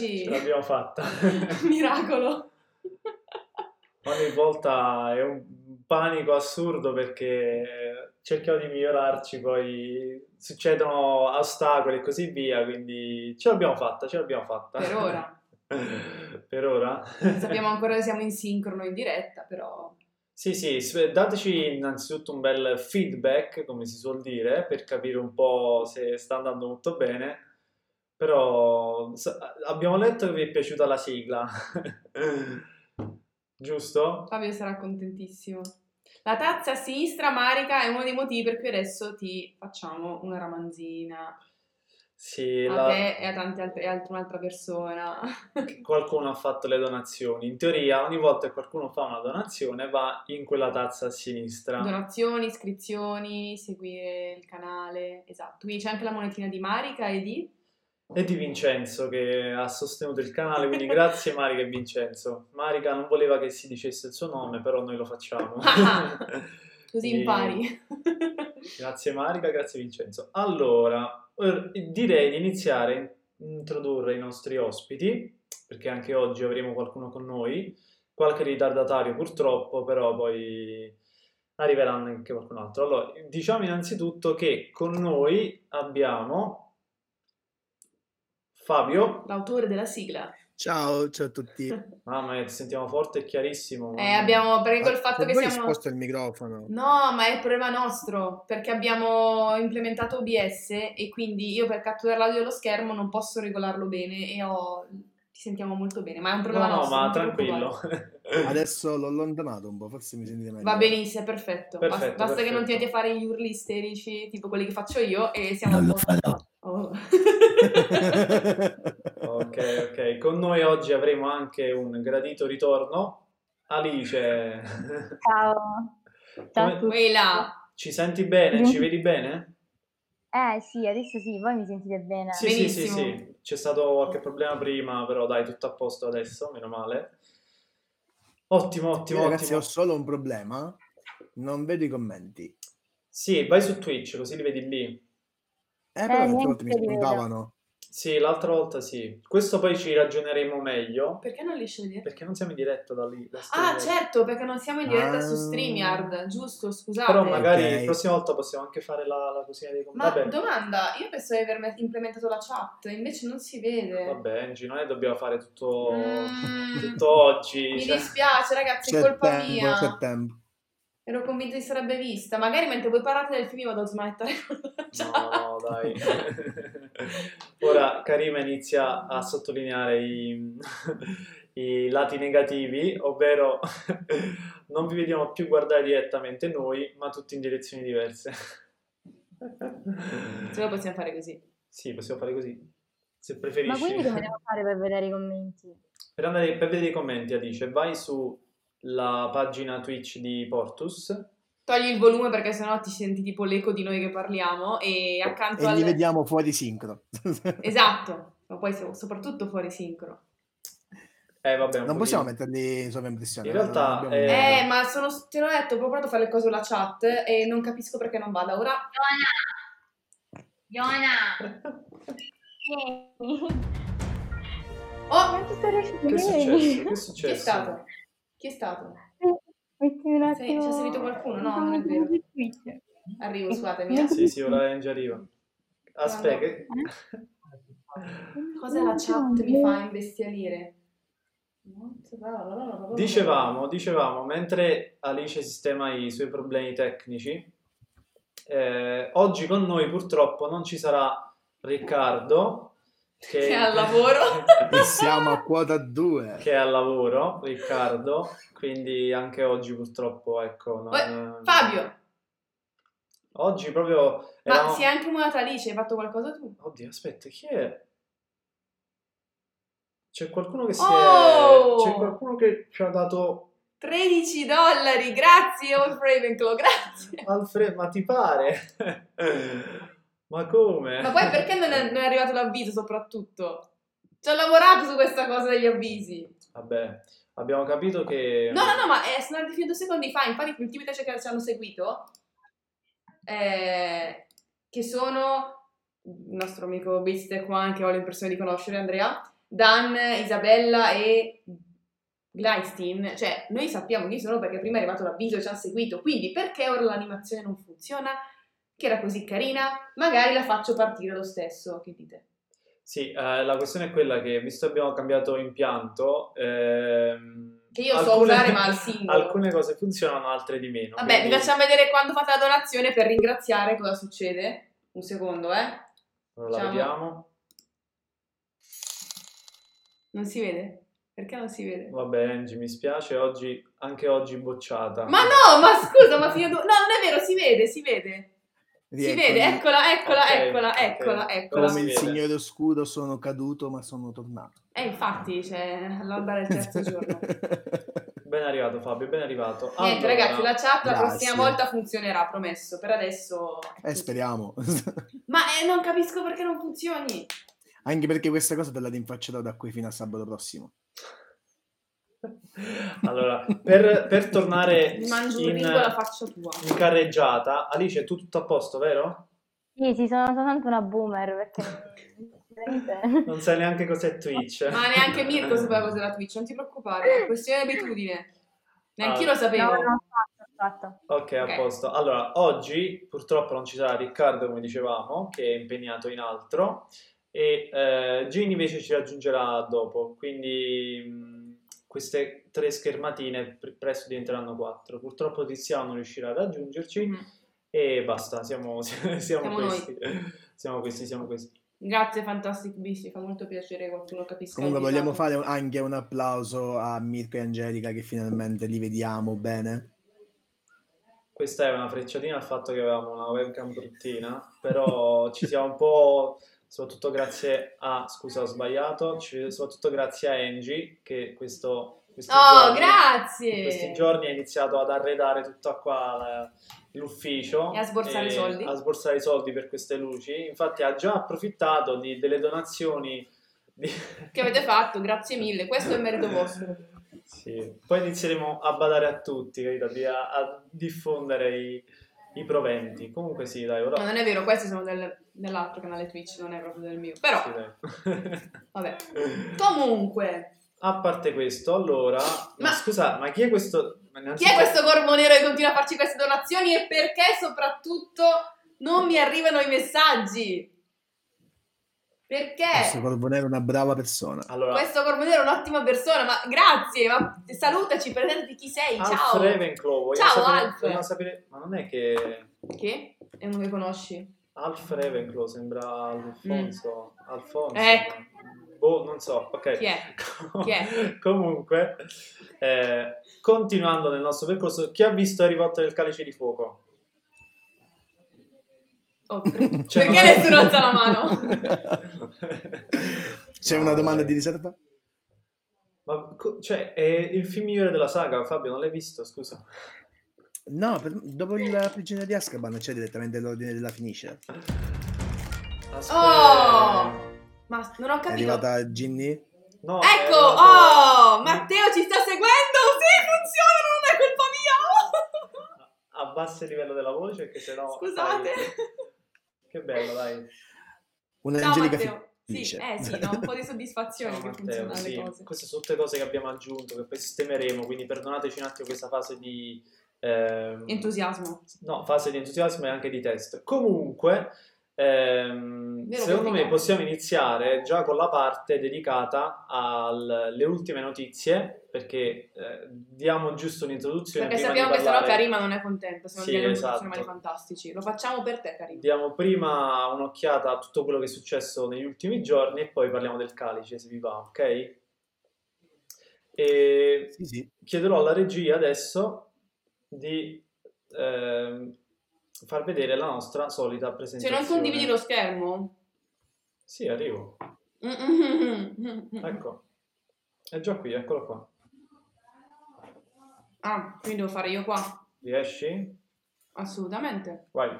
Eccoci. Ce l'abbiamo fatta. Miracolo. Ogni volta è un panico assurdo perché cerchiamo di migliorarci, poi succedono ostacoli e così via, quindi ce l'abbiamo fatta, ce l'abbiamo fatta. Per ora. per ora. Sappiamo ancora che siamo in sincrono in diretta, però... Sì, sì, s- dateci innanzitutto un bel feedback, come si suol dire, per capire un po' se sta andando molto bene. Però abbiamo letto che vi è piaciuta la sigla, giusto? Fabio sarà contentissimo. La tazza a sinistra, Marica, è uno dei motivi per cui adesso ti facciamo una ramanzina. Sì, A la- te e a tante altre, e a un'altra persona. qualcuno ha fatto le donazioni. In teoria, ogni volta che qualcuno fa una donazione, va in quella tazza a sinistra. Donazioni, iscrizioni, seguire il canale. Esatto. Quindi c'è anche la monetina di Marica e di... E di Vincenzo che ha sostenuto il canale, quindi grazie Marica e Vincenzo. Marica non voleva che si dicesse il suo nome, però noi lo facciamo. Così E- impari. Grazie Marica, grazie Vincenzo. Allora, eh, direi di iniziare a introdurre i nostri ospiti, perché anche oggi avremo qualcuno con noi, qualche ritardatario purtroppo, però poi arriverà anche qualcun altro. Allora, diciamo innanzitutto che con noi abbiamo Fabio. L'autore della sigla. Ciao, ciao a tutti. Mamma mia, ti sentiamo forte e chiarissimo. Eh, abbiamo... Perché col Ah, fatto che voi siamo... sposto il microfono. No, ma è il problema nostro, perché abbiamo implementato OBS e quindi io per catturare l'audio dello schermo non posso regolarlo bene e ho... ti sentiamo molto bene, ma è un No, problema no, nostro. ma non ti tranquillo. Adesso l'ho allontanato un po', forse mi sentite meglio. Va benissimo, è perfetto. Basta- Perfetto, Basta, che non ti perfetto. metti a fare gli urli isterici, tipo quelli che faccio io, e siamo a posto. Oh. Ok, ok. Con noi oggi avremo anche un gradito ritorno. Alice, Ciao. Ciao a Come- ci senti bene? Ci vedi bene? Eh sì, adesso sì, voi mi sentite bene. Sì, sì, sì, sì. C'è stato qualche problema prima, però dai, tutto a posto adesso, meno male. Ottimo, ottimo, Io ragazzi ottimo. ho solo un problema, non vedo i commenti. Sì, vai su Twitch, così li vedi lì. Eh, però l'altra niente volta mi spuntavano. Sì, l'altra volta sì. Questo poi ci ragioneremo meglio, Perché non li scegli? perché non siamo in diretta da lì. da Ah, certo, perché non siamo in diretta su Ah. StreamYard, giusto, scusate. Però magari Ok. la prossima volta possiamo anche fare la, la cosina dei Ma commenti. Vabbè. domanda, io penso di aver implementato la chat, invece non si vede. Vabbè, Angie, non è che dobbiamo fare tutto, Mm. tutto oggi. Mi cioè- dispiace, ragazzi, è colpa tempo, mia. c'è tempo. Ero convinta di sarebbe vista. Magari mentre voi parlate del film io vado a chat. No, dai. Ora Karima inizia a sottolineare i, i lati negativi, ovvero non vi vediamo più guardare direttamente noi, ma tutti in direzioni diverse. Se lo possiamo fare così. Sì, possiamo fare così. Se Ma preferisci. quindi come devo fare per vedere i commenti? Per, andare, per vedere i commenti, Alice, vai sulla pagina Twitch di Portus. Togli il volume perché sennò ti senti tipo l'eco di noi che parliamo e accanto E al... li vediamo fuori sincro. Esatto, ma poi so- soprattutto fuori sincro. Eh, vabbè, non po' possiamo di- metterli sopra impressione. In realtà, eh, Eh, ma sono, te l'ho detto, ho provato a fare le cose sulla chat e non capisco perché non vada. Ora... Iona! Oh, sto riuscendo Che è successo? Che è successo? chi è stato? Chi è stato? Mettimi un Sì, attimo... c'è salito qualcuno? No, non è vero. Arrivo, scusatemi. eh. Sì, sì, ora Angie arriva. Aspetta, che... Cos'è la chat mi fa imbestialire? Dicevamo, dicevamo, mentre Alice sistema i suoi problemi tecnici, eh, oggi con noi purtroppo non ci sarà Riccardo, che, Che è al lavoro. E siamo a quota 2. che è al lavoro, Riccardo, quindi anche oggi purtroppo, ecco, non- Fabio, Oggi proprio... ma eravamo- si è anche mutata Alice, hai fatto qualcosa tu? Oddio, aspetta, chi è? C'è qualcuno che si Oh! è... C'è qualcuno che ci ha dato... 13 dollari, grazie Wolf Ravenclaw, grazie. Alfredo, ma ti pare? ma come? Ma poi perché non è, non è arrivato l'avviso soprattutto? Ci ho lavorato su questa cosa degli avvisi. Vabbè, abbiamo capito che... No, no, no, ma eh, sono arrivati due secondi fa, infatti gli ultimi test che ci hanno seguito, eh, che sono il nostro amico Beast qua, che ho l'impressione di conoscere, Andrea, Dan, Isabella e Gleistein, cioè noi sappiamo chi sono perché prima è arrivato l'avviso e ci hanno seguito, quindi perché ora l'animazione non funziona? Che era così carina, magari la faccio partire lo stesso, che dite? Sì, eh, la questione è quella che, visto che abbiamo cambiato impianto, ehm, Che io so usare ma al singolo. alcune cose funzionano, altre di meno. Vabbè, vi quindi- facciamo vedere quando fate la donazione per ringraziare cosa succede. Un secondo, eh. Ora la vediamo. Non si vede? Perché non si vede? Vabbè, Angie, mi spiace, oggi, anche oggi bocciata. Ma no, ma scusa, ma fino a No, non è vero, si vede, si vede. Si Rieccomi. vede, eccola, eccola, Ok, eccola, ok. eccola, eccola. Come il signore oscuro sono caduto ma sono tornato. E infatti, c'è l'alba del terzo giorno. Ben arrivato Fabio, ben arrivato. Niente, Allora, ragazzi, la chat la Grazie. prossima volta funzionerà, promesso. Per adesso... Eh, speriamo. Ma eh, non capisco perché non funzioni. Anche perché questa cosa te la rinfaccerò da qui fino a sabato prossimo. Allora, per, per tornare in, in carreggiata, Alice, tu tutto a posto, vero? Sì, sì, sono soltanto una boomer perché Non sai neanche cos'è Twitch. Ma neanche Mirko sapeva cos'era Twitch, non ti preoccupare, è questione di abitudine. Neanche io lo Ah. sapevo. No, no, fatto, fatto. Ok, a posto. Allora, oggi purtroppo non ci sarà Riccardo, come dicevamo, che è impegnato in altro, e eh, Gin invece ci raggiungerà dopo, quindi mh, queste tre schermatine pre- presto diventeranno quattro. Purtroppo Tiziano non riuscirà a raggiungerci Mm. e basta, siamo, siamo, Siamo questi. Siamo questi, siamo questi. Grazie Fantastic Beast, mi fa molto piacere che qualcuno capisca. Comunque vogliamo fare anche un applauso a Mirko e Angelica che finalmente li vediamo bene. Questa è una frecciatina al fatto che avevamo una webcam bruttina, però ci siamo un po', soprattutto grazie a, scusa ho sbagliato, soprattutto grazie a Angie che questo, questi, Oh, giorni, grazie! questi giorni ha iniziato ad arredare tutta qua la- l'ufficio E a sborsare i soldi. a sborsare i soldi per queste luci, infatti ha già approfittato di- delle donazioni di- Che avete fatto, grazie mille, questo è merito vostro. Sì, poi inizieremo a badare a tutti, a, a diffondere i, i proventi. Comunque sì, dai, ora... Ma non è vero, questi sono del- dell'altro canale Twitch, non è proprio del mio. Però, Sì, vabbè. Comunque, A parte questo, allora... Ma, Ma- scusa, ma chi è questo? ma chi è innanzitutto- questo corvo nero che continua a farci queste donazioni e perché soprattutto non mi arrivano i messaggi? Perché? Questo Corvo Nero è una brava persona. Allora, Questo corvo nero è un'ottima persona, ma grazie, ma salutaci, presentati chi sei, Alf ciao. Ravenclaw, voglio Ciao, sapere, Alf. sapere... Ma non è che... Che? È uno che conosci? Alf Ravenclaw sembra Alfonso... Alfonso... Mm. Eh. Boh, non so, ok. Chi è? Chi è? Comunque, eh, continuando nel nostro percorso, chi ha visto Harry Potter il calice di fuoco? Oh, per- Cioè, perché non- nessuno alza la mano? C'è una domanda di riserva? Ma, cioè, è il film migliore della saga, Fabio, non l'hai visto, scusa. No, per- dopo il prigioniero di Azkaban c'è direttamente l'ordine della finisce. Aspetta. Oh! Ma non ho È capito. arrivata Ginny? No, è Ecco, arrivato- oh, Matteo ci sta seguendo, sì, funziona, non è colpa mia. Abbassa il livello della voce, perché sennò... Scusate. sai- Che bello, dai. Ciao Un'Angelica Matteo. Sì, felice. eh sì, no, un po' di soddisfazione Ciao che Matteo, funzionano sì. le cose. Queste sono tutte cose che abbiamo aggiunto, che poi sistemeremo, quindi perdonateci un attimo questa fase di... ehm, Entusiasmo. No, fase di entusiasmo e anche di test. Comunque, ehm, secondo me possiamo iniziare già con la parte dedicata alle ultime notizie, perché eh, diamo giusto un'introduzione. Perché prima sappiamo di che sennò Karima non è contenta, se non Sì, un esatto. animali fantastici. Lo facciamo per te, Karima. Diamo prima un'occhiata a tutto quello che è successo negli ultimi giorni e poi parliamo del calice, se vi va, ok? E Sì, sì. chiederò alla regia adesso di ehm, far vedere la nostra solita Se presentazione. non condividi lo schermo. Sì, arrivo. Ecco. È già qui, eccolo qua. Ah, quindi devo fare io qua. Riesci? Assolutamente. Vai.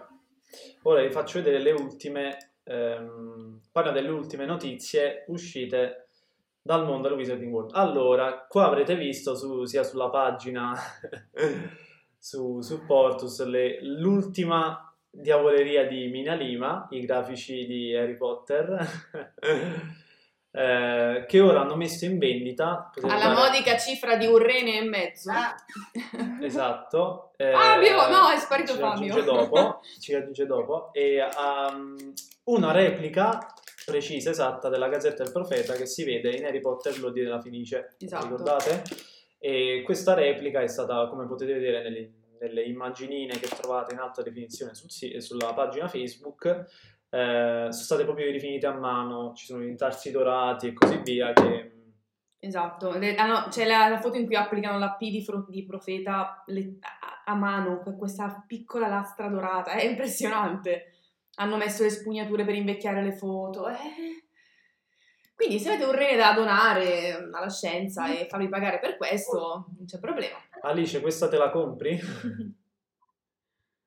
Ora vi faccio vedere le ultime, ehm, parla delle ultime notizie uscite dal mondo del Wizarding World. Allora, qua avrete visto su- sia sulla pagina su, su Portus le- l'ultima diavoleria di Mina Lima, i grafici di Harry Potter. eh, che ora hanno messo in vendita. Alla andare- modica cifra di un rene e mezzo. Ah. Esatto. eh, Fabio! No, è sparito ci Fabio. raggiunge dopo, ci raggiunge dopo. E um, una replica precisa, esatta, della Gazzetta del Profeta che si vede in Harry Potter l'Ordine della Fenice. Esatto. Ricordate? E questa replica è stata, come potete vedere nelle, nelle immaginine che trovate in alta definizione sul sulla pagina Facebook, eh, sono state proprio rifinite a mano, ci sono gli intarsi dorati e così via che... Esatto, ah no, c'è la, la foto in cui applicano la P di, fro- di profeta le- a, a mano, con questa piccola lastra dorata, è impressionante. Hanno messo le spugnature per invecchiare le foto. eh. Quindi se avete un rene da donare alla scienza e farvi pagare per questo, non c'è problema. Alice, questa te la compri?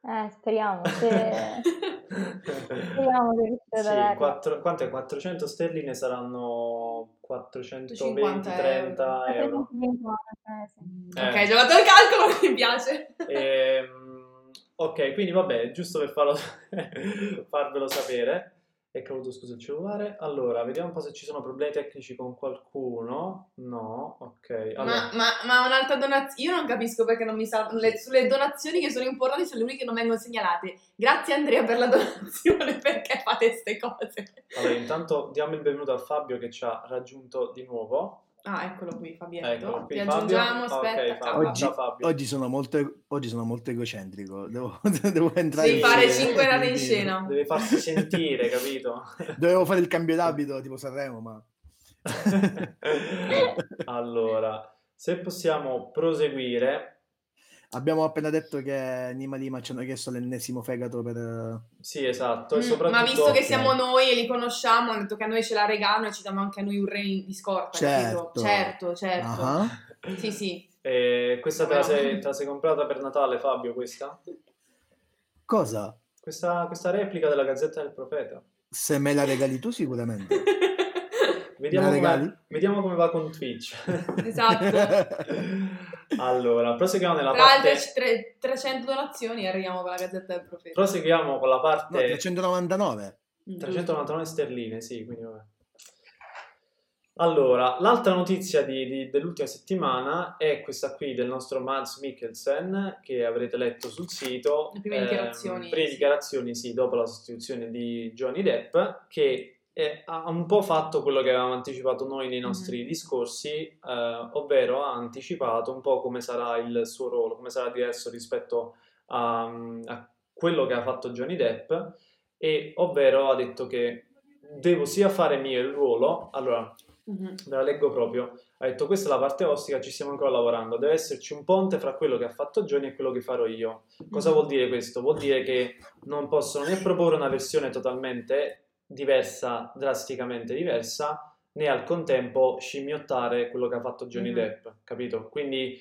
Eh, speriamo, se... speriamo che Sì, avere. quattro- quanto è? 400 sterline saranno 420 50 30 euro. 350, eh, sì. Eh. Ok, hai giocato il calcolo, mi piace. Ehm, ok, quindi vabbè, giusto per farlo, farvelo sapere. È caduto, scusa, il cellulare. Allora, vediamo un po' se ci sono problemi tecnici con qualcuno. No, ok. Allora, Ma, ma, ma un'altra donazione, io non capisco perché non mi salvano. Le, sulle donazioni che sono importanti sono le uniche che non vengono segnalate. Grazie Andrea per la donazione, perché fate queste cose? allora, intanto diamo il benvenuto a Fabio che ci ha raggiunto di nuovo. Ah, eccolo qui, Fabietto. Eccolo qui, Ti Fabio. aggiungiamo, Ok, aspetta. Fabio. Oggi, Fabio. oggi sono molto, oggi sono molto egocentrico, devo, devo entrare Devi in fare scena, 5 rate in scena. Deve farsi sentire, capito? Dovevo fare il cambio d'abito tipo Sanremo, ma... allora, se possiamo proseguire, Abbiamo appena detto che Nima Lima ci hanno chiesto l'ennesimo fegato per... eh, sì, esatto, e Mm, soprattutto ma visto che siamo noi e li conosciamo, hanno detto che a noi ce la regalano e ci danno anche a noi un re di scorta, Certo. capito? Certo, certo. ah. Sì, sì. eh, questa te la, sei, te la sei comprata per Natale, Fabio, questa? Cosa? Questa, questa replica della Gazzetta del Profeta. Se me la regali tu sicuramente. Vediamo come, vediamo come va con Twitch. Esatto. allora, proseguiamo nella Tra altre parte... tre- 300 donazioni arriviamo con la Gazzetta del Profeta. Proseguiamo con la No, parte... 399. Mm. 399 sterline, sì, quindi vabbè. Allora, l'altra notizia di- di- dell'ultima settimana è questa qui del nostro Mads Mikkelsen che avrete letto sul sito. Le prime Ehm, dichiarazioni, prime sì. dichiarazioni, sì, dopo la sostituzione di Johnny Depp, che eh, ha un po' fatto quello che avevamo anticipato noi nei nostri Mhm. discorsi, eh, ovvero ha anticipato un po' come sarà il suo ruolo, come sarà diverso rispetto a, a quello che ha fatto Johnny Depp, e ovvero ha detto che devo sia fare mio il ruolo, allora Mhm. ve la leggo proprio, ha detto questa è la parte ostica, ci stiamo ancora lavorando, deve esserci un ponte fra quello che ha fatto Johnny e quello che farò io. Cosa Mhm. vuol dire questo? Vuol dire che non possono né proporre una versione totalmente diversa, drasticamente diversa, né al contempo scimmiottare quello che ha fatto Johnny Mhm. Depp, capito? Quindi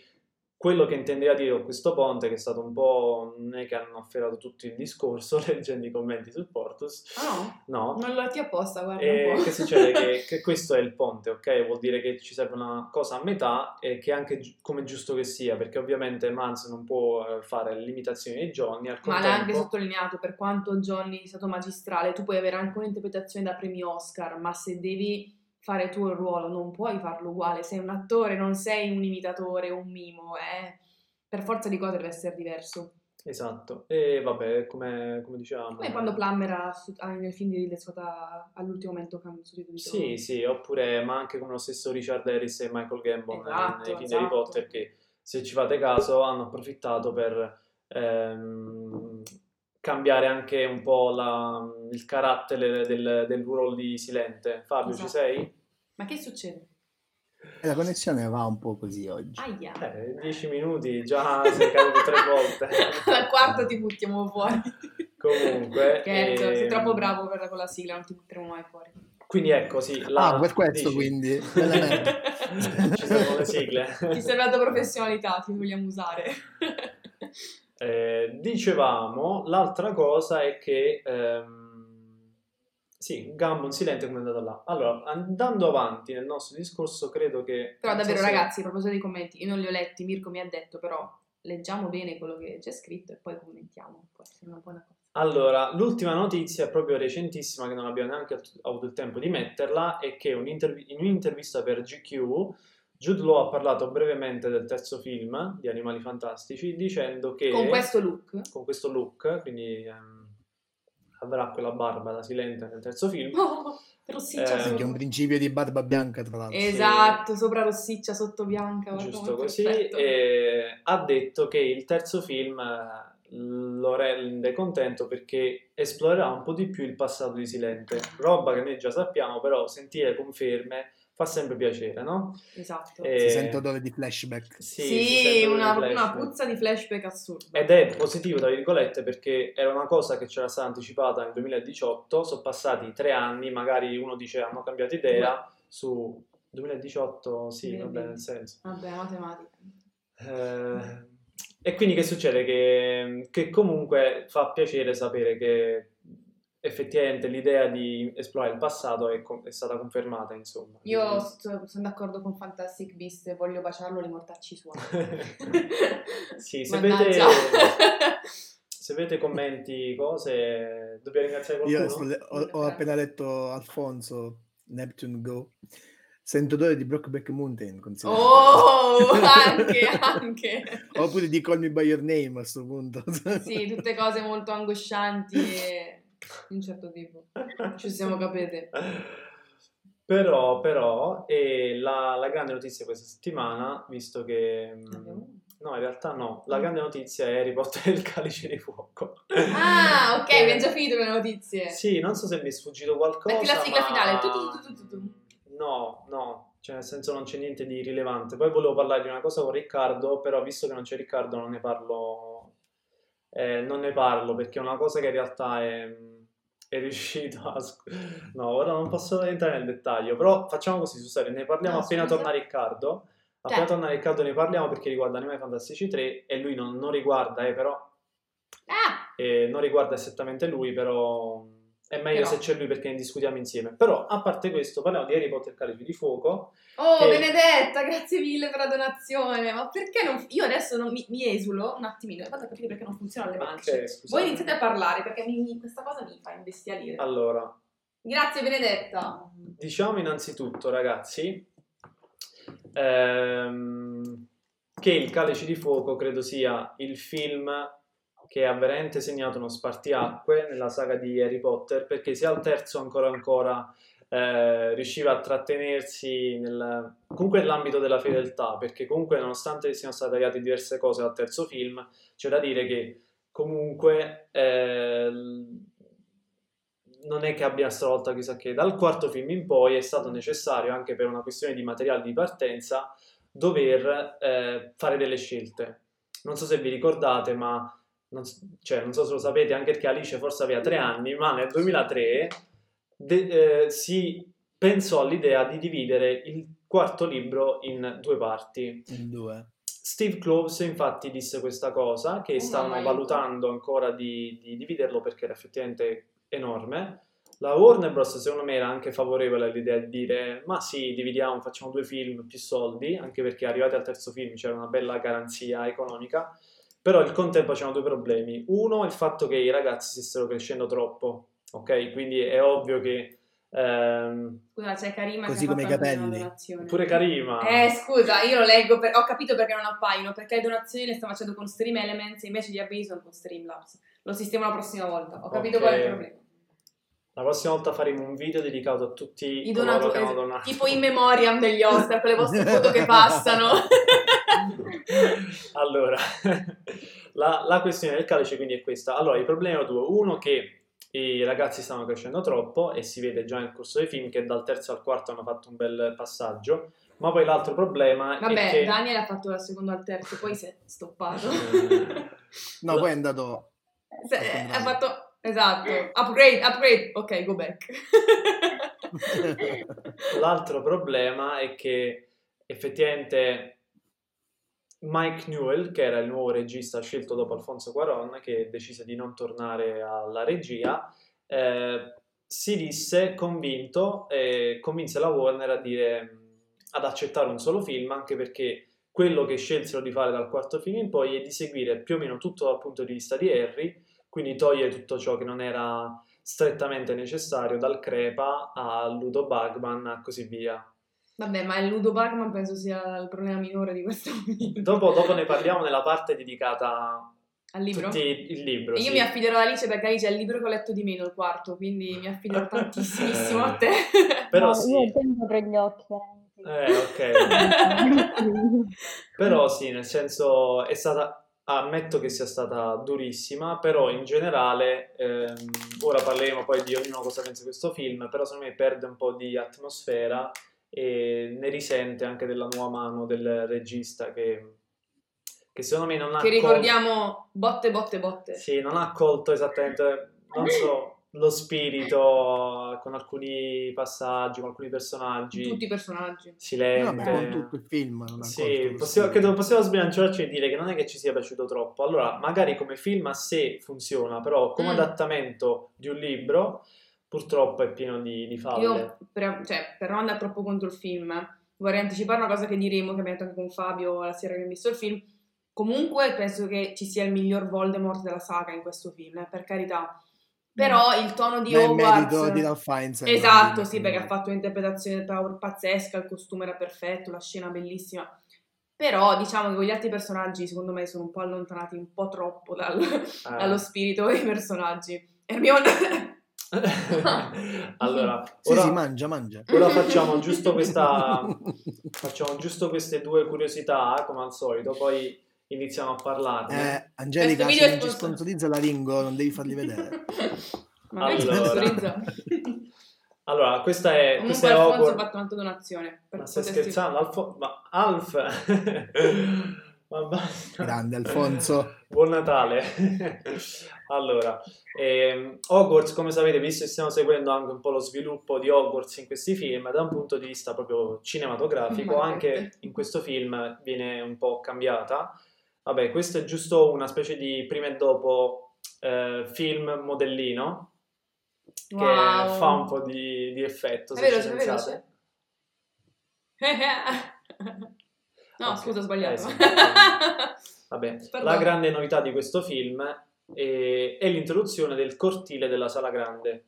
quello che intendeva dire con questo ponte, che è stato un po', non è che hanno afferrato tutto il discorso leggendo i commenti sul Portus, Ah no, no? Non l'ho ti apposta, guarda e un po'. che succede? che, che questo è il ponte, ok? Vuol dire che ci serve una cosa a metà e che anche gi- come giusto che sia, perché ovviamente Mans non può eh, fare l'imitazione di Johnny, al Ma l'ha anche contempo... sottolineato, per quanto Johnny è stato magistrale, tu puoi avere anche un'interpretazione da premi Oscar, ma se devi fare tu il ruolo non puoi farlo uguale, sei un attore, non sei un imitatore, un mimo, eh. per forza di cose deve essere diverso. Esatto, e vabbè, come, come dicevamo... Come quando Plummer ha, ha nel film di Ridley Scott all'ultimo momento di Sì, sì, oppure, ma anche come lo stesso Richard Harris e Michael Gambon nei- Esatto, nei film di Harry esatto. Potter, che se ci fate caso hanno approfittato per ehm, cambiare anche un po' la- il carattere del, del ruolo di Silente. Fabio, ci Esatto. sei? Ma che succede? E la connessione va un po' così oggi. Aia. Eh, dieci minuti, già sei caduto tre volte. Al quarto ti buttiamo fuori. Comunque... Scherzo, sei ehm, troppo bravo per con la sigla, non ti butteremo mai fuori. Quindi ecco, sì. La, Ah, per questo dici- quindi. Ci sono le sigle. Ti sei dato professionalità, ti vogliamo usare. Eh, dicevamo, l'altra cosa è che ehm, sì, Gambon silente come è andata là. Allora, andando avanti nel nostro discorso, credo che Però non so davvero se- ragazzi, a proposito dei commenti, io non li ho letti, Mirko mi ha detto, però leggiamo bene quello che c'è scritto e poi commentiamo, può essere una buona cosa. Allora, l'ultima notizia proprio recentissima, che non abbiamo neanche avuto il tempo di metterla, è che un'intervi- in un'intervista per GQ Jude Law ha parlato brevemente del terzo film di Animali Fantastici, dicendo che Con questo look. con questo look, quindi ehm, avrà quella barba da silente nel terzo film. Oh, rossiccia Eh, sotto. Anche un principio di barba bianca, tra l'altro. Esatto, sopra rossiccia, sotto bianca. giusto così, e ha detto che il terzo film eh, lo rende contento perché esplorerà un po' di più il passato di Silente, roba che noi già sappiamo, però sentire conferme fa sempre piacere, no? Esatto. E- Si sente odore di flashback. Sì, Sì, una, dei una flashback. puzza di flashback assurda. Ed è positivo, tra virgolette, perché era una cosa che c'era stata anticipata nel 2018, sono passati tre anni, magari uno dice hanno cambiato idea, su 2018 sì, va bene, nel senso. Vabbè, matematica. Eh, e quindi che succede? Che, che comunque fa piacere sapere che effettivamente l'idea di esplorare il passato è, con- è stata confermata, insomma. Io sto- sono d'accordo con Fantastic Beast e voglio baciarlo le mortacci suoi. sì, se avete, se avete commenti, cose, dobbiamo ringraziare Io qualcuno? sto- ho, ho appena letto Alfonso, Neptune Go. Sento odore di Brokeback Mountain, considerato. Oh, anche, anche. Oppure di Call Me By Your Name a questo punto. Sì, tutte cose molto angoscianti e di un certo tipo. Ci siamo capite. Però, però, e la, la grande notizia questa settimana, visto che... mm, No, in realtà no. La grande notizia è Harry Potter e il calice di fuoco. Ah, ok, Eh, abbiamo già finito le notizie. Sì, non so se mi è sfuggito qualcosa. Metti la sigla ma- finale. Tu, tu, tu, tu, tu, tu. No, no, cioè nel senso non c'è niente di rilevante. Poi volevo parlare di una cosa con Riccardo, però visto che non c'è Riccardo non ne parlo, eh, non ne parlo perché è una cosa che in realtà è, è riuscito a... No, ora non posso entrare nel dettaglio, però facciamo così, su serio, ne parliamo No, appena scusa. torna Riccardo. Appena Certo. torna Riccardo ne parliamo perché riguarda Animali Fantastici 3 e lui non, non riguarda, eh, però Ah, e non riguarda esattamente lui, però è meglio Però. se c'è lui perché ne discutiamo insieme. Però, a parte questo, parliamo di Harry Potter Calice di Fuoco. oh, Che- Benedetta, grazie mille per la donazione. Ma perché non... Io adesso non mi, mi esulo un attimino vado a capire perché non funzionano le mance. Ok, scusate. Voi iniziate a parlare perché mi- questa cosa mi fa imbestialire. Allora, Grazie Benedetta. diciamo innanzitutto, ragazzi, ehm, che Il Calice di Fuoco credo sia il film che ha veramente segnato uno spartiacque nella saga di Harry Potter, perché sia al terzo ancora ancora eh, riusciva a trattenersi nel, comunque nell'ambito della fedeltà, perché comunque nonostante siano state tagliate diverse cose dal terzo film, c'è da dire che comunque eh, non è che abbia stravolta chissà che, dal quarto film in poi è stato necessario anche per una questione di materiale di partenza dover eh, fare delle scelte. Non so se vi ricordate, ma non, cioè, non so se lo sapete, anche perché Alice forse aveva tre anni, ma nel 2003 de- eh, si pensò all'idea di dividere il quarto libro in due parti. In due. Steve Close infatti disse questa cosa, che Oh, stavano valutando ancora di, di dividerlo perché era effettivamente enorme. La Warner Bros. secondo me era anche favorevole all'idea di dire ma sì, dividiamo, facciamo due film, più soldi, anche perché arrivati al terzo film c'era una bella garanzia economica, però al contempo c'erano due problemi. Uno, il fatto che i ragazzi stessero crescendo troppo, ok? Quindi è ovvio che ehm, Scusa, c'è Karima Così che ha come i capelli. donazione. pure Karima... Eh, scusa, io lo leggo, per- ho capito perché non appaiono, perché le donazioni le sto facendo con Stream Elements e invece gli sono con Streamlabs. Lo sistemo la prossima volta, ho capito Ok. qual è il problema. La prossima volta faremo un video dedicato a tutti I donatori, tipo in memoriam degli Oscar, con le vostre foto che passano. allora, la, la questione del calice quindi è questa. Allora, i problemi erano due. Uno che i ragazzi stavano crescendo troppo e si vede già nel corso dei film che dal terzo al quarto hanno fatto un bel passaggio. Ma poi l'altro problema Vabbè, è che... Daniel ha fatto dal secondo al terzo, poi si è stoppato. No, poi è andato... Se- ha fatto... Esatto, upgrade, upgrade, ok, go back. L'altro problema è che effettivamente Mike Newell, che era il nuovo regista scelto dopo Alfonso Cuaron, che decise di non tornare alla regia, eh, si disse convinto e convinse la Warner a dire, ad accettare un solo film, anche perché quello che scelsero di fare dal quarto film in poi è di seguire più o meno tutto dal punto di vista di Harry, quindi toglie tutto ciò che non era strettamente necessario, dal crepa al Ludo Bagman e così via. Vabbè, ma il Ludo Bagman penso sia il problema minore di questo film. Dopo, dopo ne parliamo nella parte dedicata Al libro? tutti il libro. E io sì. mi affiderò ad Alice perché Alice è il libro che ho letto di meno, il quarto, quindi mi affiderò tantissimissimo a te. Però No, sì, Io tempo per gli occhi, eh, ok. Però sì, nel senso è stata, ammetto che sia stata durissima, però in generale, ehm, ora parleremo poi di ognuno cosa pensa di questo film, però secondo me perde un po' di atmosfera e ne risente anche della nuova mano del regista che, che secondo me non ha che col- ricordiamo botte, botte, botte. sì, non ha colto esattamente, non so, lo spirito con alcuni passaggi, con alcuni personaggi, Tutti i personaggi. silente. Con tutto il film. non Sì, possiamo, credo possiamo sbilanciarci e dire che non è che ci sia piaciuto troppo. Allora, magari come film a sé funziona, però come Mm. adattamento di un libro purtroppo è pieno di, di falle. Io, per, cioè, per non andare troppo contro il film, vorrei anticipare una cosa che diremo, che abbiamo detto anche con Fabio la sera che abbiamo visto il film. Comunque penso che ci sia il miglior Voldemort della saga in questo film, eh, per carità. Però il tono di Beh, Hogwarts... di Ralph Fiennes. Esatto, sì, perché ha fatto un'interpretazione del Power pazzesca, il costume era perfetto, la scena bellissima. Però diciamo che con gli altri personaggi, secondo me, sono un po' allontanati un po' troppo dal- Eh. dallo spirito dei personaggi. Hermione... allora, Sì, ora, sì, mangia, mangia. ora facciamo giusto questa facciamo giusto queste due curiosità, come al solito, poi iniziamo a parlarne. Eh, Angelica, Questo video se è non ci sponsor- sponsorizza la Ringo, non devi farli vedere. Ma Allora. sponsorizza. Allora, questa è, Comunque questa è Alfonso ha fatto un'altra donazione. Per Ma stai scherzando? Alfo- ma Alf! ma basta. Grande Alfonso. Buon Natale! allora, ehm, Hogwarts, come sapete, visto che stiamo seguendo anche un po' lo sviluppo di Hogwarts in questi film, da un punto di vista proprio cinematografico, Ma anche in questo film viene un po' cambiata. Vabbè, questo è giusto una specie di prima e dopo eh, film modellino che Wow. fa un po' di, di effetto. È veloce, ci è pensate. veloce. no, Ok, scusa, ho sbagliato. eh sì. Vabbè, la grande novità di questo film è, è l'introduzione del cortile della sala grande.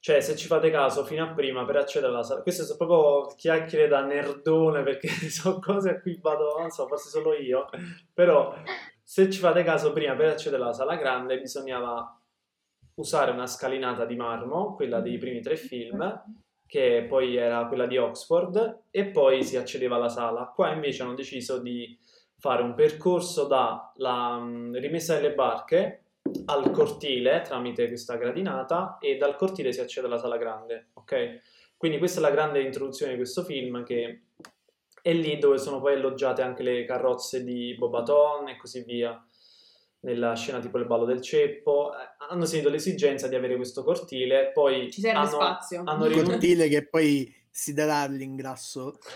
Cioè, se ci fate caso, fino a prima per accedere alla sala, queste sono proprio chiacchiere da nerdone perché sono cose a cui vado, non so, forse solo io, però se ci fate caso, prima per accedere alla sala grande bisognava usare una scalinata di marmo, quella dei primi tre film, che poi era quella di Oxford, e poi si accedeva alla sala. Qua invece hanno deciso di fare un percorso dalla mh, rimessa delle barche al cortile tramite questa gradinata e dal cortile si accede alla sala grande, ok? Quindi questa è la grande introduzione di questo film che è lì dove sono poi alloggiate anche le carrozze di Bobaton e così via. Nella scena tipo il ballo del ceppo, eh, hanno sentito l'esigenza di avere questo cortile, poi Ci serve hanno, spazio. hanno Un cortile che poi si darà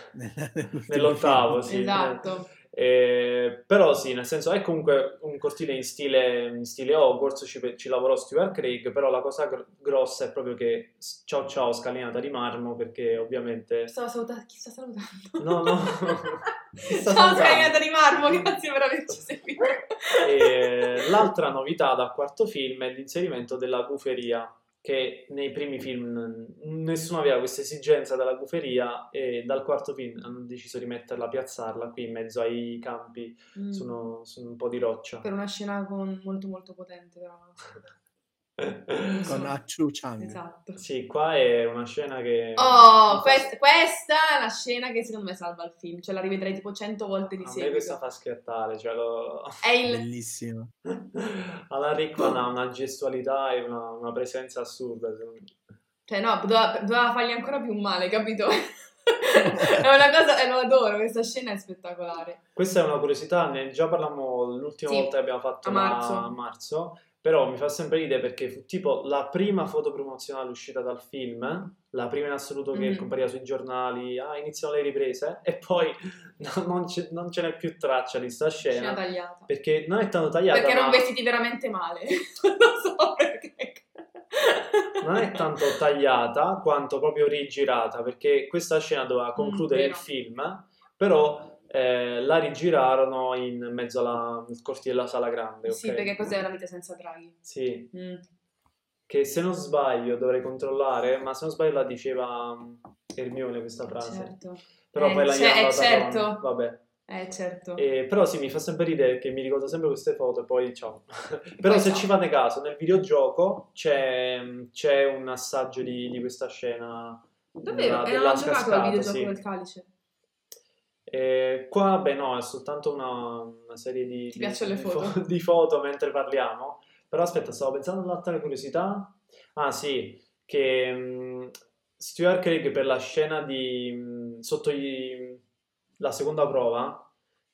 nell'ultimo nell'ottavo, film. sì. Esatto. Eh, però sì, nel senso è comunque un cortile in stile, in stile Hogwarts, ci, ci lavorò Stuart Craig, però la cosa gr- grossa è proprio che ciao ciao scalinata di marmo perché ovviamente... Stavo salutando. Chi sta salutando? No, no. Ciao, salutando? scagliata di marmo, grazie per averci seguito. E l'altra novità dal quarto film è l'inserimento della guferia, che nei primi film nessuno aveva questa esigenza della guferia e dal quarto film hanno deciso di metterla, piazzarla qui in mezzo ai campi Mm. su, uno- su un po' di roccia. Per una scena con- molto molto potente, l'altro. Con Achu Chang. Esatto. Sì, qua è una scena che... Oh, quest- questa è la scena che secondo me salva il film. Cioè la rivedrei tipo cento volte di A me seguito. questa fa schiattare, cioè lo... È il... Bellissimo. Alan Rickman ha una gestualità e una, una presenza assurda, secondo me. Cioè no, doveva, doveva fargli ancora più male, capito? è una cosa, e lo adoro, questa scena è spettacolare. Questa è una curiosità, ne già parlammo l'ultima Sì, volta che abbiamo fatto a la- marzo. a marzo, però mi fa sempre ridere perché fu tipo la prima foto promozionale uscita dal film, la prima in assoluto che Mhm. compariva sui giornali, ah iniziano le riprese, e poi no- non, ce, non ce n'è più traccia di sta Scena scena, tagliata. perché non è tanto tagliata, Perché erano ma vestiti veramente male. non so perché. non è tanto tagliata quanto proprio rigirata, perché questa scena doveva concludere il vero. film, però eh, la rigirarono in mezzo alla, al cortile della sala grande. Sì, ok? perché cos'è una vita senza draghi? Sì, Mm. che se non sbaglio dovrei controllare, ma se non sbaglio la diceva mm, Hermione questa frase. Certo. Però Eh, poi la hanno eh, certo. Ron, Vabbè. Eh, certo. E- però sì, mi fa sempre ridere che mi ricordo sempre queste foto e poi ciao. però Poi se ciao. ci fate caso, nel videogioco c'è, c'è un assaggio di, di questa scena. Davvero? E non della ho giocato al cascata, videogioco sì. del calice. E qua, beh, no, è soltanto una, una serie di, Ti di- di foto? fo- di foto mentre parliamo. Però aspetta, stavo pensando all'altra curiosità. Ah, sì, che mh, Stuart Craig per la scena di mh, sotto gli- la seconda prova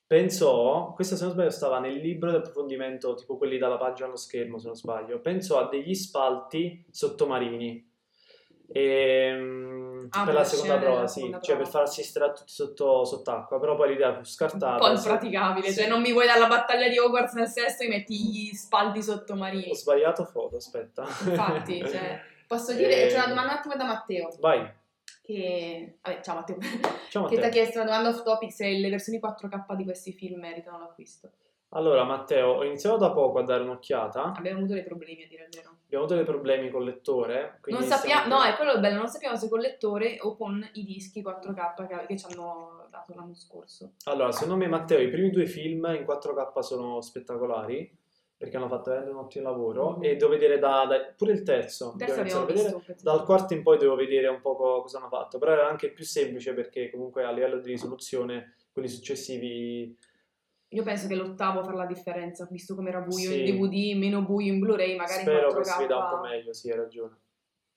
pensò, questo se non sbaglio stava nel libro di approfondimento, tipo quelli dalla pagina allo schermo, se non sbaglio, pensò a degli spalti sottomarini. E, mh, Ah, per la seconda prova, sì, seconda cioè prova. per far assistere a tutti sotto, sott'acqua, però poi l'idea fu Un scartata. po' sì. impraticabile, Sì. cioè non mi vuoi dalla battaglia di Hogwarts nel sesto e metti gli spalti sottomarini. Ho sbagliato foto, aspetta. Infatti, cioè, posso dire, Eh, c'è una domanda un attimo da Matteo, Vai, che... Vabbè, ciao Matteo. diciamo a che ti ha chiesto una domanda off topic se le versioni 4K di questi film meritano l'acquisto. Allora, Matteo, ho iniziato da poco a dare un'occhiata. Abbiamo avuto dei problemi, a dire il vero. Abbiamo avuto dei problemi col lettore. Non sappiamo, stiamo- no, è quello bello, non sappiamo se con lettore o con i dischi 4K che, che ci hanno dato l'anno scorso. Allora, secondo me, Matteo, i primi due film in 4K sono spettacolari perché hanno fatto veramente un ottimo lavoro Mhm. e devo vedere da, da- pure il terzo. Il terzo abbiamo visto. Dal quarto in poi devo vedere un po' co- cosa hanno fatto, però era anche più semplice perché comunque a livello di risoluzione quelli successivi Io penso che l'ottavo farà la differenza, visto come era buio Sì. in DVD, meno buio in Blu-ray, magari spero in 4K. che si veda un po' meglio, sì, hai ragione.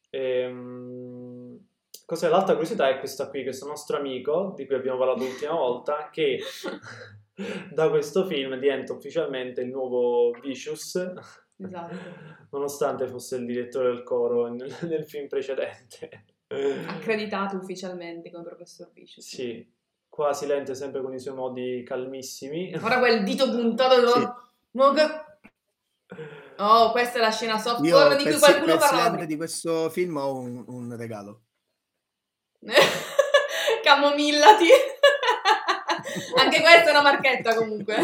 Ehm, cos'è? L'altra curiosità è questa qui, questo nostro amico di cui abbiamo parlato l'ultima volta, che da questo film diventa ufficialmente il nuovo Vicious, Esatto. nonostante fosse il direttore del coro nel, nel film precedente. Accreditato ufficialmente come professor Vicious. Sì, qua silente sempre con i suoi modi calmissimi. Ora quel dito puntato Sì. Oh, questa è la scena soft Io porn di per, cui qualcuno prima. di questo film ho un, un regalo. Camomillati. Anche questa è una marchetta comunque.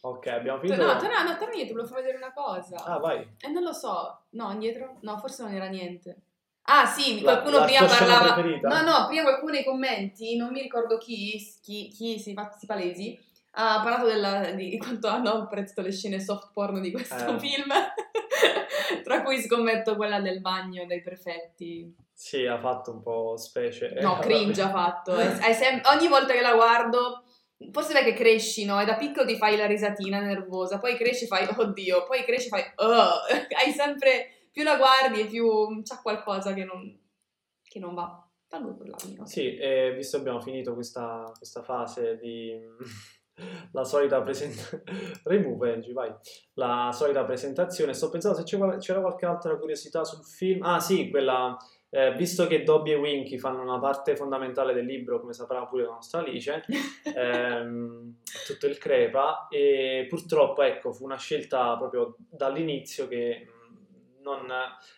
Ok, abbiamo finito. no, tu no, no, torna indietro, volevo far vedere una cosa. Ah, vai. E non lo so. No, indietro? No, forse non era niente. Ah, sì, qualcuno la prima parlava. preferita? No, no, prima qualcuno nei commenti, non mi ricordo chi, chi, chi si fa si palesi, ha parlato della- di quanto hanno apprezzato le scene soft porn di questo Eh. film. Tra cui scommetto quella del bagno dei prefetti. Sì, ha fatto un po' specie. Eh, No, vabbè. cringe ha fatto. È- è sem- ogni volta che la guardo, forse perché cresci, no? E da piccolo ti fai la risatina nervosa, poi cresci e fai oddio, poi cresci e fai oh. Hai sempre più la guardi e più c'è qualcosa che non, che non va. Tanto per l'anno. Sì, e visto che abbiamo finito questa, questa fase di la solita presentazione, remove Angie, vai, la solita presentazione, sto pensando se c'era qualche altra curiosità sul film, ah sì, quella, eh, visto che Dobby e Winky fanno una parte fondamentale del libro, come saprà pure la nostra Alice, ehm, tutto il crepa, e purtroppo ecco, fu una scelta proprio dall'inizio che non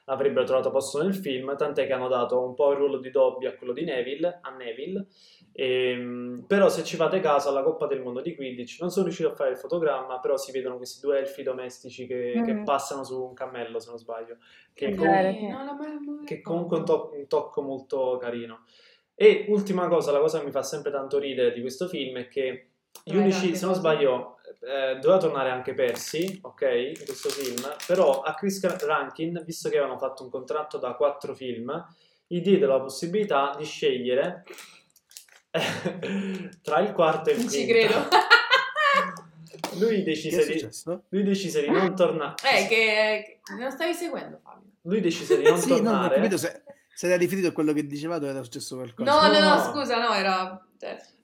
avrebbero trovato posto nel film, tant'è che hanno dato un po' il ruolo di Dobby a quello di Neville, a Neville. Ehm, però se ci fate caso alla Coppa del Mondo di Quidditch non sono riuscito a fare il fotogramma, però si vedono questi due elfi domestici che, che Mhm. passano su un cammello, se non sbaglio, che, È com-. No, ma- che comunque è un, to- un tocco molto carino. E ultima cosa, la cosa che mi fa sempre tanto ridere di questo film è che gli unici, se non sbaglio, eh, doveva tornare anche Percy, ok, in questo film, però a Chris Rankin, visto che avevano fatto un contratto da quattro film, gli diede la possibilità di scegliere tra il quarto e il Non quinto. ci credo. Lui Che decise, è di, successo? lui decise di non tornare. Eh, che, che non stavi seguendo Fabio. Lui decise di non Sì, no, non tornare. capito se, se era riferito a quello che dicevate era successo qualcosa. No, no, no, no. scusa, no, era...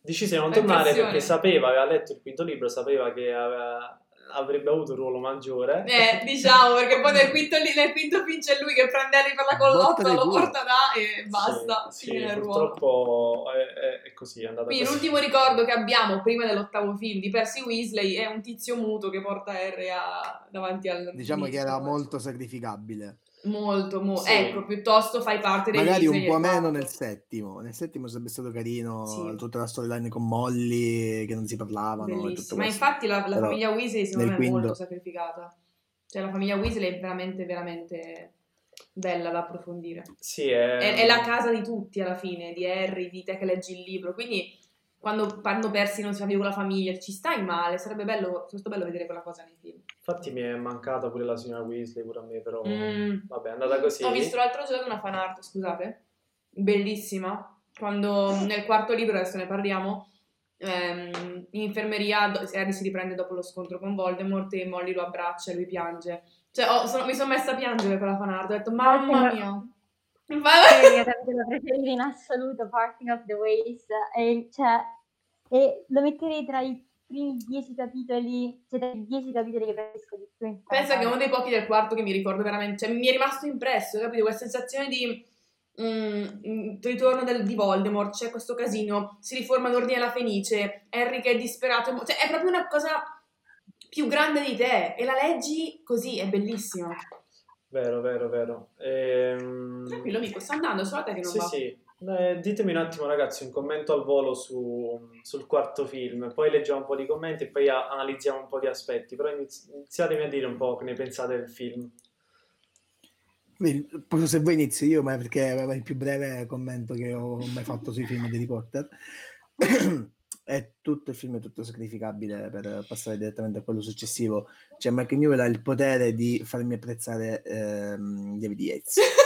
decise di non tornare impressione. perché sapeva, aveva letto il quinto libro, sapeva che aveva- avrebbe avuto un ruolo maggiore. Eh, diciamo, perché poi nel quinto, nel quinto film c'è lui che prende Harry per la collotta, lo porta là e basta, Sì, sì, purtroppo è, è- è così, è andata Quindi così. l'ultimo ricordo che abbiamo prima dell'ottavo film di Percy Weasley è un tizio muto che porta Harry a- davanti al... Diciamo che era molto sacrificabile. Molto, mo- Sì. ecco, piuttosto fai parte dei Magari un po' meno nel settimo. Nel settimo sarebbe stato carino Sì. tutta la storyline con Molly che non si parlavano e. Ma questo. infatti la, la famiglia Weasley secondo me è quinto- molto sacrificata. Cioè la famiglia Weasley è veramente, veramente bella da approfondire. Sì, è... È, è la casa di tutti alla fine, di Harry, di te che leggi il libro. Quindi quando vanno persi non si fa più con la famiglia, ci stai male. Sarebbe bello, sarebbe bello vedere quella cosa nei film. Infatti mi è mancata pure la signora Weasley, pure a me, però... Mm. Vabbè, è andata così. Ho visto l'altro giorno una fan art, scusate, bellissima. Quando nel quarto libro, adesso ne parliamo, ehm, in infermeria Harry si riprende dopo lo scontro con Voldemort e Molly lo abbraccia e lui piange. Cioè, ho- sono- mi sono messa a piangere per la fan art, ho detto, mamma mia. Infatti- la preferita in assoluto, Parting of the Ways, e, cioè, e lo metterei tra i primi dieci capitoli, cioè tra i dieci capitoli che preferisco di più in Pensa che è uno dei pochi del quarto che mi ricordo veramente, cioè mi è rimasto impresso, capito? Quella sensazione di mm, mm, ritorno del- di Voldemort, c'è questo casino, si riforma l'ordine alla Fenice, Harry che è disperato, cioè è proprio una cosa più grande di te e la leggi così, è bellissima. Vero, vero, vero. Ehm... Tranquillo amico, sta andando, solo te che non Sì, va. sì. Eh, ditemi un attimo ragazzi un commento al volo su- sul quarto film, poi leggiamo un po' di commenti e poi a- analizziamo un po' di aspetti, però iniz- iniziatemi a dire un po' che ne pensate del film. Se voi inizio io, ma perché è il più breve commento che ho mai fatto sui film di Harry Potter. è tutto il film è tutto sacrificabile per passare direttamente a quello successivo. Cioè, Mike Newell ha il potere di farmi apprezzare ehm, David Yates.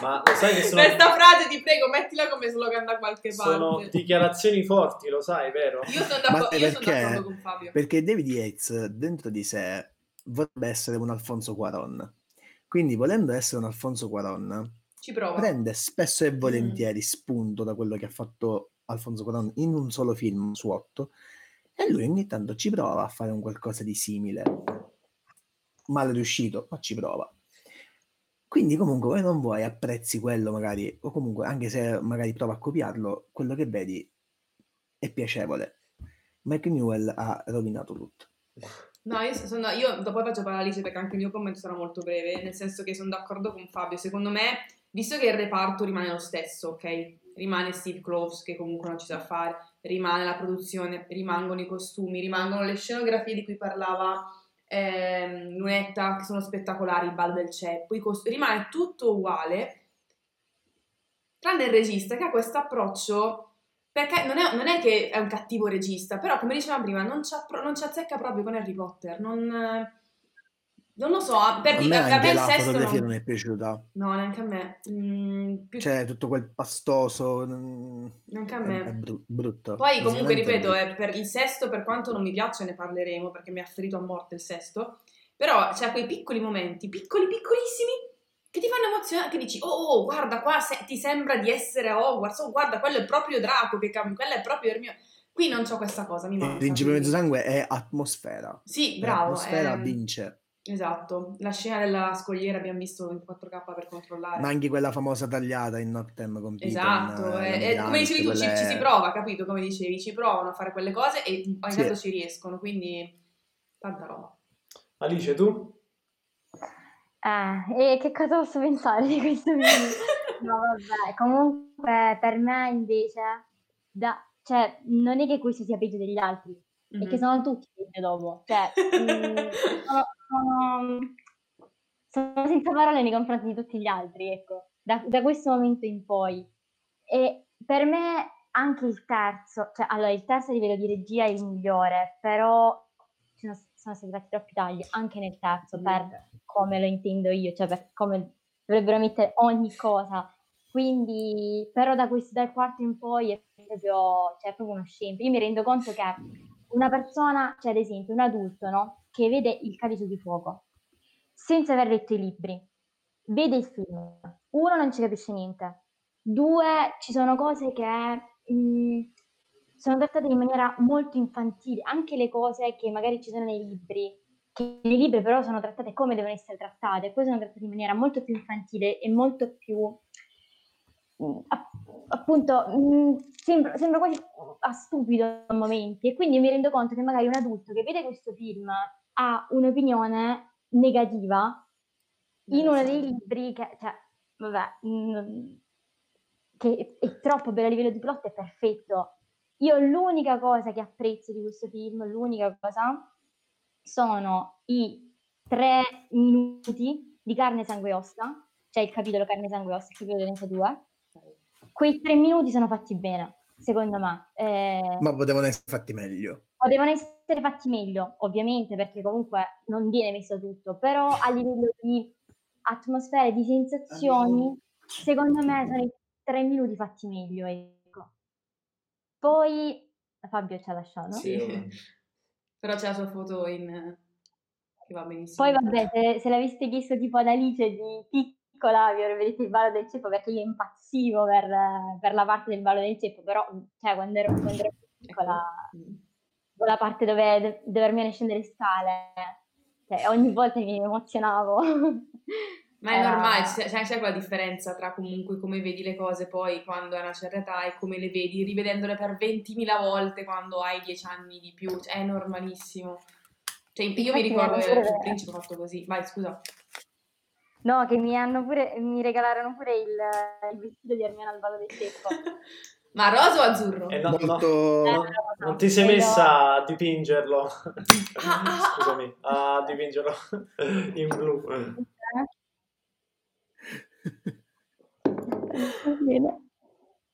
Ma lo sai che sono, Questa frase ti prego, mettila come slogan da qualche sono parte. dichiarazioni forti, lo sai, vero? Io sono Ma d'accordo, io sono perché? d'accordo con Fabio. Perché David Yates dentro di sé vorrebbe essere un Alfonso Cuaron. Quindi, volendo essere un Alfonso Cuaron, Ci prova. prende spesso Mm. e volentieri spunto da quello che ha fatto Alfonso Cuarón in un solo film su otto e lui ogni tanto ci prova a fare un qualcosa di simile male riuscito ma ci prova quindi comunque vuoi non vuoi apprezzi quello magari o comunque anche se magari prova a copiarlo quello che vedi è piacevole Mike Newell ha rovinato tutto No, io, sono, io dopo faccio paralisi perché anche il mio commento sarà molto breve, nel senso che sono d'accordo con Fabio. Secondo me, visto che il reparto rimane lo stesso, ok? Rimane Steve Kloves che comunque non ci sa fare, rimane la produzione, rimangono i costumi, rimangono le scenografie di cui parlava ehm, Lunetta, che sono spettacolari, il ballo del ceppo, i cost- rimane tutto uguale, tranne il regista che ha questo approccio perché non è, non è che è un cattivo regista, però come dicevamo prima, non ci, appro- non ci azzecca proprio con Harry Potter. Non, non lo so, per a me a, il la sesto fotografia non... non è piaciuta No, neanche a me. Mm, più- cioè tutto quel pastoso neanche a è, me. è bru- brutto Poi comunque è ripeto, eh, per il sesto, per quanto non mi piaccia, ne parleremo perché mi ha ferito a morte il sesto. Però c'è quei piccoli momenti, piccoli piccolissimi, che ti fanno emozionare, che dici, oh, oh, guarda qua, se- ti sembra di essere Hogwarts, oh, guarda, quello è proprio Draco che cambia, quello è proprio Hermione. Qui non c'ho questa cosa, mi il manca. principio quindi- mezzosangue è atmosfera Sì, bravo. l'atmosfera ehm, vince Esatto, la scena della scogliera abbiamo visto in 4K per controllare. ma anche quella famosa tagliata in Noctem con Piton Esatto, eh, e- la e come dicevi tu, ci, quelle- ci si prova, capito? Come dicevi, ci provano a fare quelle cose e ogni Sì. tanto ci riescono, quindi tanta roba. Alice, tu? Eh, e che cosa posso pensare di questo film? No, vabbè, comunque per me invece, da, cioè, non è che questo sia peggio degli altri, che Mhm. sono tutti peggio dopo. Cioè, mm, sono, sono- sono senza parole nei confronti di tutti gli altri, ecco, da, da questo momento in poi. E per me anche il terzo, cioè, allora, il terzo livello di regia è il migliore, però ci sono, sono stati fatti troppi tagli anche nel terzo, per come lo intendo io, cioè per come dovrebbero mettere ogni cosa. Quindi, però da questo, dal quarto in poi è proprio, cioè, è proprio uno scempio. Io mi rendo conto che una persona, cioè ad esempio un adulto, no? Che vede il calice di fuoco, senza aver letto i libri, vede il film. Uno, non ci capisce niente. Due, ci sono cose che mh, sono trattate in maniera molto infantile, anche le cose che magari ci sono nei libri, che nei libri però sono trattate come devono essere trattate, poi sono trattate in maniera molto più infantile e molto più mh, app- appunto mh, sembra, sembra quasi a stupido a momenti e quindi mi rendo conto che magari un adulto che vede questo film ha un'opinione negativa in uno dei libri che, cioè, vabbè, mm, che è troppo bello a livello di plot, è perfetto. Io l'unica cosa che apprezzo di questo film, l'unica cosa, sono i tre minuti di carne, sangue e ossa, cioè il capitolo carne, sangue e ossa, il capitolo 32. Quei tre minuti sono fatti bene, secondo me. Eh, Ma potevano essere fatti meglio. potevano essere fatti meglio, ovviamente, perché comunque non viene messo tutto, però a livello di atmosfere, di sensazioni, secondo me sono i tre minuti fatti meglio, ecco. Poi Fabio ci ha lasciato. Sì. Però c'è la sua foto in... che va benissimo. Poi vabbè, se, se l'aveste chiesto tipo ad Alice di piccola, vi avrei detto il ballo del ceppo perché io impazzivo per, per la parte del ballo del ceppo, però cioè, quando ero, quando ero piccola, Mm. quella parte dove, dove Hermione scende le scale, cioè, ogni volta mi emozionavo. Ma è Era- normale, c'è, c'è- quella differenza tra comunque come vedi le cose poi quando hai una certa età e come le vedi rivedendole per 20.000 volte quando hai 10 anni di più, cioè, è normalissimo. Cioè, io mi ricordo che il principe fatto così. Vai, scusa. No, che mi hanno pure, mi regalarono pure il, il vestito di Hermione al ballo del ceppo. Ma rosa o azzurro? Eh, no, no, Molto... Eh, no, non ti sei Quello- messa a dipingerlo. Ah, ah, ah. Scusami, a dipingerlo in blu. Bene.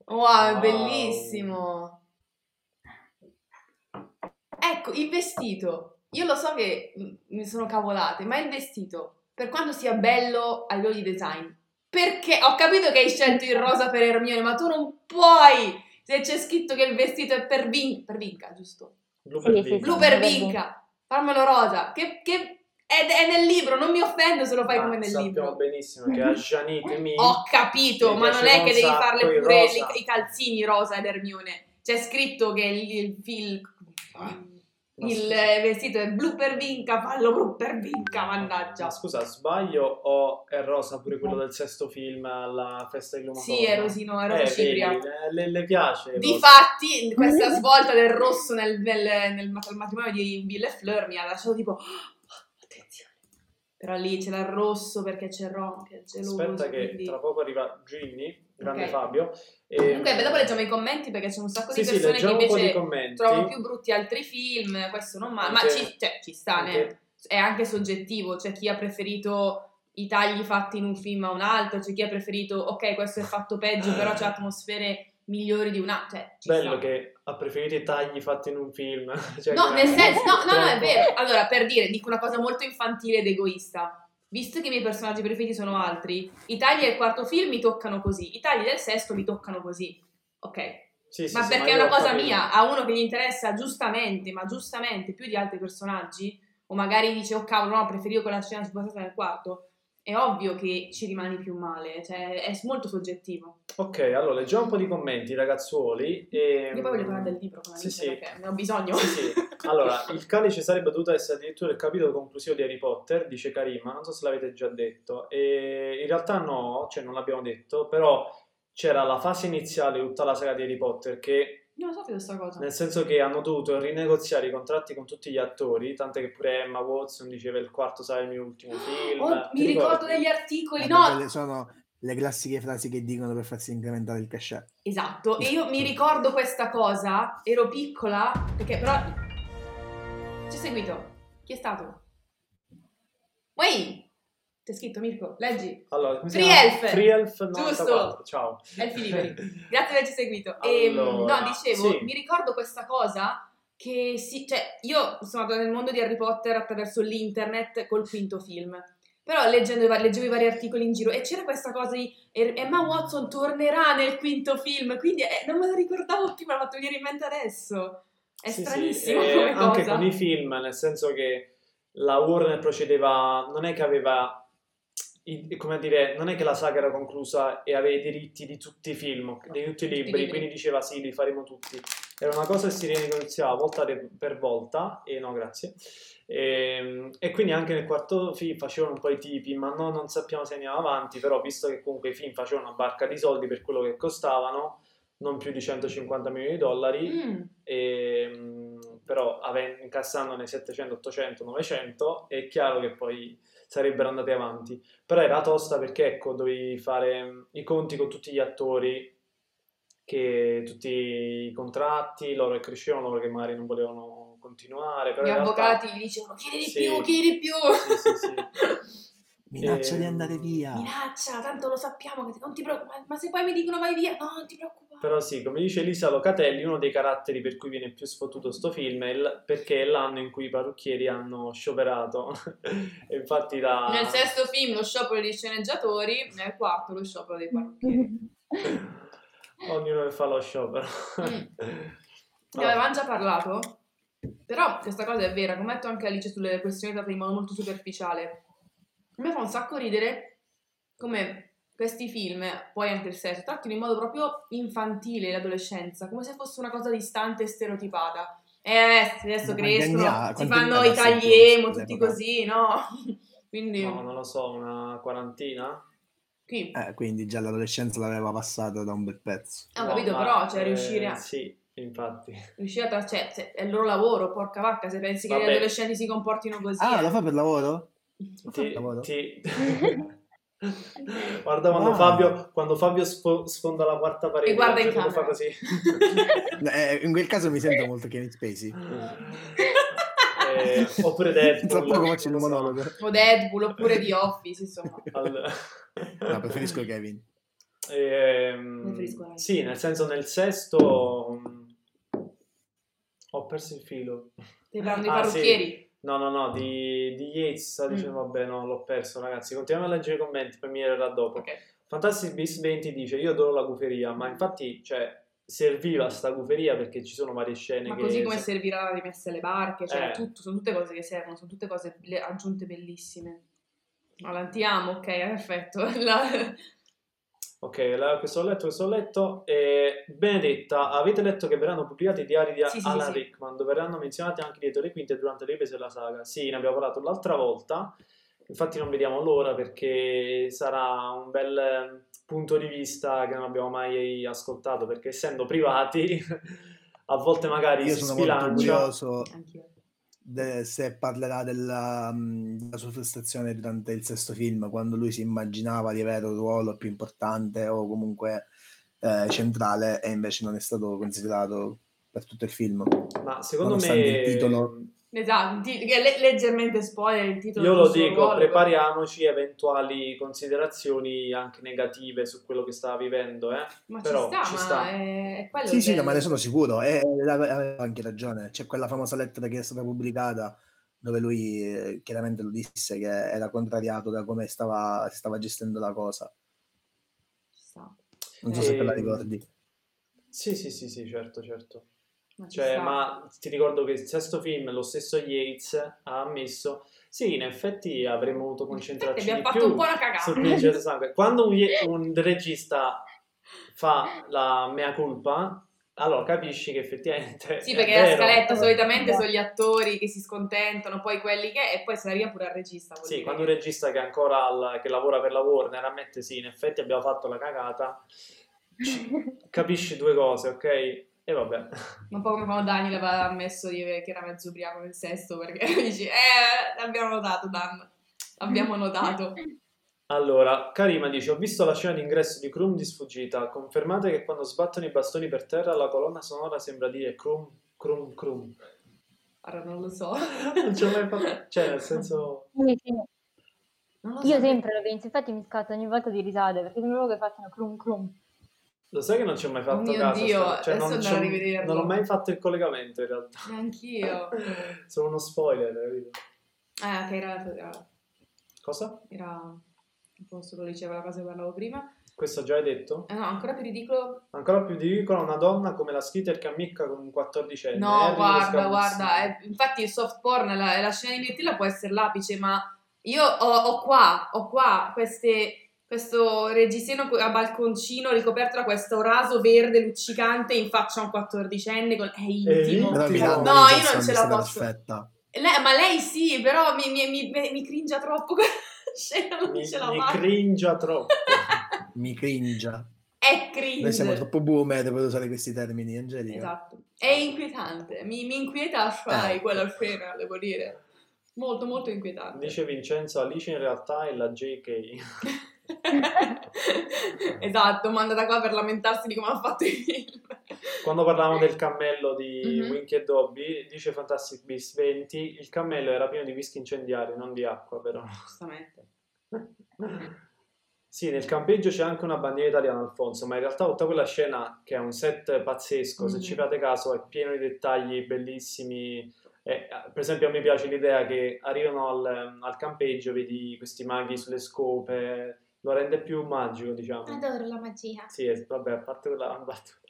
Wow, è Wow. bellissimo. Ecco, il vestito. Io lo so che mi sono cavolate, ma il vestito, per quanto sia bello a livello di design, perché ho capito che hai scelto il rosa per Hermione, ma tu non puoi! Se c'è scritto che il vestito è per, Vin- per Vinca, giusto? Blu Sì, per sì, Vinca. Blu sì. per per Vinca, fammelo rosa, che, che è, è nel libro, non mi offendo se lo fai Ma come nel sappiamo libro. benissimo che a Janit mi Ho capito, ma non è che devi farle pure i, i calzini rosa ed Hermione. C'è scritto che il, il, il- il vestito è blu per Vinca, fallo blu per Vinca, mannaggia. Ma scusa, sbaglio o è rosa pure quello del sesto film alla festa di Lumacona? Sì, è rosino, è Eh, rosa cipria. vedi, le, le piace. Difatti, questa svolta del rosso nel, nel- nel mat- matrimonio di Bill e Fleur mi ha lasciato tipo, "Oh, attenzione. Però lì c'era il rosso perché c'è Ron che è geloso. Aspetta che quindi- tra poco arriva Ginny, grande Ok. Fabio. E... Comunque, beh, dopo leggiamo i commenti perché c'è un sacco Sì, di sì, persone che po' di invece trovano più brutti altri film, questo non male, ma Anche- ci, cioè, ci sta, ne- anche- è anche soggettivo, c'è chi ha preferito i tagli fatti in un film a un altro, c'è chi ha preferito, ok, questo è fatto peggio, però c'è atmosfere migliori di un altro, cioè, ci Bello sta. che ha preferito i tagli fatti in un film. Cioè, No, che- nel senso, no, no, no, è vero. Allora, per dire, dico una cosa molto infantile ed egoista. Visto che i miei personaggi preferiti sono altri, i tagli del quarto film mi toccano così, i tagli del sesto mi toccano così. Ok, Sì, sì, ma sì, perché io è una cosa mia, a uno che gli interessa giustamente, ma giustamente più di altri personaggi, o magari dice, oh cavolo, no, preferivo quella scena spostata nel quarto, è ovvio che ci rimani più male, cioè è molto soggettivo. Ok, allora leggiamo un po' di commenti, ragazzuoli. E... Io poi voglio parlare del libro, con Sì, Alice, sì. perché ne ho bisogno. Sì, sì. Allora, il calice sarebbe dovuto essere addirittura il capitolo conclusivo di Harry Potter, dice Karima, non so se l'avete già detto. E in realtà no, cioè non l'abbiamo detto, però c'era la fase iniziale di tutta la saga di Harry Potter che Non lo so questa cosa. nel senso che hanno dovuto rinegoziare i contratti con tutti gli attori, tant'è che pure Emma Watson diceva il quarto sarà il mio ultimo film. Oh, mi ricordo ricordi? degli articoli, Vabbè, no, quelle sono le classiche frasi che dicono per farsi incrementare il cachet. Esatto, e io mi ricordo questa cosa, ero piccola, perché però... Ci hai seguito? Chi è stato? Wayne! C'è scritto Mirko, leggi. Allora, come Free? Elf. Free Elf Giusto. 94, ciao. Elfi liberi. Grazie per averci seguito. E, Allora, no, dicevo, sì. mi ricordo questa cosa che si... Cioè, io sono andata nel mondo di Harry Potter attraverso l'internet col quinto film. Però leggendo leggevo i vari articoli in giro e c'era questa cosa di "Er- Emma Watson tornerà nel quinto film, quindi eh, non me lo ricordavo più, me l'ha fatto venire in mente adesso. È Sì, sì, stranissimo e come anche cosa. con i film, nel senso che la Warner procedeva, non è che aveva, i- come dire, non è che la saga era conclusa e aveva i diritti di tutti i film, di tutti i Tutti i libri, libri. quindi diceva sì, li faremo tutti. Era una cosa che si rinegoziava volta per volta, e no, grazie. E, e quindi anche nel quarto film facevano un po' i tipi, ma no, non sappiamo se andiamo avanti, però visto che comunque i film facevano una barca di soldi per quello che costavano, non più di 150 milioni di dollari, Mm. e, mh, però incassandone 700, 800, 900 è chiaro che poi sarebbero andati avanti. Però era tosta perché ecco, dovevi fare mm, i conti con tutti gli attori, che tutti i contratti, loro che crescevano, loro che magari non volevano continuare. Però Gli realtà- avvocati gli dicevano chiedi di Sì. più, chiedi di più. Sì, sì, sì. Minaccia di Ehm, andare via. Minaccia, tanto lo sappiamo, che non ti preoccupare, ma se poi mi dicono vai via, no, non ti preoccupare. Però sì, come dice Elisa Locatelli, uno dei caratteri per cui viene più sfottuto sto film è il- perché è l'anno in cui i parrucchieri hanno scioperato. e infatti la... Nel sesto film lo sciopero degli sceneggiatori, nel quarto lo sciopero dei parrucchieri. Ognuno che fa lo sciopero. Ne Allora, avevamo già parlato, però questa cosa è vera, come ha detto anche Alice sulle questioni trattate in modo molto superficiale. A me fa un sacco ridere come questi film, poi anche il sesso, trattino in modo proprio infantile l'adolescenza, come se fosse una cosa distante e stereotipata. Eh, adesso crescono, anni si fanno i adesso tagliemo, tu, tutti così, no? Quindi, no, non lo so, una quarantina? chi? Eh, quindi già l'adolescenza l'aveva passata da un bel pezzo. Ho No, capito, ma, però, cioè, eh, riuscire a... Sì, infatti. Riuscire a tra- cioè, è il loro lavoro, porca vacca, se pensi che Vabbè. gli adolescenti si comportino così. Ah, eh. lo fa per lavoro? Ti, ti- Guarda quando, Wow. Fabio, quando Fabio sfo- sfonda la quarta parete E guarda in tipo fa camera. così. Eh, in quel caso mi sento molto Kevin Spacey. Eh, oppure Deadpool. Tra poco faccio il monologo. o Deadpool oppure di Office, insomma. Al- No, preferisco Kevin. Ehm, Preferisco sì, nel senso nel sesto mh, ho perso il filo. Stai parlando di Ah, parrucchieri? No, no, no, di, di Yates Mm. vabbè, no, l'ho perso, ragazzi. Continuiamo a leggere i commenti, poi mi era dopo. Ok. Fantastic Beast 20 dice, io adoro la guferia, ma infatti, cioè, serviva sta guferia perché ci sono varie scene Ma che... così come servirà la rimessa alle barche, cioè Eh. tutto, sono tutte cose che servono, sono tutte cose aggiunte bellissime. Alan, ti amo, ok, perfetto. La- Ok, la- questo ho letto, questo ho letto. E Benedetta, avete letto che verranno pubblicati i diari di Sì, Alan sì, sì. Rickman, dove verranno menzionati anche dietro le quinte durante le riprese della saga? Sì, ne abbiamo parlato l'altra volta. Infatti non vediamo l'ora perché sarà un bel eh, punto di vista che non abbiamo mai ascoltato, perché essendo privati, a volte magari Io si sono molto sbilancia. curioso Anch'io. De- se parlerà della, della sua frustrazione durante il sesto film, quando lui si immaginava di avere un ruolo più importante o comunque eh, centrale e invece non è stato considerato per tutto il film. Ma secondo Nonostante me... il titolo- Esatto, ti- le- leggermente spoiler il titolo. Io lo dico, ruolo, prepariamoci a eventuali considerazioni anche negative su quello che sta vivendo, eh. Ma però ci sta, ci sta. È, è quello Sì, sì, no, ma ne sono sicuro. E e aveva anche ragione. C'è quella famosa lettera che è stata pubblicata dove lui eh, chiaramente lo disse che era contrariato da come stava, stava gestendo la cosa. Ci sta. Non so se te la Ehm, ricordi. Sì, sì, sì, sì, certo, certo. Ma ci Cioè, ma ti ricordo che il sesto film, lo stesso Yates ha ammesso, sì, in effetti avremmo avuto concentrarci abbiamo di fatto più un po' una cagata. Quando un, un regista fa la mea culpa, allora capisci che effettivamente Sì, è perché la vero. scaletta solitamente sono gli attori che si scontentano, poi quelli che... e poi si arriva pure al regista. Sì, dire quando un regista che ancora al- che lavora per la Warner ammette sì, in effetti abbiamo fatto la cagata, capisci due cose, ok? E vabbè. Un po' come quando Daniel aveva ammesso di che era mezzo ubriaco nel sesto, perché dici, eh, l'abbiamo notato, Dan. Abbiamo notato. Allora, Karima dice: Ho visto la scena d'ingresso di Krum di sfuggita. Confermate che quando sbattono i bastoni per terra la colonna sonora sembra dire Krum, Krum, Krum. Ora non lo so. Non ci ho mai fatto. Cioè, nel senso. Io sempre lo penso, infatti mi scatto ogni volta di risate perché sembra proprio che facciano crum crum. Lo sai che non ci ho mai fatto Oh mio caso? Dio, sta- cioè, adesso ho- a rivederlo. non ho mai fatto il collegamento in realtà. Neanch'io. Sono uno spoiler, capito? Ah, che era, era, Cosa? era... Forse lo diceva la cosa che parlavo prima. Questo già hai detto? Eh no, ancora più ridicolo. Ancora più ridicolo una donna come la skater che ammicca con un 14enne. No, lo guarda, guarda, eh, infatti il soft porn, la, la scena di Mirtilla può essere l'apice, ma io ho, ho qua, ho qua queste, questo reggiseno a balconcino ricoperto da questo raso verde luccicante in faccia a un quattordicenne, con, è intimo. no, io non ce la posso. perfetta. Lei- ma lei sì, però mi, mi, mi, mi cringia troppo quella scena, non Mi, ce la mi faccio. cringia troppo. Mi cringia. È cringe. Noi siamo troppo boomer per usare questi termini, Angelica. Esatto. È inquietante. Mi, mi inquieta assai Eh. quella scena, devo dire. Molto, molto inquietante. Dice Vincenzo, Alice in realtà è la JK. esatto, manda da qua per lamentarsi di come ha fatto il film. Quando parlavamo del cammello di Mhm. Winky e Dobby, dice Fantastic Beasts 20, il cammello era pieno di whisky incendiari, non di acqua però. Giustamente. Sì, nel campeggio c'è anche una bandiera italiana, Alfonso, ma in realtà tutta quella scena, che è un set pazzesco, se Mhm. ci fate caso, è pieno di dettagli bellissimi. Eh, per esempio a me piace l'idea che arrivano al, al campeggio, vedi questi maghi sulle scope, lo rende più magico, diciamo. Adoro la magia. Sì, es- vabbè, a parte quella battuta.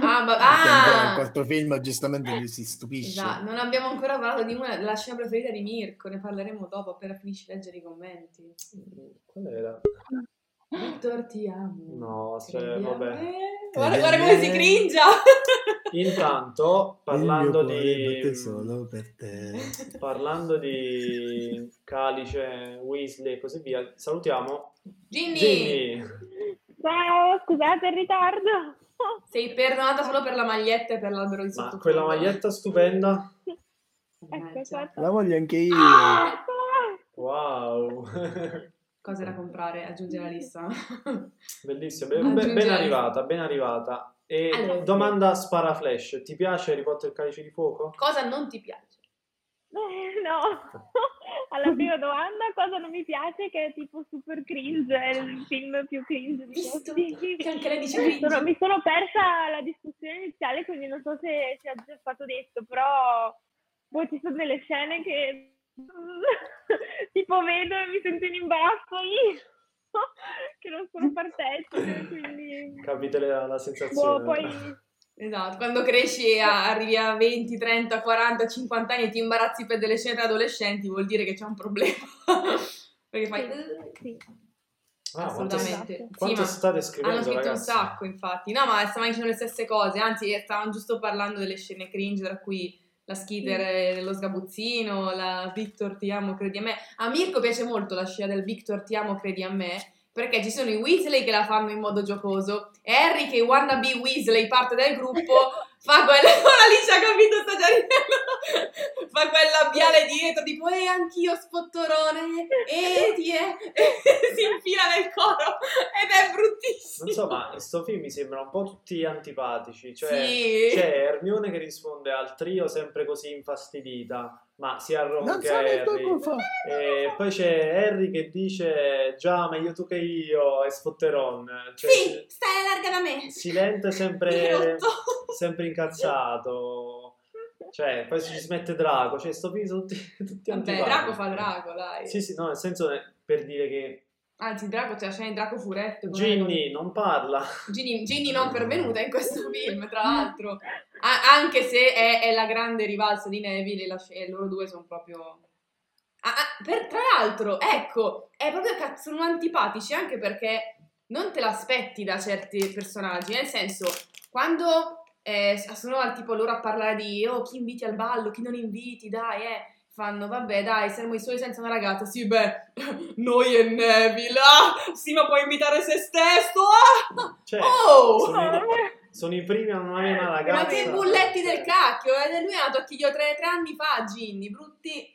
Ah, ma... Ah! al quarto film giustamente lui si stupisce. Esatto, non abbiamo ancora parlato di una, della scena preferita di Mirko, ne parleremo dopo appena finisci di leggere i commenti. Qual era? Victor ti amo. No, cioè, vabbè. Eh, guarda, guarda come si cringia. Intanto, parlando Il di... solo per te. Parlando di Calice, Weasley e così via, salutiamo Ginny, Ginny. Ciao, scusate il ritardo. sei perdonata solo per la maglietta e per l'albero di Ma sottofondo. quella maglietta stupenda, Ecco, Mannaggia. La voglio anche io. Ah! wow, Cose da comprare, aggiungi alla lista. bellissima, ben, ben la arrivata, ben arrivata. E Allora. domanda spara flash, ti piace Harry Potter il calice di fuoco? Cosa non ti piace? Eh, No, alla prima domanda cosa non mi piace che è tipo super cringe, è il film più cringe di Visto tutti. che anche lei dice cringe. Sono- mi sono persa la discussione iniziale, quindi non so se sia già stato detto, però boh, ci sono delle scene che tipo vedo e mi sento in imbarazzo io, che non sono partecipe, quindi Capite la, la sensazione? boh, poi Esatto, quando cresci e a- arrivi a 20, 30, 40, 50 anni e ti imbarazzi per delle scene adolescenti, vuol dire che c'è un problema. Perché fai... "Eh, sì. Ah, quanto, Assolutamente. Sì, quanto ma state hanno scrivendo scritto ragazzi? un sacco, infatti. No, ma stavamo dicendo le stesse cose, anzi, stavamo giusto parlando delle scene cringe, tra cui la Skitter e lo sgabuzzino, la Victor ti amo, credi a me. A Mirko piace molto la scena del Victor ti amo, credi a me, perché ci sono i Weasley che la fanno in modo giocoso, e Harry che wannabe Weasley, parte del gruppo, fa quella... Ora lì ci ha capito, sta già ridendo. fa quel labiale dietro, tipo, eh, anch'io spottorone, eh, ti è... si infila nel coro, ed è bruttissimo. Non so, ma in sto film mi sembrano un po' tutti antipatici. Cioè, Sì. c'è Hermione che risponde al trio sempre così infastidita, ma sia Ron Non che Harry. E poi c'è Harry che dice già meglio tu che io e sfotte Ron. Cioè, Sì, stai larga da me. Silente sempre, sempre incazzato. Cioè, poi si smette Draco. Cioè, sto sono tutti, tutti Vabbè, antipatici. Draco fa Draco, dai. Sì, sì, no, nel senso eh, per dire che Anzi, Draco c'è la scena di Draco Furetto. Ginny non parla. Ginny, Ginny non pervenuta in questo film, tra l'altro. A- anche se è, è la grande rivalsa di Neville la e loro due sono proprio... Ah, ah, per- tra l'altro, ecco, è proprio cazzo, sono antipatici anche perché non te l'aspetti da certi personaggi, nel senso, quando eh, sono al tipo loro a parlare di oh, chi inviti al ballo, chi non inviti, dai, eh, fanno, vabbè, dai, saremo i soli senza una ragazza, sì, beh, noi e Neville, ah, sì, ma puoi invitare se stesso, ah, Cioè, oh! sono, sono i primi a non avere una ragazza. Ma che bulletti del cacchio, eh, lui è nato a Chiglio tre, tre anni fa, Ginny, brutti...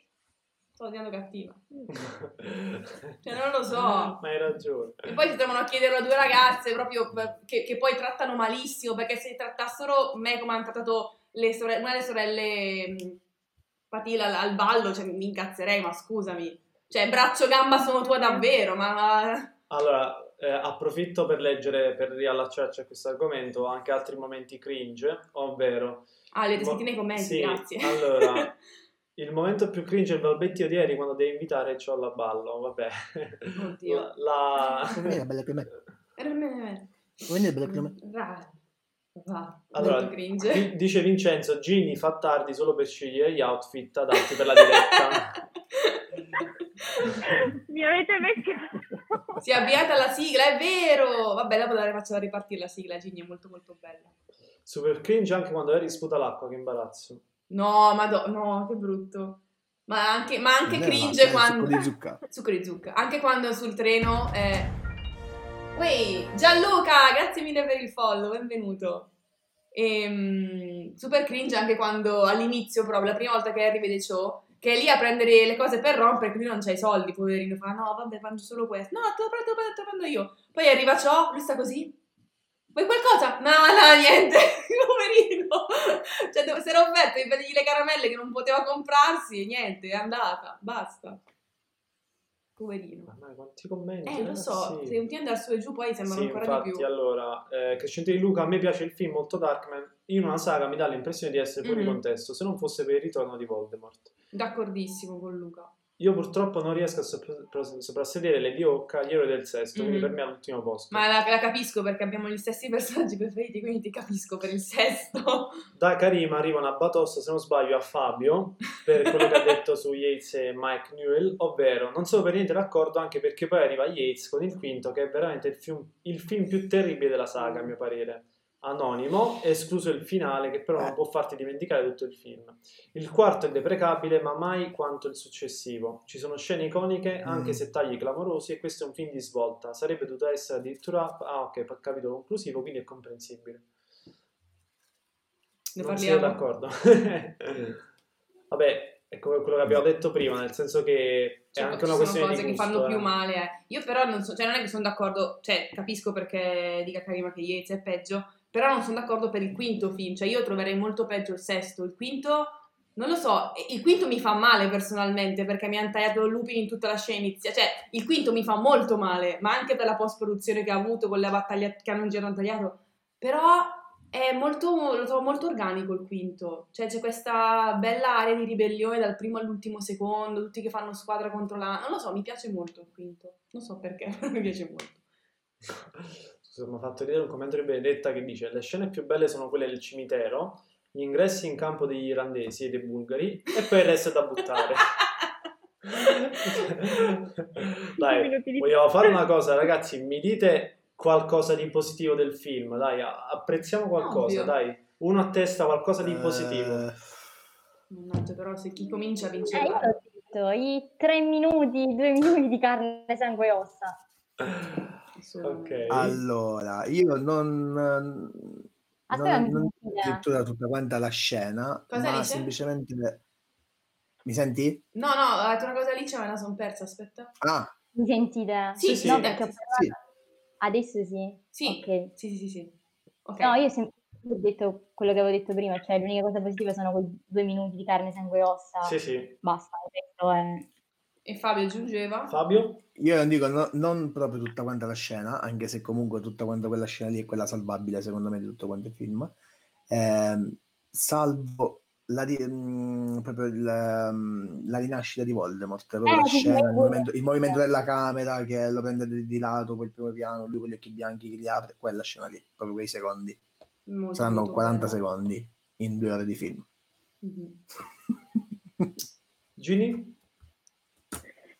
Sto diventando cattiva. Cioè, non lo so. Ma hai ragione. E poi si trovano a chiederlo a due ragazze proprio per- che, che poi trattano malissimo, perché se trattassero me come hanno trattato le sorelle, una delle sorelle mh, Patila al, al ballo, cioè mi incazzerei, ma scusami. Cioè, braccio gamba sono tua davvero, ma- Allora, eh, approfitto per leggere, per riallacciarci a questo argomento, anche altri momenti cringe, ovvero... Ah, avete Mo- nei commenti, sì, grazie. allora, il momento più cringe è il balbettio di ieri quando devi invitare Ciollo a ballo, vabbè. Oddio. La... Come era bella come Era bella Va, Allora, cringe. di- dice Vincenzo, Ginny fa tardi solo per scegliere gli outfit adatti per la diretta. Mi avete beccato. Si è avviata la sigla, è vero! Vabbè, dopo la faccio ripartire la sigla, Ginny, è molto molto bella. Super cringe anche quando Harry sputa l'acqua, che imbarazzo. No, madò, no, che brutto. Ma anche, ma anche cringe quando... succo di zucca. Succo di zucca. Anche quando sul treno... eh, Uè, Gianluca, grazie mille per il follow, benvenuto. Ehm, super cringe anche quando all'inizio, proprio la prima volta che Harry vede ciò, che è lì a prendere le cose per rompere, quindi non c'ha i soldi, poverino, fa no, vabbè, mangio solo questo. No, te lo prendo, te lo prendo, te lo prendo io. Poi arriva ciò, lui sta così. Vuoi qualcosa? No, no, niente, poverino. Cioè, si era offerto di prendergli le caramelle che non poteva comprarsi e niente, è andata, basta. Poverino. Mamma, quanti commenti. Eh, lo so, ragazzi. se continui ad andare su e giù poi sembrano Sì, ancora infatti, di più. allora, eh, Crescente di Luca, a me piace il film molto Darkman, in una saga mi dà l'impressione di essere fuori Mhm. contesto, se non fosse per il ritorno di Voldemort. D'accordissimo con Luca. Io purtroppo non riesco a sopra- soprassedere le dio Cavaliere del Sesto, quindi Mhm. per me è all'ultimo posto. Ma la, la capisco perché abbiamo gli stessi personaggi preferiti, quindi ti capisco per il sesto. Da Karima arrivano a Batossa, se non sbaglio, a Fabio, per quello che ha detto su Yates e Mike Newell, ovvero non sono per niente d'accordo anche perché poi arriva Yates con il quinto, che è veramente il film, il film più terribile della saga, a mio parere. Anonimo, escluso il finale, che però non può farti dimenticare tutto il film. Il quarto è deprecabile, ma mai quanto il successivo. Ci sono scene iconiche, anche Mm. se tagli clamorosi, e questo è un film di svolta. Sarebbe dovuto essere addirittura... Ah, ok, capitolo conclusivo, quindi è comprensibile. Ne Non siamo parliamo. d'accordo. Vabbè, è come quello che abbiamo detto prima, nel senso che è Cioè, anche ci una sono questione cose di che gusto, fanno eh. più male. eh. Io però non so, cioè non è che sono d'accordo, cioè capisco perché dica Karima che Yates è peggio, però non sono d'accordo per il quinto film, cioè io troverei molto peggio il sesto, il quinto non lo so, il quinto mi fa male personalmente perché mi hanno tagliato Lupin in tutta la scena iniziale, cioè il quinto mi fa molto male, ma anche per la post produzione che ha avuto con la battaglia che hanno girato tagliato, però è molto, lo trovo molto organico il quinto, cioè c'è questa bella area di ribellione dal primo all'ultimo secondo, tutti che fanno squadra contro la... Non lo so, mi piace molto il quinto, non so perché, mi piace molto. Mi ha fatto vedere un commento di Benedetta che dice le scene più belle sono quelle del cimitero, gli ingressi in campo degli irlandesi e dei bulgari e poi il resto è da buttare. Dai, vogliamo fare una cosa ragazzi, mi dite qualcosa di positivo del film, dai, apprezziamo qualcosa, Ovvio. dai, uno a testa qualcosa di positivo. Eh, Mannaggia, però se chi comincia Eh, vince io il l'ho detto, i tre minuti, due minuti di carne, sangue e ossa. ok. allora, io non... non, Aspetta, non sentite? addirittura tutta quanta la scena, Cosa ma dice? semplicemente... Mi senti? No, no, ha detto una cosa lì, ce me la sono persa, aspetta. Ah, Mi sentite? Sì, sì, No, sì. perché ho Sì. Adesso sì? Sì. Ok. Sì, sì, sì, sì. Ok. No, io sem- ho detto quello che avevo detto prima, cioè l'unica cosa positiva sono quei due minuti di carne, sangue e ossa. Sì, sì. Basta, il resto è... E Fabio aggiungeva? Fabio? io non dico no- non proprio tutta quanta la scena, anche se comunque tutta quanta quella scena lì è quella salvabile secondo me di tutto quanto il film, Ehm, salvo la, di- mm, proprio il, mm, la rinascita di Voldemort, proprio Eh, la scena, il movimento, il movimento della camera che lo prende di, di lato, quel primo piano, lui con gli occhi bianchi che li apre, quella scena lì, proprio quei secondi. Molto, Saranno molto 40 bello. secondi in due ore di film. Mhm. Gini?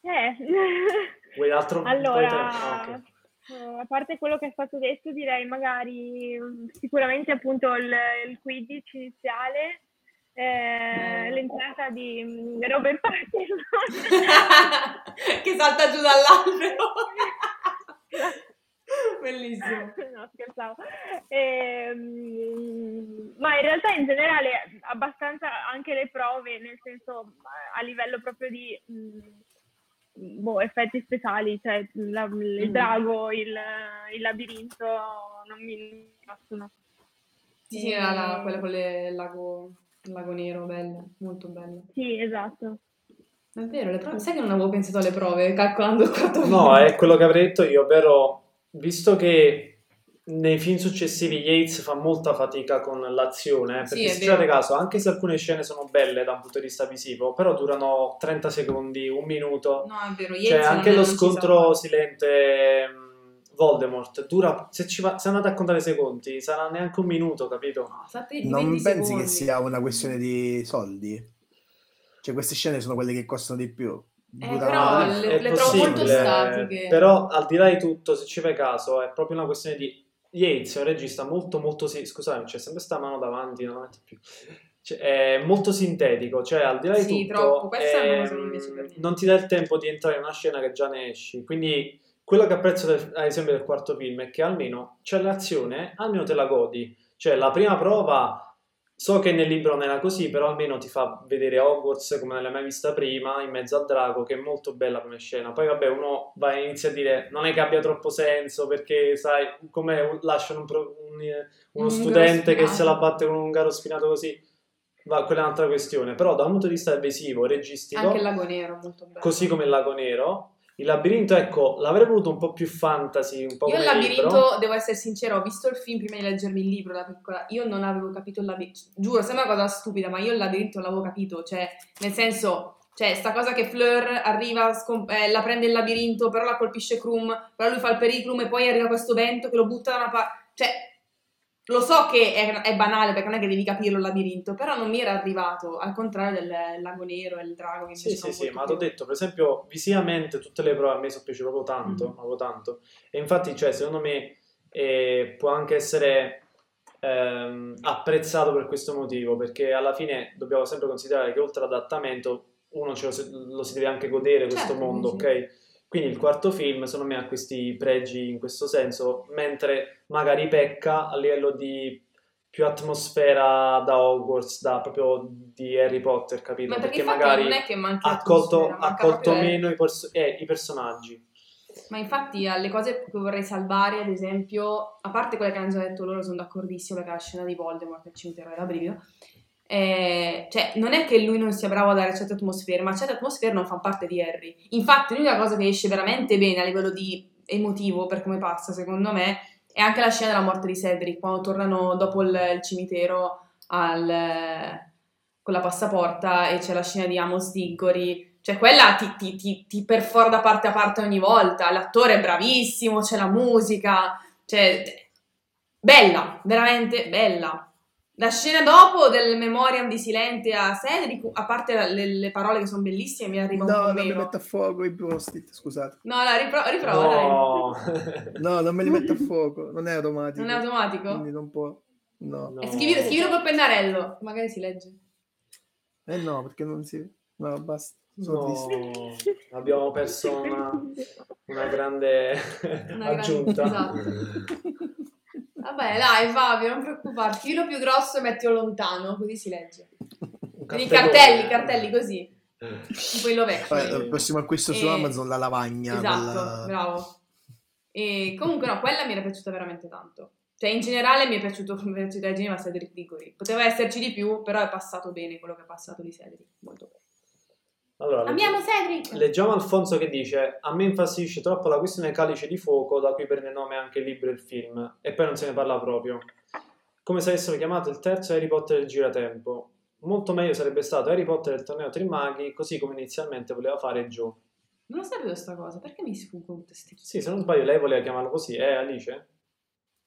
Eh. Vuoi altro? un po' di tempo? Allora, Ah, ok. eh, a parte quello che è stato detto, direi magari mm, sicuramente appunto il, il Quidditch iniziale, eh, Mm. l'entrata di mm, Robert Pattinson. che salta giù dall'albero. Bellissimo. no, scherzavo. Ehm, ma in realtà in generale abbastanza anche le prove, nel senso a livello proprio di mh, boh, effetti speciali, cioè la- il Mm. drago, il, il labirinto non mi piacciono. Sì, sì, era la- quella con le- il lago, il lago nero, bella, molto bella. Sì, esatto. È vero, le prove, sai che non avevo pensato alle prove calcolando il quarto No, film? è quello che avrei detto io, ovvero visto che nei film successivi Yates fa molta fatica con l'azione, eh, Sì, perché è se ci fate caso, anche se alcune scene sono belle da un punto di vista visivo, però durano 30 secondi, un minuto. No, è vero, Cioè, Yates anche non- lo scontro silente mh, Voldemort dura, se, ci va, se andate a contare i secondi, sarà neanche un minuto, capito? No, Non 20 pensi secondi. che sia una questione di soldi? Cioè queste scene sono quelle che costano di più. Eh, però È le- le trovo molto possibile, statiche. Però al di là di tutto, se ci fai caso, è proprio una questione di Yates è un regista molto molto si- scusami, c'è sempre sta mano davanti, non la metto più. Cioè, è molto sintetico, cioè al di là di Sì, tutto troppo. Questa è ehm, che non niente. non ti dà il tempo di entrare in una scena che già ne esci, quindi quello che apprezzo del- ad esempio del quarto film è che almeno c'è l'azione, almeno te la godi. Cioè, la prima prova, so che nel libro non era così, però almeno ti fa vedere Hogwarts come non l'hai mai vista prima, in mezzo al drago, che è molto bella come scena. Poi, vabbè, uno va e inizia a dire non è che abbia troppo senso, perché, sai, come lasciano un pro- un- uno Un studente che se la batte con un garo spinato così, va, quella è un'altra questione. Però, da un punto di vista visivo, registico, Anche il lago nero, molto bello. così come il lago nero. Il labirinto, ecco, l'avrei voluto un po' più fantasy, un po' Io il labirinto, libro. devo essere sincera, ho visto il film prima di leggermi il libro da piccola. Io non avevo capito il labirinto. Giuro, sembra una cosa stupida, ma io il labirinto l'avevo capito. Cioè, nel senso, cioè, sta cosa che Fleur arriva, scom- eh, la prende il labirinto, però la colpisce Krum, però lui fa il periclum e poi arriva questo vento che lo butta da una parte. Cioè, lo so che è, è banale perché non è che devi capirlo il labirinto, però non mi era arrivato, al contrario del lago nero e il drago che Sì, sì, sì, ma ti ho detto, per esempio, visivamente tutte le prove a me sono piaciute proprio tanto, Mhm. proprio tanto. E infatti, cioè, secondo me eh, può anche essere ehm, apprezzato per questo motivo, perché alla fine dobbiamo sempre considerare che oltre all'adattamento uno lo, si- lo si deve anche godere questo Certo, mondo, sì. ok? Quindi il quarto film, secondo me, ha questi pregi in questo senso, mentre magari pecca a livello di più atmosfera da Hogwarts, da proprio di Harry Potter, capito? Ma perché, perché magari non è che manca ha colto, ha colto proprio- meno i, pers- eh, i personaggi. Ma infatti alle cose che vorrei salvare, ad esempio, a parte quelle che hanno già detto loro, sono d'accordissimo perché la scena di Voldemort al cimitero era brivido. Eh, cioè, non è che lui non sia bravo a dare certe atmosfere, ma certe atmosfere non fanno parte di Harry. Infatti, l'unica cosa che esce veramente bene a livello di emotivo, per come passa, secondo me, è anche la scena della morte di Cedric, quando tornano dopo il, il cimitero al- con la passaporta e c'è la scena di Amos Diggory. Cioè, quella ti, ti, ti, ti perfora da parte a parte ogni volta. L'attore è bravissimo, c'è la musica, cioè, bella, veramente bella. La scena dopo del memoriam di Silente a Cedric, a parte la- le, le parole che sono bellissime, mi arriva un No, po' non mi meno. metto a fuoco i post-it, scusate. No, no, ripro- riprova, dai. No. No, non me li metto a fuoco, non è automatico. Non è automatico? Quindi non può. No. No. Scrivilo, scrivilo col pennarello, magari si legge. Eh no, perché non si... No, basta. No, abbiamo perso una, una grande Una aggiunta. grande- esatto. Vabbè, dai, Fabio, non preoccuparti. Scrivilo più grosso e mettilo lontano, così si legge. Quindi i cartelli, cartelli così. Tipo il Poi, Lovecchio. il prossimo acquisto su E- Amazon la lavagna. Esatto, quella- bravo. E comunque no, quella mi era piaciuta veramente tanto. Cioè, in generale mi è piaciuto come piaciuta Geneva Cedric Diggory. Poteva esserci di più, però è passato bene quello che è passato di Cedric. Molto bene. Allora, Amiamo Cedric! leggiamo Alfonso che dice a me infastidisce troppo la questione calice di fuoco da cui prende nome anche il libro e il film e poi non se ne parla proprio come se avessero chiamato il terzo Harry Potter del giratempo molto meglio sarebbe stato Harry Potter del torneo Tre Maghi così come inizialmente voleva fare Joe Non lo sapevo sta cosa, perché mi sfuggono tutte queste sì se non sbaglio lei voleva chiamarlo così eh Alice?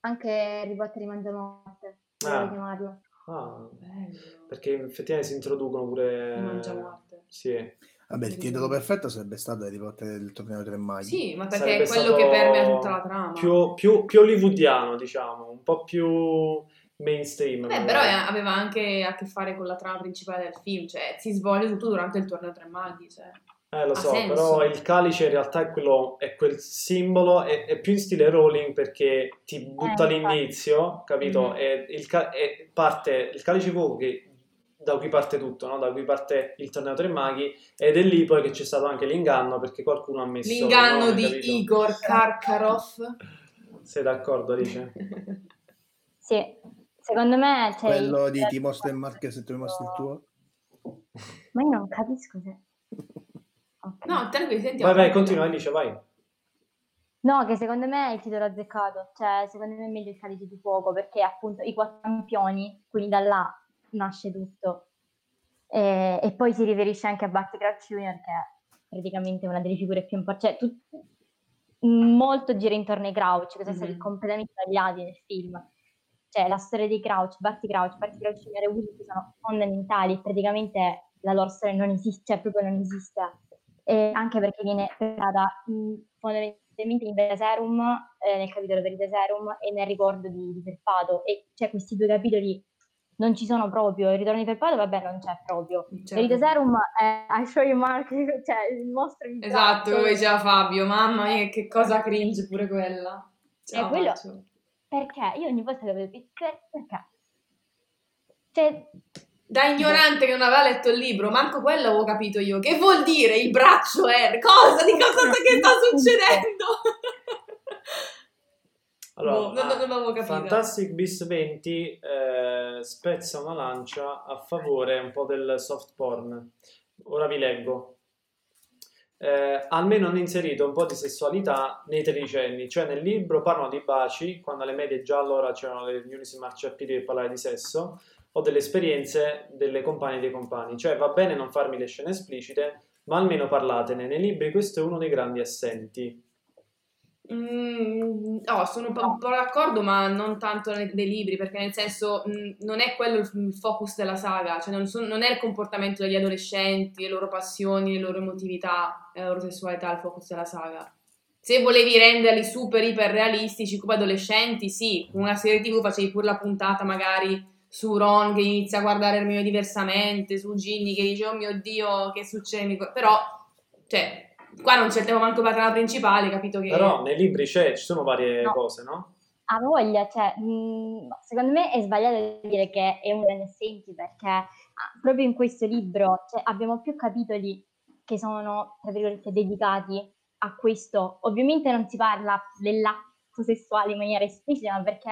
Anche Harry Potter di Mangiamorte, Ah. chiamarlo. ah Bello. perché effettivamente si introducono pure Il Mangiamorte. Sì Vabbè, il titolo perfetto sarebbe stato Harry Potter del torneo dei tre maghi. Sì, ma perché Sarebbe è quello che permea tutta la trama. più, più, più hollywoodiano diciamo un po' più mainstream Beh, però è- aveva anche a che fare con la trama principale del film, cioè si svolge tutto durante il torneo Tre Maghi. Cioè. Eh, lo Ha so, senso. però il calice in realtà è, quello, è quel simbolo, è, è più in stile Rowling perché ti butta Eh, all'inizio, capito? Mhm. E il, ca- parte, il calice fuoco che da cui parte tutto, no? da cui parte il torneo Tre Maghi ed è lì poi che c'è stato anche l'inganno perché qualcuno ha messo L'inganno di capito? Igor Karkaroff. Sei d'accordo, Alice? Sì, secondo me c'è... Quello il- di ti mostro il marchio se tu mi mostri il tuo. Ma io non capisco se... Ok. No, tranquilli, sentiamo. Vai, vai, continua Alice, vai. No, che secondo me è il titolo azzeccato, cioè secondo me è meglio il calice di fuoco perché appunto i quattro campioni, quindi da là nasce tutto. E, e poi si riferisce anche a Barty Crouch Jr. che è praticamente una delle figure più importanti, cioè tut- molto gira intorno ai Crouch, che sono stati Mhm. completamente tagliati nel film. Cioè la storia dei Crouch, Barty Crouch, Barty Crouch Jr. e Weasley sono fondamentali, praticamente la loro storia non esiste, cioè proprio non esiste. E anche perché viene trattata mh, fondamentalmente in Veserum, eh, nel capitolo del Veserum e nel ricordo di, di Felpato. E c'è questi due capitoli non ci sono proprio. Il ritorno di Felpato, vabbè, non c'è proprio. Certo. Verita Serum è I show you Mark, cioè il mostro in Esatto, come diceva Fabio, mamma mia che cosa cringe pure quella. Eh, quello- faccio. Perché? Io ogni volta che vedo per- perché? Cioè, Da ignorante che non aveva letto il libro, manco quello avevo capito io. Che vuol dire il braccio R? Cosa? Di cosa che sta succedendo? Allora, Boh, non, non l'avevo capito. Fantastic Beasts 20 eh, spezza una lancia a favore un po' del soft porn. Ora vi leggo. Eh, almeno hanno inserito un po' di sessualità nei tredicenni, cioè nel libro parlano di baci, quando alle medie già allora c'erano le riunioni sui marciapiedi per parlare di sesso, o delle esperienze delle compagne e dei compagni. Cioè va bene non farmi le scene esplicite, ma almeno parlatene. Nei libri questo è uno dei grandi assenti. Mm, no, sono un po', un po' d'accordo, ma non tanto nei, nei libri, perché nel senso mm, non è quello il, il focus della saga, cioè non, son- non è il comportamento degli adolescenti, le loro passioni, le loro emotività, e la loro sessualità il focus della saga. Se volevi renderli super iper realistici come adolescenti, sì, con una serie TV facevi pure la puntata magari su Ron che inizia a guardare Hermione diversamente, su Ginny che dice oh mio Dio che succede, però cioè qua non c'è il tema manco per la trama principale, capito che... Però nei libri c'è, ci sono varie No. cose, no? ha voglia, cioè, mh, secondo me è sbagliato dire che è un assenti perché ah, proprio in questo libro cioè, abbiamo più capitoli che sono, tra virgolette, dedicati a questo. Ovviamente non si parla dell'atto sessuale in maniera esplicita, ma perché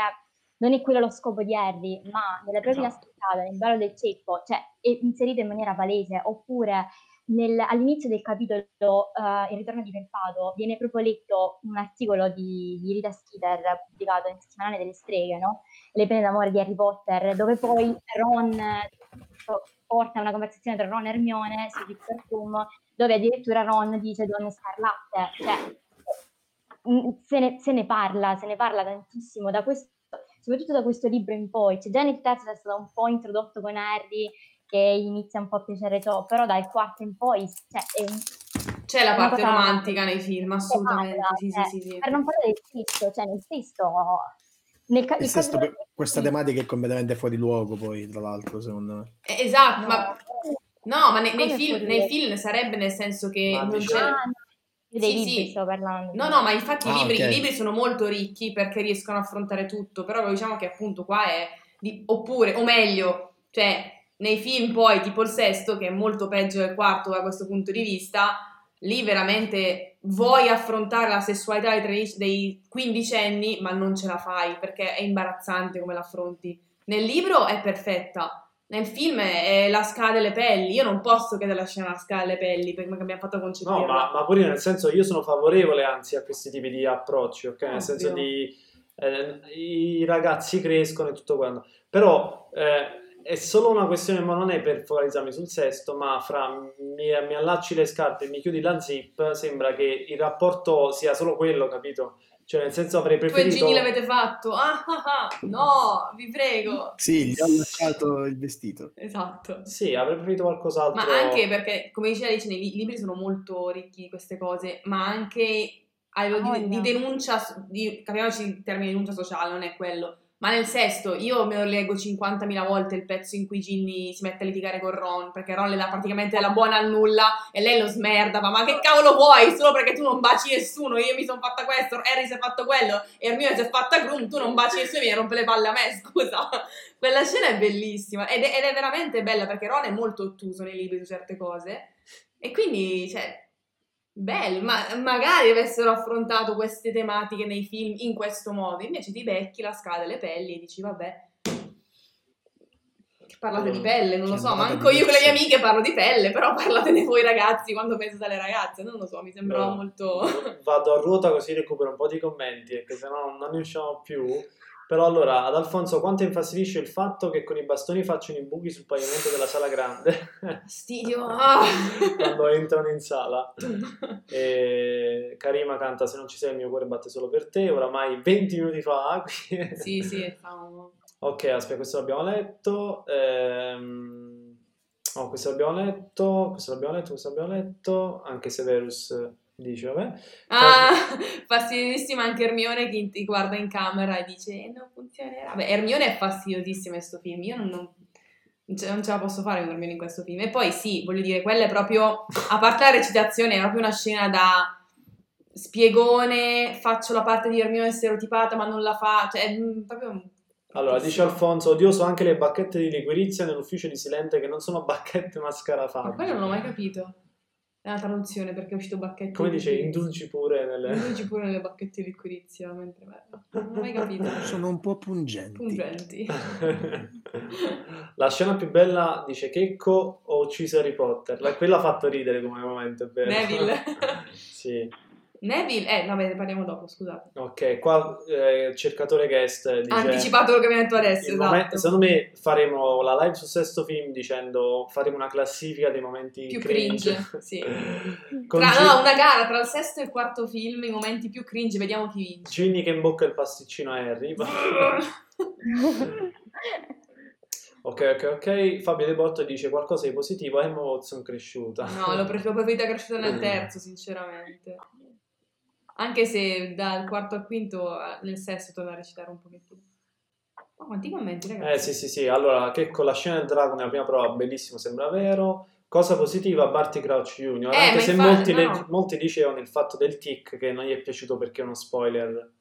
non è quello lo scopo di Harry, ma nella propria Esatto. strada, nel ballo del ceppo, cioè è inserito in maniera palese, oppure nel- all'inizio del capitolo eh, Il ritorno di Felpato viene proprio letto un articolo di, di Rita Skeeter pubblicato in settimanale delle streghe, no? Le pene d'amore di Harry Potter, dove poi Ron porta una conversazione tra Ron e Hermione su Victor Room, dove addirittura Ron dice donne scarlatte, cioè mm, se ne, se ne parla, se ne parla tantissimo da questo, soprattutto da questo libro in poi, cioè già nel terzo è stato un po' introdotto con Harry che inizia un po' a piacere ciò, però dal quarto in poi cioè, è un, C'è la parte romantica nei film, assolutamente. parla, Sì, sì, cioè, sì, sì. per non parlare del sesto, cioè nel sesto, nel ca- Il il sesto, capitolo- questa tematica è completamente fuori luogo, poi, tra l'altro, secondo me. Eh, Esatto, no, ma no, ma nei, nei film, nei film sarebbe nel senso che Ma non c'è. Ah, no, dei Sì, libri sì. sto parlando. No, no, ma infatti i, Ah, libri, ok. i libri sono molto ricchi perché riescono a affrontare tutto, però diciamo che appunto qua è... di- oppure, o meglio, cioè nei film poi tipo il sesto, che è molto peggio del quarto da questo punto di vista, lì veramente vuoi affrontare la sessualità dei, quindicenni, ma non ce la fai perché è imbarazzante come l'affronti. Nel libro è perfetta, nel film è la scala delle pelli. Io non posso chiedere la scena la scala delle pelli perché abbiamo fatto concepire. No, ma, ma pure nel senso io sono favorevole anzi a questi tipi di approcci, ok? Nel Ovvio. senso di eh, i ragazzi crescono e tutto quanto. Però eh, è solo una questione, ma non è per focalizzarmi sul sesto, ma fra mi, mi allacci le scarpe e mi chiudi la zip, sembra che il rapporto sia solo quello, capito? Cioè, nel senso avrei Tu e preferito... Ginny l'avete fatto? Ah, ah, ah. No, vi prego. Sì, gli ho lasciato il vestito. Esatto. Sì, avrei preferito qualcos'altro. Ma anche perché, come diceva Alice, nei li- libri sono molto ricchi di queste cose, ma anche a livello di, di denuncia, di, capiamoci il termine denuncia sociale, non è quello. Ma nel sesto, io me lo leggo 50.000 volte il pezzo in cui Ginny si mette a litigare con Ron, perché Ron le dà praticamente della buona al nulla e lei lo smerda, ma, ma che cavolo vuoi? Solo perché tu non baci nessuno, io mi sono fatta questo, Harry si è fatto quello, e Hermione si è fatta Groom, tu non baci nessuno e mi rompe le palle a me, scusa. Quella scena è bellissima ed è, ed è veramente bella perché Ron è molto ottuso nei libri su certe cose e quindi, cioè, bello, ma magari avessero affrontato queste tematiche nei film in questo modo, invece ti becchi la scala delle pelli e dici, vabbè, parlate di pelle, non lo so, manco io con le mie amiche parlo di pelle, però parlatene voi ragazzi quando pensate alle ragazze, non lo so, mi sembrava No. molto... Vado a ruota così recupero un po' di commenti, perché sennò non ne usciamo più. Però allora, ad Alfonso, quanto infastidisce il fatto che con i bastoni facciano i buchi sul pavimento della sala grande Fastidio! ah. quando entrano in sala? E Karima canta Se non ci sei il mio cuore batte solo per te, oramai 20 minuti fa. sì, sì, fa un- Ok, aspetta, questo l'abbiamo letto. Ehm... Oh, questo l'abbiamo letto, questo l'abbiamo letto, questo l'abbiamo letto. Anche Severus dice, vabbè. Ah, fastidiosissima anche Hermione che ti guarda in camera e dice "Eh, non funzionerà. Beh, Hermione è fastidiosissima in questo film, io non, non- ce, non ce la posso fare con Hermione in questo film. E poi sì, voglio dire, quella è proprio, a parte la recitazione, è proprio una scena da spiegone, faccio la parte di Hermione stereotipata ma non la fa, cioè è proprio... Allora, dice Alfonso, odioso anche le bacchette di liquirizia nell'ufficio di Silente che non sono bacchette ma Ma quello non l'ho mai capito. È una traduzione perché è uscito bacchetti Come di dice, liquirizia. indulgi pure nelle... Indulgi pure nelle bacchette di liquirizia mentre non ho mai capito. Sono un po' pungenti. Pungenti. La scena più bella dice Checco ho ucciso Harry Potter. La- quella ha fatto ridere come momento, è vero? Neville. sì. Neville, eh, vabbè, ne parliamo dopo, scusate. Ok, qua eh, il cercatore guest dice... Ha anticipato quello che mi ha detto adesso, esatto. momento- secondo me faremo la live sul sesto film dicendo faremo una classifica dei momenti Più cringe. cringe, sì. Tra, Gi- no, una gara tra il sesto e il quarto film, i momenti più cringe, vediamo chi vince. Ginny che imbocca il pasticcino a Harry. ok, ok, ok. Fabio De Botto dice qualcosa di positivo. Emma Watson cresciuta. No, l'ho, pre- l'ho preferita cresciuta nel terzo, sinceramente. Anche se dal quarto al quinto, eh, nel sesto, torna a recitare un pochettino. Ma quanti commenti, Eh ragazzi? sì, sì, sì. Allora, che con la scena del drago nella prima prova, bellissimo, sembra vero. Cosa positiva, Barty Crouch Jr. Eh, Anche se infatti, molti, le- no. molti dicevano il fatto del tic che non gli è piaciuto perché è uno spoiler.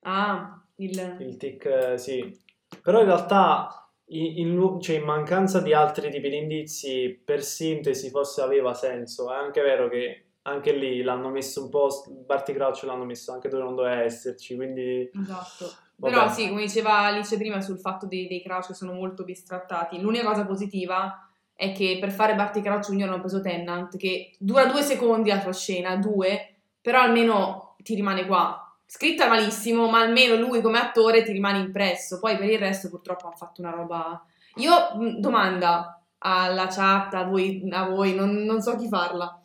Ah, il... Il tic, eh, sì. Però in realtà, in, in cioè, in mancanza di altri tipi di indizi, per sintesi forse aveva senso. È anche vero che anche lì l'hanno messo un po', Barty Crouch l'hanno messo anche dove non doveva esserci, quindi... Esatto. Vabbè. Però sì, come diceva Alice prima sul fatto dei, dei Crouch che sono molto bistrattati, l'unica cosa positiva è che per fare Barty Crouch Junior hanno preso Tennant, che dura due secondi la sua scena, due, però almeno ti rimane qua. Scritta malissimo, ma almeno lui come attore ti rimane impresso. Poi per il resto purtroppo hanno fatto una roba... Io, domanda alla chat, a voi, a voi non, non so chi farla,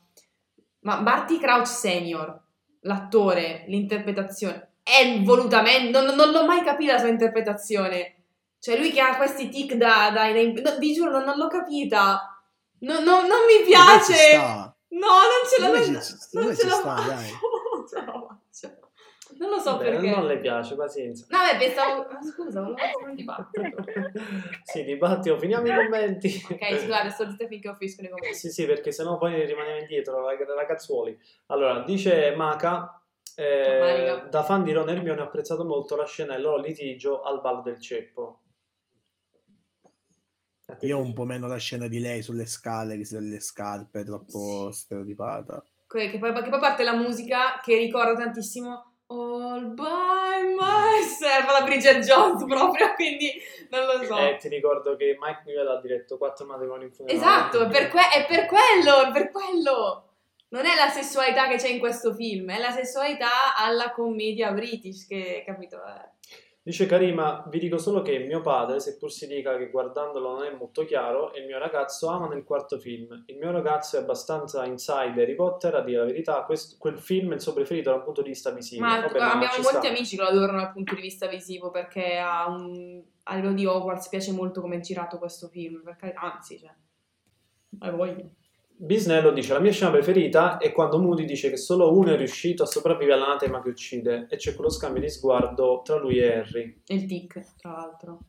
ma Barty Crouch Senior, l'attore, l'interpretazione, è volutamente, non, non l'ho mai capita la sua interpretazione. Cioè lui che ha questi tic da... da, da- no, vi giuro, non, non l'ho capita. No, no, non mi piace. No, non ce la faccio. Non ce la faccio. Non lo so Vabbè, perché. non le piace, pazienza. No, beh, pensavo... ah, Scusa, volevo fare un dibattito. sì, dibattito, finiamo i commenti. Ok, scusate, sto zitta finché finito i commenti. Sì, sì, perché sennò poi rimaniamo indietro, rag- ragazzuoli. Allora, dice Maca, eh, da fan di Ron e Hermione ho apprezzato molto la scena del loro litigio al ballo del ceppo. Io un po' meno la scena di lei sulle scale, che si le scarpe, troppo stereotipata. Que- Che poi, che poi parte la musica che ricorda tantissimo All by myself, la Bridget Jones proprio, quindi non lo so. Eh, ti ricordo che Mike Newell ha diretto quattro matrimoni in funerale. Esatto, è per, que- è per quello, è per quello. Non è la sessualità che c'è in questo film, è la sessualità alla commedia british, che capito? Eh. Dice Karima, vi dico solo che mio padre, seppur si dica che guardandolo non è molto chiaro, e il mio ragazzo amano il quarto film. Il mio ragazzo è abbastanza inside Harry Potter, a dire la verità, questo- quel film è il suo preferito da un punto di vista visivo. Ma Vabbè, abbiamo ci molti sta. amici che lo adorano dal punto di vista visivo perché a, un, a livello di Hogwarts piace molto come è girato questo film, perché, anzi, cioè, hai voglia. Bisnello dice, la mia scena preferita è quando Moody dice che solo uno è riuscito a sopravvivere all'anatema che uccide, e c'è quello scambio di sguardo tra lui e Harry. E il tic, tra l'altro.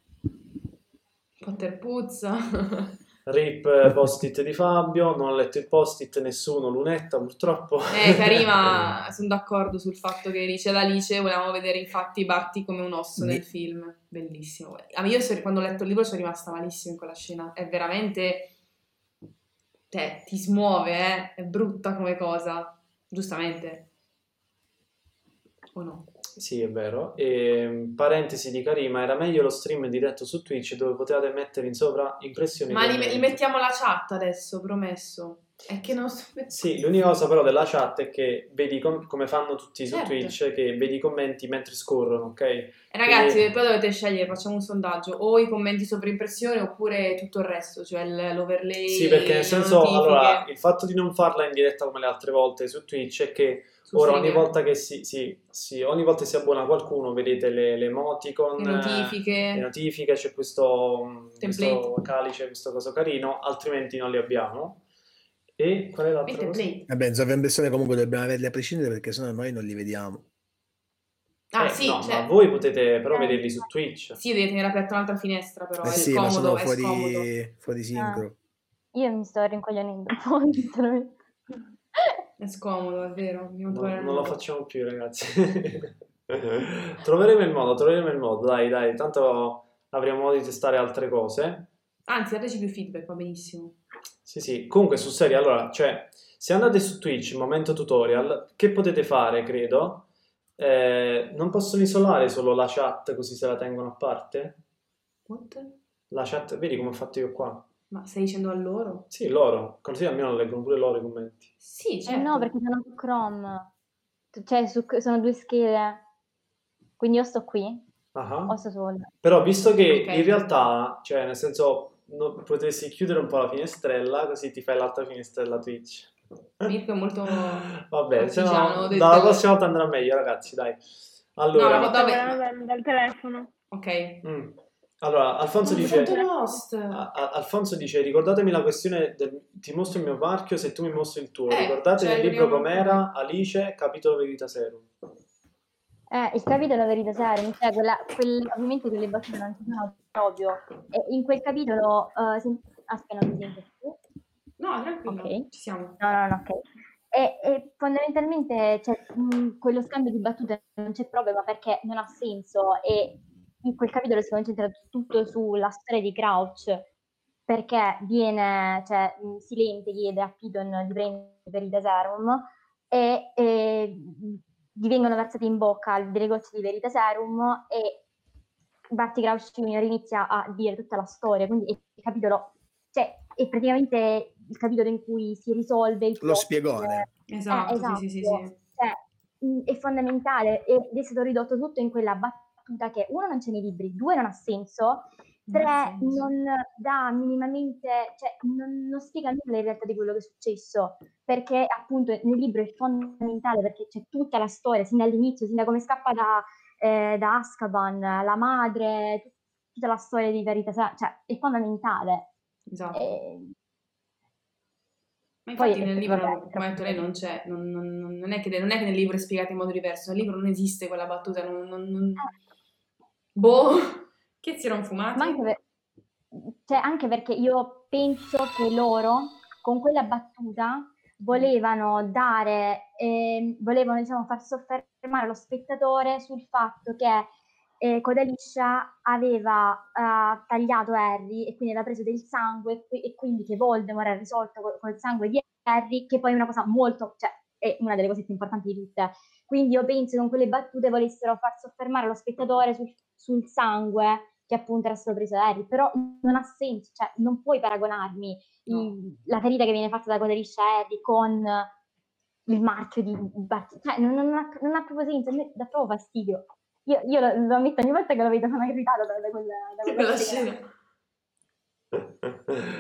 Potter puzza. Rip eh, post-it di Fabio, non ho letto il post-it, nessuno, lunetta purtroppo. Eh, Karima, sono d'accordo sul fatto che dice l'Alice, volevamo vedere infatti Barty come un osso nel film. Bellissimo. Io quando ho letto il libro sono rimasta malissimo in quella scena. È veramente... Cioè, ti smuove, eh? È brutta come cosa. Giustamente. O no? Sì, è vero. E, parentesi di Karima, era meglio lo stream diretto su Twitch dove potevate mettere in sopra impressioni. Ma li, li mettiamo la chat adesso, promesso. È che non so... Sì, l'unica cosa però della chat è che vedi com- come fanno tutti su Certo. Twitch, che vedi i commenti mentre scorrono, ok? Eh, Ragazzi, Quindi- poi dovete scegliere, facciamo un sondaggio, o i commenti sopra impressione oppure tutto il resto, cioè l'overlay, Sì, perché nel senso, allora, il fatto di non farla in diretta come le altre volte su Twitch è che su ora ogni volta che si, sì, sì, ogni volta che si abbona qualcuno vedete le, le emoticon, le notifiche, le notifiche, c'è questo, questo Template. calice, questo coso carino, altrimenti non li abbiamo. E qual è? Blade. Vabbè, sovraimpressione comunque dobbiamo averli a prescindere perché sennò noi non li vediamo. Ah, Eh, sì, no, cioè, ma voi potete però Eh. vederli su Twitch. sì, devi tenere aperta un'altra finestra, però Eh è sì, ma scomodo, sono è scomodo. fuori, fuori sincro. Io mi sto rincoglionendo un po'. sinceramente. È scomodo, è vero. No, non lo facciamo più, ragazzi. troveremo il modo, troveremo il modo. Dai, dai, tanto avremo modo di testare altre cose. Anzi, dateci più feedback, va benissimo. Sì, sì. Comunque, sul serio, allora, cioè, se andate su Twitch, momento tutorial, che potete fare, credo? Eh, non possono isolare solo la chat così se la tengono a parte? What? La chat, vedi come ho fatto io qua? Ma stai dicendo a loro? Sì, loro, così almeno leggono pure loro i commenti. Sì, Eh certo. no, perché sono su Chrome. Cioè, su- sono due schede. Quindi o sto qui Ah. o sto sul... Però visto che Ok. in realtà, cioè nel senso, no- potresti chiudere un po' la finestrella, così ti fai l'altra finestrella Twitch. Mirko è molto... Vabbè, se no, del- dalla prossima volta andrà meglio, ragazzi, dai. No, Allora, la- Vabbè. Dal, telefono. Ok. mm. allora Alfonso dice... A- a- Alfonso dice, ricordatemi la questione del ti mostro il mio marchio se tu mi mostri il tuo. Eh, Ricordate cioè, nel libro com'era Alice, capitolo Verita Serum. Eh, il capitolo Verita Serum, cioè quella, quel- ovviamente quelle battute non ci sono proprio. E in quel capitolo... eh, sen- aspetta, non mi sento più. No, tranquillo, Ok. ci siamo. No, no, no, ok. E, e fondamentalmente cioè, mh, quello scambio di battute non c'è proprio, ma perché non ha senso e in quel capitolo si concentra tutto sulla storia di Crouch perché viene, cioè, Silente chiede a Piton di prendere per il Serum e, e gli vengono versate in bocca delle gocce di Verita Serum e Barty Crouch Jr. inizia a dire tutta la storia, quindi è il capitolo, cioè, è praticamente il capitolo in cui si risolve il Lo spiegone. Esatto, eh, sì, sì, sì, esatto. sì. cioè, mh, è fondamentale ed è stato ridotto tutto in quella battuta che uno non c'è nei libri, due non ha senso, Non ha tre senso. non dà minimamente, cioè non, non spiega nulla in realtà di quello che è successo, perché appunto nel libro è fondamentale perché c'è tutta la storia, sin dall'inizio, sin da come scappa da, eh, da Azkaban, la madre, tut- tutta la storia di Verita, cioè è fondamentale. Esatto. E- Ma Poi, infatti nel eh, libro, vabbè, come ha detto lei, non c'è, non, non- non è che, non è che nel libro è spiegato in modo diverso, nel libro non esiste quella battuta, non... non- non- Boh, che si erano fumati? Ma anche, per- cioè, anche perché io penso che loro con quella battuta volevano dare, ehm, volevano diciamo, far soffermare lo spettatore sul fatto che eh, Codeliscia aveva eh, tagliato Harry e quindi aveva preso del sangue e, qui- quindi che Voldemort ha risolto col, col sangue di Harry, che poi è una cosa molto, cioè è una delle cose più importanti di tutte. Quindi io penso che con quelle battute volessero far soffermare lo spettatore sul, sul sangue che appunto era stato preso da Harry, però non ha senso, cioè non puoi paragonarmi i- la ferita che viene fatta da Codeliscia a Harry con il marchio di Bart- cioè non, non ha, non ha proprio senso, a me dà proprio fastidio. Io, io lo, lo ammetto, ogni volta che lo vedo sono irritata da, da quella, da quella quella scena. scena.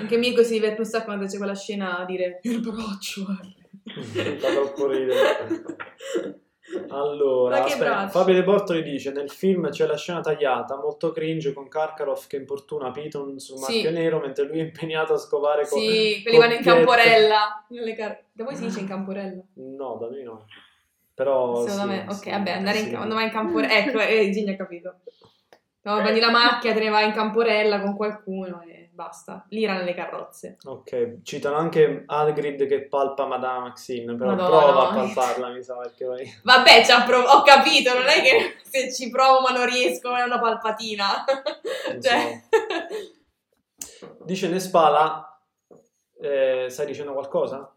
Anche Mirko si diverte un sacco quando c'è quella scena a dire il braccio. Harry." Fa troppo ridere. Allora, aspetta? Fabio De Bortoli dice: Nel film c'è la scena tagliata, molto cringe con Karkaroff che importuna Piton sul Sì. marchio nero mentre lui è impegnato a scovare con. Sì, quelli vanno in camporella. car- Da voi si dice in camporella? No, da noi no. Però. Secondo sì, me, ok, sì, vabbè, andare in sì. quando vai in camporella. Ecco, eh, Gigli ha capito. No, prendi la macchina, te ne vai in camporella con qualcuno e basta. Lira nelle carrozze. Ok, citano anche Hagrid che palpa Madame Maxine, però Madonna. prova a palparla, mi sa, perché poi... Vabbè, prov- ho capito, non è che se ci provo ma non riesco è una palpatina. Cioè... Dice Nespala, eh, stai dicendo qualcosa?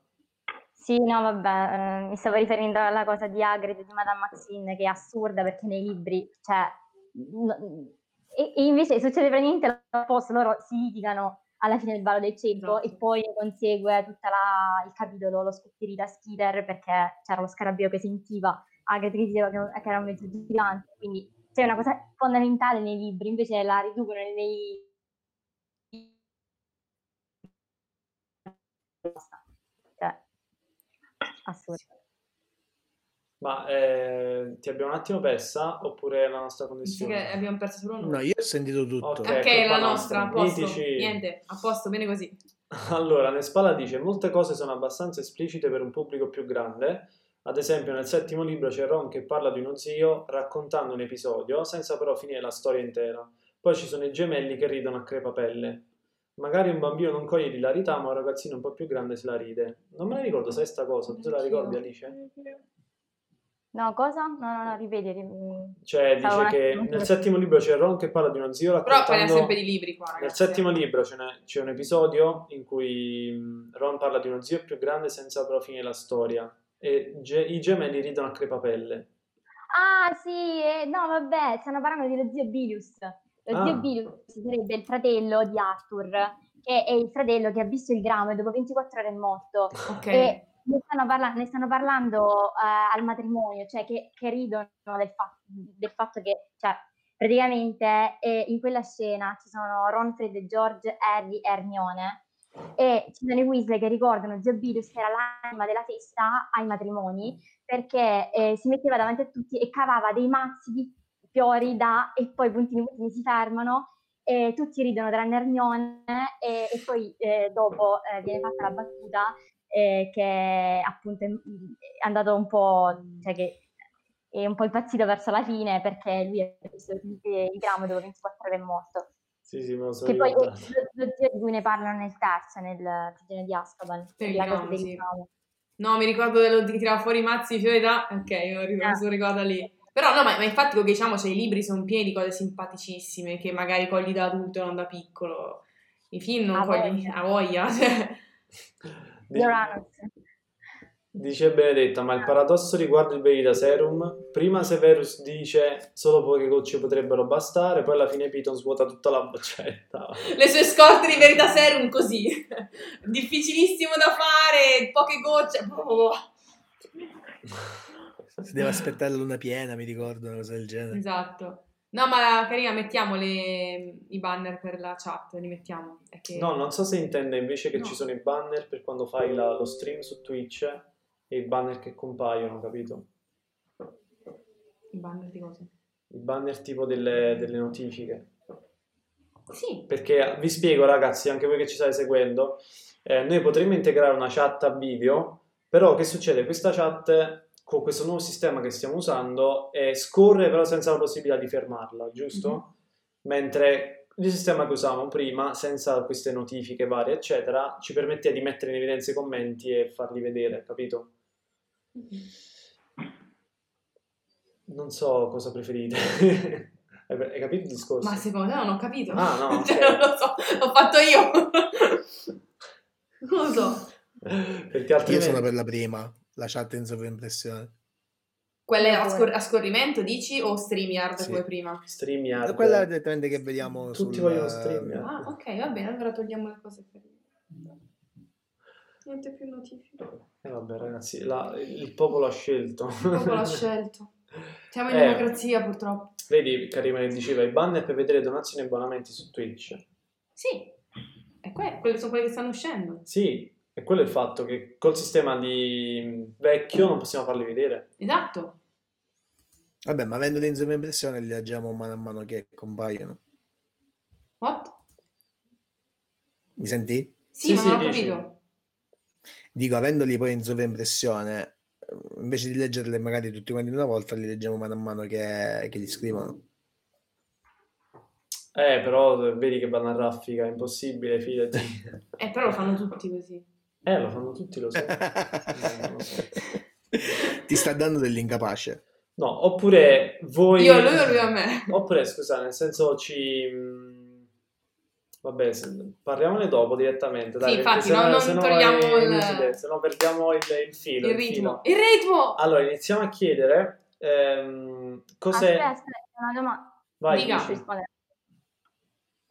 Sì, no, vabbè, eh, mi stavo riferendo alla cosa di Hagrid e di Madame Maxine che è assurda perché nei libri, cioè, e, e invece succede praticamente l'opposto, loro si litigano alla fine del ballo del ceppo Esatto. e poi consegue tutto il capitolo, lo scotteri da Skeeter perché c'era lo scarabeo che sentiva Hagrid che diceva che, che era un mezzo gigante, quindi c'è una cosa fondamentale nei libri, invece la riducono nei... Cioè, assurdo. Ma eh, ti abbiamo un attimo persa oppure la nostra connessione? che abbiamo perso solo noi. No, io ho sentito tutto. Ok. ok, colpa la nostra. nostra, a posto. Mitici. Niente, a posto, bene così. Allora, Nespala dice molte cose sono abbastanza esplicite per un pubblico più grande. Ad esempio, nel settimo libro c'è Ron che parla di uno zio raccontando un episodio, senza però finire la storia intera. Poi ci sono i gemelli che ridono a crepapelle. Magari un bambino non coglie l'ilarità, ma un ragazzino un po' più grande se la ride. Non me la ricordo, sai sta cosa? Tu te la ricordi, Alice? No, cosa? No, no, no, ripeti. ri- Cioè, Stavo dice un che attimo- nel settimo libro c'è Ron che parla di uno zio Però parliamo raccontando... sempre di libri qua, Nel ragazzi. settimo libro ce n'è- c'è un episodio in cui mh, Ron parla di uno zio più grande senza però finire la storia e ge- i gemelli ridono a crepapelle. Ah, sì, eh, no, vabbè, stanno parlando dello zio Bilius. Lo Ah. zio Bilius sarebbe il fratello di Arthur, che è il fratello che ha visto il gramo e dopo 24 ore è morto. Ok. E ne stanno, parla- ne stanno parlando eh, al matrimonio, cioè che, che ridono del, fa- del fatto che, cioè, praticamente eh, in quella scena ci sono Ron, Fred, George, Harry e Hermione e ci sono i Weasley che ricordano zio Bilius che era l'anima della festa ai matrimoni perché eh, si metteva davanti a tutti e cavava dei mazzi di fiori da e poi puntini puntini si fermano e tutti ridono tranne Hermione e, e poi eh, dopo eh, viene fatta la battuta eh, che appunto è, è andato un po', cioè che è un po' impazzito verso la fine perché lui ha visto il, il gramo dopo 24 ore è morto. Sì, sì, me lo so Che poi ricordato. lo, lo zio di cui ne parlano nel terzo, nel prigione di Azkaban, Per la cosa sì. gramo. No, mi ricordo dello di tirare fuori i mazzi di fiori da... Ok, mi ricordo, mi sono ricordata lì. Però no, ma, ma infatti che diciamo, cioè i libri sono pieni di cose simpaticissime che magari cogli da adulto e non da piccolo. I film non A cogli voglia. a voglia, cioè... Uranus. dice Benedetta, ma il paradosso riguarda il Veritaserum. Prima Severus dice solo poche gocce potrebbero bastare, poi alla fine Piton svuota tutta la boccetta. Le sue scorte di Verità Serum così. Difficilissimo da fare, poche gocce. boh. Si deve aspettare la luna piena, mi ricordo, una cosa del genere. Esatto. No, ma carina, mettiamo le- i banner per la chat, li mettiamo. Che... No, non so se intende invece che No. ci sono i banner per quando fai la- lo stream su Twitch e i banner che compaiono, capito? I banner di cosa? I banner tipo delle, delle notifiche. Sì. Perché vi spiego, ragazzi, anche voi che ci state seguendo, eh, noi potremmo integrare una chat a video, però che succede? Questa chat con questo nuovo sistema che stiamo usando eh, scorre però senza la possibilità di fermarla, giusto? Mhm. Mentre il sistema che usavamo prima, senza queste notifiche varie, eccetera, ci permetteva di mettere in evidenza i commenti e farli vedere, capito? Non so cosa preferite. hai capito il discorso? Ma secondo te non ho capito? Ah, no, Cioè, ok. non lo so, l'ho fatto io. non lo so. Perché Io altrimenti... sono per la prima, la chat in sovraimpressione. Quelle a, scor- a scorrimento dici o StreamYard Sì. come prima? StreamYard. Quella direttamente che vediamo Tutti sul... vogliono StreamYard. Ah, ok, va bene, allora togliamo le cose per Niente più notifiche. Eh, vabbè, ragazzi, la- il popolo ha scelto. Il popolo ha scelto. Siamo in Eh. democrazia purtroppo. Vedi, Karima che diceva, i banner per vedere donazioni e abbonamenti su Twitch. Sì, e que- quelle sono quelle che stanno uscendo. Sì, e quello è il fatto che col sistema di vecchio non possiamo farli vedere. Esatto. Vabbè, ma avendoli in sovraimpressione li leggiamo mano a mano che compaiono. What? Mi senti? Sì, Sì, ma sì, non ho dici. capito. Dico, avendoli poi in sovraimpressione, invece di leggerli magari tutti quanti in una volta, li leggiamo mano a mano che, che li scrivono. Eh, però vedi che vanno a raffica, è impossibile, fidati. Eh, però lo fanno tutti così. Eh, lo fanno tutti, lo so. Eh, lo so. Ti sta dando dell'incapace. No, oppure voi... Io a lui o lui a me. Oppure, scusa, nel senso ci... Vabbè, se- parliamone dopo direttamente. Dai, Sì, infatti, sennò- no, non sennò togliamo è il- inutile, sennò perdiamo il, il filo. Il il filo. ritmo. Il ritmo! Allora, iniziamo a chiedere ehm, cos'è... Aspetta, aspetta, una domanda. Vai, Dica. dici.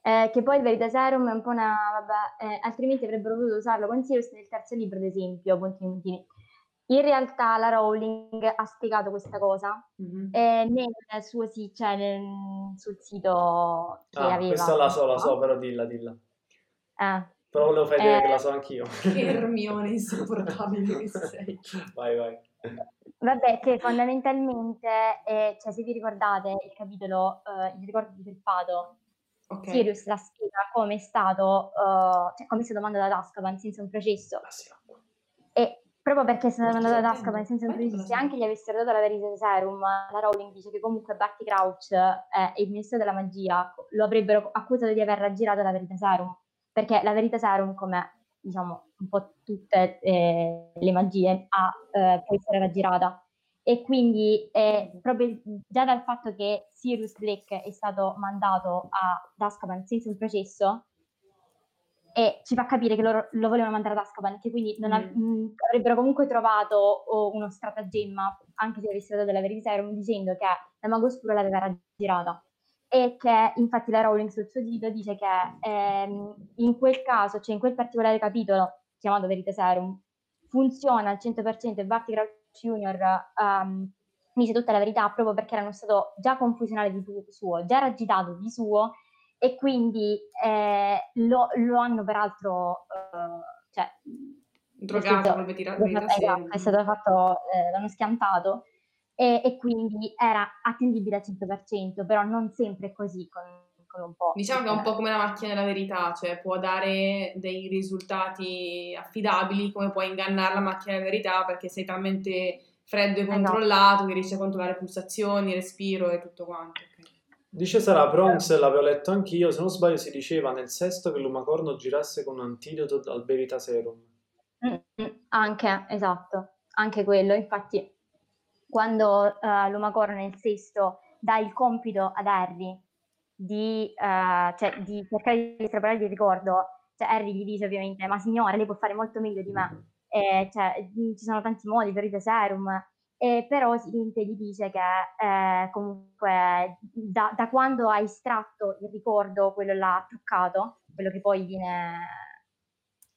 Eh, che poi il Veritaserum è un po' una... vabbè, eh, altrimenti avrebbero potuto usarlo con Sirius nel terzo libro, ad esempio, puntini puntini. In realtà la Rowling ha spiegato questa cosa Mhm. eh, nel suo sì, cioè nel- sul sito che Ah, aveva. questa la so, la so, però dilla, dilla. Eh, Però volevo far vedere Eh. che la so anch'io. Che Hermione insopportabile che sei. Vai, vai. Vabbè, che fondamentalmente, eh, cioè se vi ricordate il capitolo, eh, il ricordo di Felpato, Ok. Sirius la spiega come è stato, uh, cioè come è stato mandato ad Azkaban senza un processo e proprio perché è Molto mandato ad divertente. Azkaban senza un processo, se anche gli avessero dato la Verite Serum, la Rowling dice che comunque Barty Crouch eh, e il Ministero della Magia lo avrebbero accusato di aver raggirato la Verite Serum, perché la Verite Serum, come diciamo un po' tutte eh, le magie, ha, eh, può essere raggirata. E quindi eh, proprio già dal fatto che Sirius Black è stato mandato ad Azkaban senza un processo, e ci fa capire che loro lo volevano mandare ad Azkaban, che quindi non av- Mm. mh, avrebbero comunque trovato oh, uno stratagemma, anche se avessero dato della Verity Serum, dicendo che la Mago Oscuro l'aveva raggirata. E che infatti la Rowling sul suo sito dice che ehm, in quel caso, cioè in quel particolare capitolo chiamato Verite Serum, funziona al 100% e Barty Crouch Jr. ehm, dice tutta la verità proprio perché era uno stato già confusionale di suo, già ragitato di suo e quindi eh, lo, lo hanno peraltro eh, cioè, Drogato vetira- esatto, verita serum. è stato fatto, eh, l'hanno schiantato e, e quindi era attendibile al 100%, però non sempre è così con, con un po'. Diciamo che è un po' come la macchina della verità, cioè può dare dei risultati affidabili come può ingannare la macchina della verità perché sei talmente freddo e Esatto. controllato che riesci a controllare pulsazioni, respiro e tutto quanto. Dice Sara Bronx, l'avevo letto anch'io, se non sbaglio si diceva nel sesto che l'umacorno girasse con un antidoto al Veritaserum. Mm, mm, Anche, esatto, anche quello. Infatti, quando eh, l'Umacorno nel sesto dà il compito ad Harry di, eh, cioè, di cercare di estrapolare il ricordo, cioè Harry gli dice ovviamente, ma signora, lei può fare molto meglio di me, Eh, cioè, ci sono tanti modi per il serum, e però Silente gli dice che eh, comunque da, da quando ha estratto il ricordo, quello là truccato, quello che poi viene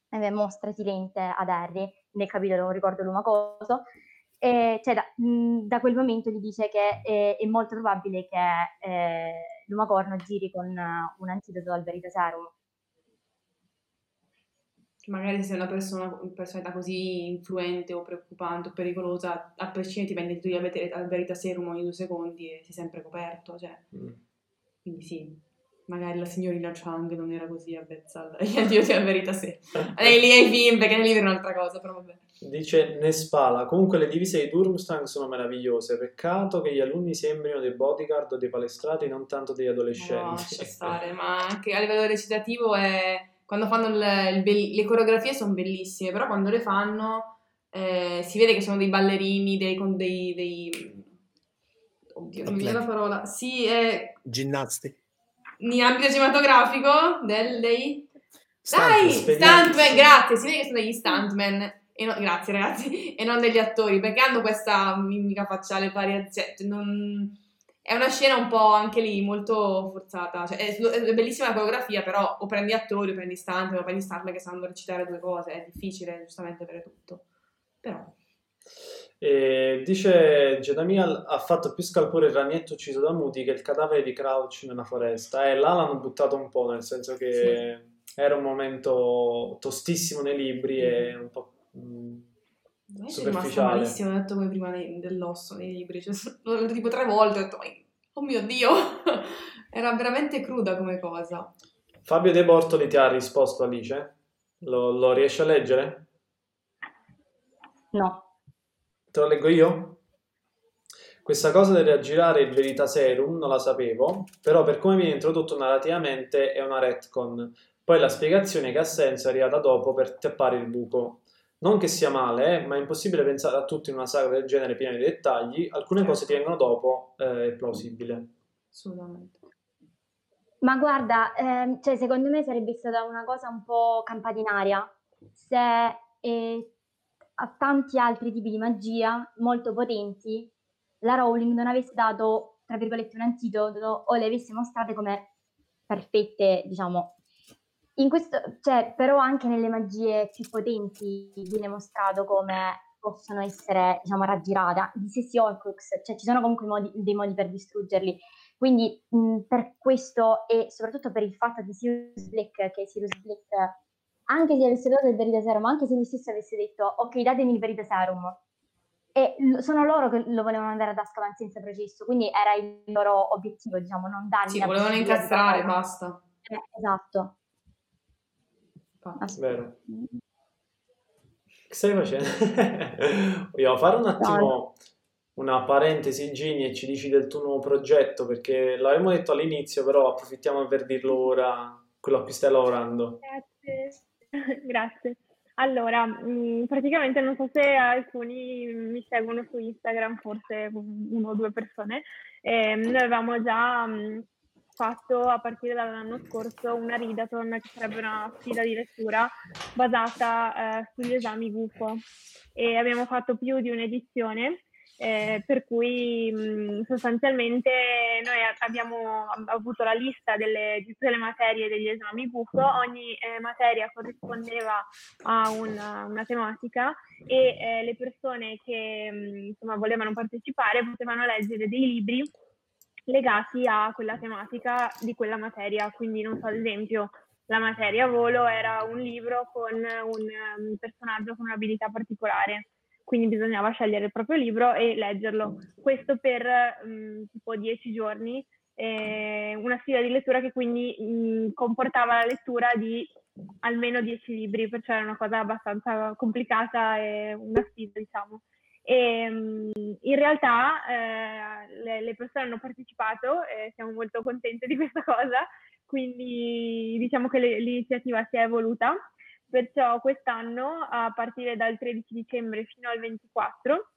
eh, mostra Silente ad Harry nel capitolo Non ricordo l'umacoso, e cioè da, mh, da quel momento gli dice che è, è molto probabile che eh, l'umacorno giri con eh, un antidoto al Veritaserum. Magari se sei una persona, una personalità così influente o preoccupante o pericolosa, a prescindere ti prendi tu di avere al verità serum ogni due secondi e sei sempre coperto, cioè. Mm. Quindi sì, magari la signorina Chang non era così avvezza agli antidoti al verità serum. Lei lì ai film, perché nei libri è un'altra cosa, però vabbè. Dice Nespala, comunque le divise di Durmstrang sono meravigliose, peccato che gli alunni sembrino dei bodyguard o dei palestrati, non tanto degli No, adolescenti. lascia stare, ma anche a livello recitativo è... Quando fanno il- il be- le coreografie sono bellissime, però quando le fanno eh, si vede che sono dei ballerini, dei... con dei, dei... Oddio, non mi viene la parola. Sì, è Ginnasti. In ambito cinematografico del, dei... Dai, Stuntman. grazie, si vede che sono degli stuntman. E no- grazie ragazzi, e non degli attori, perché hanno questa mimica facciale variazione. Non... È una scena un po' anche lì molto forzata. Cioè, è, è bellissima la coreografia, però o prendi attori o prendi stuntman o prendi stuntman che sanno recitare due cose. È difficile giustamente avere tutto. Però, E dice Gedamiel ha fatto più scalpore il ragnetto ucciso da Muti che il cadavere di Crouch nella foresta. E là l'hanno buttato un po', nel senso che era un momento tostissimo nei libri e un po' mm, a me ci è rimasto malissimo, ho detto come prima nei- dell'osso nei libri. Cioè, l'ho letto tipo tre volte, ho detto, oh mio Dio, era veramente cruda come cosa. Fabio De Bortoli ti ha risposto Alice? Lo, lo riesci a leggere? No, Te lo leggo io? Questa cosa del raggirare il Veritaserum non la sapevo, però per come viene introdotto narrativamente è una retcon. Poi la spiegazione che ha senso è arrivata dopo per tappare il buco. Non che sia male, eh, ma è impossibile pensare a tutto in una saga del genere piena di dettagli. Alcune cose ti vengono dopo, eh, è plausibile. Assolutamente. ma guarda, ehm, cioè, secondo me sarebbe stata una cosa un po' campata in aria se eh, a tanti altri tipi di magia molto potenti la Rowling non avesse dato, tra virgolette, un antidoto o le avesse mostrate come perfette, diciamo. In questo, cioè, però anche nelle magie più potenti viene mostrato come possono essere, diciamo, raggirate. Gli stessi Horcrux, cioè ci sono comunque modi- dei modi per distruggerli. Quindi mh, per questo e soprattutto per il fatto di Sirius Black, che Sirius Black, anche se avesse dato il Veritaserum, anche se lui stesso avesse detto ok, datemi il Veritaserum, e l- sono loro che lo volevano andare ad Azkaban senza processo, quindi era il loro obiettivo, diciamo, non dargli Sì, la volevano incastrare, basta. Eh, esatto. Vero. Che stai facendo? Vogliamo fare un attimo una parentesi, Gini, e ci dici del tuo nuovo progetto, perché l'avevamo detto all'inizio, però approfittiamo per dirlo ora, quello a cui stai lavorando. Grazie, grazie. Allora, mh, praticamente non so se alcuni mi seguono su Instagram, forse uno o due persone, ehm, noi avevamo già mh, fatto a partire dall'anno scorso una readathon che sarebbe una sfida di lettura basata eh, sugli esami GUFO. E abbiamo fatto più di un'edizione eh, per cui mh, sostanzialmente noi abbiamo ab- avuto la lista delle, di tutte le materie degli esami buffo, ogni eh, materia corrispondeva a una, una tematica e eh, le persone che mh, insomma, volevano partecipare potevano leggere dei libri legati a quella tematica di quella materia, quindi non so, ad esempio la materia volo era un libro con un um, personaggio con un'abilità particolare quindi bisognava scegliere il proprio libro e leggerlo. Questo per mh, tipo dieci giorni, eh, una sfida di lettura che quindi mh, comportava la lettura di almeno dieci libri, perciò era una cosa abbastanza complicata e una sfida, diciamo. E, mh, in realtà eh, le, le, persone hanno partecipato e siamo molto contenti di questa cosa, quindi diciamo che le, l'iniziativa si è evoluta perciò quest'anno a partire dal 13 dicembre fino al 24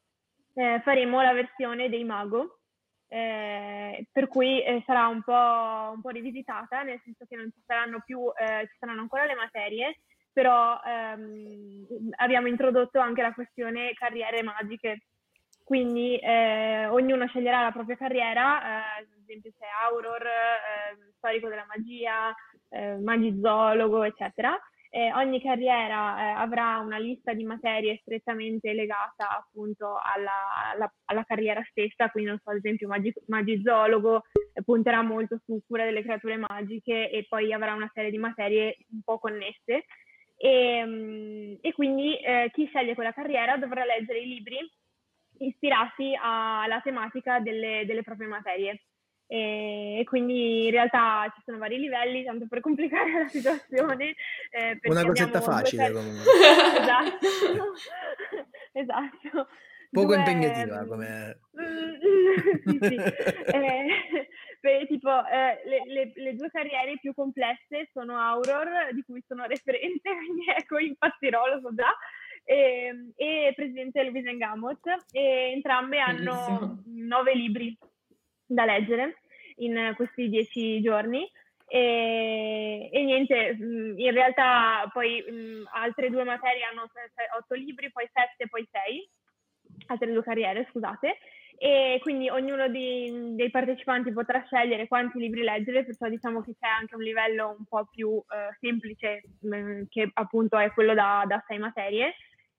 eh, faremo la versione dei Mago, eh, per cui eh, sarà un po', un po', rivisitata, nel senso che non ci saranno più, eh, ci saranno ancora le materie, però ehm, abbiamo introdotto anche la questione carriere magiche, quindi eh, ognuno sceglierà la propria carriera, eh, ad esempio se è Auror, storico della magia, magizoologo, eccetera eh, ogni carriera eh, avrà una lista di materie strettamente legata appunto alla, alla, alla carriera stessa, quindi non so, ad esempio magi, magizoologo eh, punterà molto su cura delle creature magiche e poi avrà una serie di materie un po' connesse. E, mm, e quindi eh, chi sceglie quella carriera dovrà leggere i libri ispirati alla tematica delle, delle proprie materie. E, quindi in realtà ci sono vari livelli, tanto per complicare la situazione. Eh, Una cosetta facile comunque. esatto. esatto. Poco Due... impegnativa come... sì, sì. eh, per, tipo, eh, le, le, le, due carriere più complesse sono Auror, di cui sono referente, quindi ecco, impazzirò, lo so già, e, e Presidente Louise Gamot, e entrambe hanno Bellissimo. nove libri da leggere in questi dieci giorni. E, e, niente, in realtà poi mh, altre due materie hanno otto libri, poi sette, poi sei, altre due carriere, scusate, e quindi ognuno di, dei partecipanti potrà scegliere quanti libri leggere, perciò diciamo che c'è anche un livello un po' più eh, semplice, mh, che appunto è quello da, da sei materie,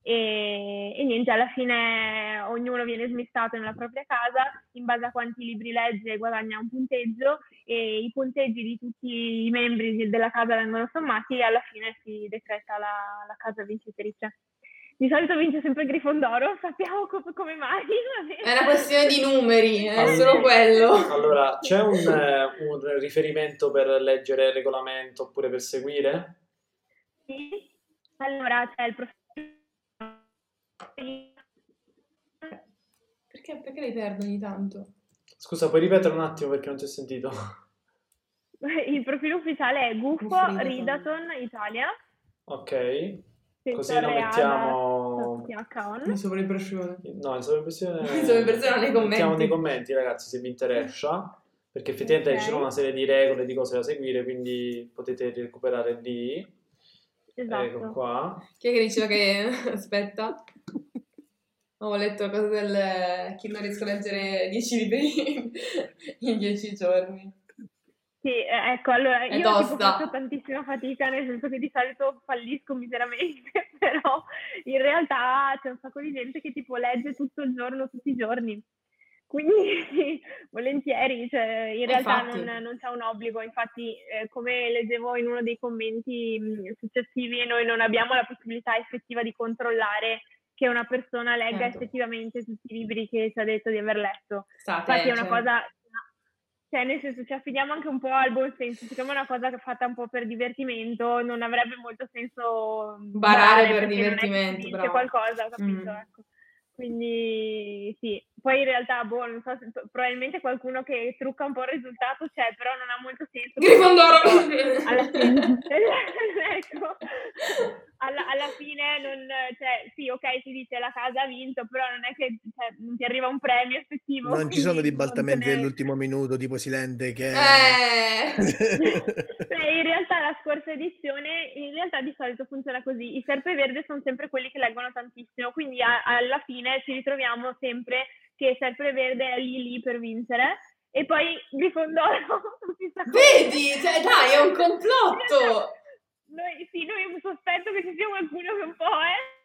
e, e, niente, alla fine ognuno viene smistato nella propria casa, in base a quanti libri legge guadagna un punteggio e i punteggi di tutti i membri della casa vengono sommati e alla fine si decreta la, la casa vincitrice. Di solito vince sempre Grifondoro, sappiamo co- come mai. È una questione di numeri, è solo quello. Allora, c'è un, eh, un riferimento per leggere il regolamento oppure per seguire? Sì, allora c'è il professore perché, perché lei perde ogni tanto? Scusa, puoi ripetere un attimo perché non ti ho sentito? Il profilo ufficiale è Guffo Ridaton Italia. Ok. Così lo mettiamo... In sovraimpressione. No, in sovraimpressione... In sovraimpressione nei commenti. Mettiamo nei commenti, ragazzi, se vi interessa. Perché effettivamente okay. ci sono una serie di regole, di cose da seguire, quindi potete recuperare lì. Esatto. Ecco qua. Chi è che diceva che... Aspetta. Ho letto la cosa del... chi non riesco a leggere 10 libri in 10 giorni. Sì, eh, ecco, allora È io tipo, faccio tantissima fatica, nel senso che di solito fallisco miseramente, però in realtà c'è un sacco di gente che tipo legge tutto il giorno, tutti i giorni. Quindi volentieri, cioè, in realtà non, non, c'è un obbligo, infatti eh, come leggevo in uno dei commenti mh, successivi, noi non abbiamo la possibilità effettiva di controllare che una persona legga Certo. effettivamente tutti i libri che ci ha detto di aver letto. State, Infatti è una cioè, cosa, cioè nel senso ci affidiamo anche un po' al buon senso, siccome è una cosa che è fatta un po' per divertimento, non avrebbe molto senso Barare per che si divertimento, bravo. qualcosa, capito? Mm. Ecco. Quindi sì, poi in realtà, boh, non so, se- probabilmente qualcuno che trucca un po' il risultato c'è, però non ha molto senso. Grifondoro! alla fine, ecco, alla, alla fine non, cioè, sì, ok, si dice la casa ha vinto, però non è che cioè, non ti arriva un premio effettivo. Non ci sono ribaltamenti ne- dell'ultimo minuto, tipo Silente che... Eh. Realtà la scorsa edizione, in realtà di solito funziona così, i serpeverde sono sempre quelli che leggono tantissimo, quindi a- alla fine ci ritroviamo sempre che serpeverde è lì lì per vincere e poi Grifondoro. Vedi? Cioè, dai, è un complotto! Noi, sì, noi sospetto che ci sia qualcuno che un po' è. Vabbè,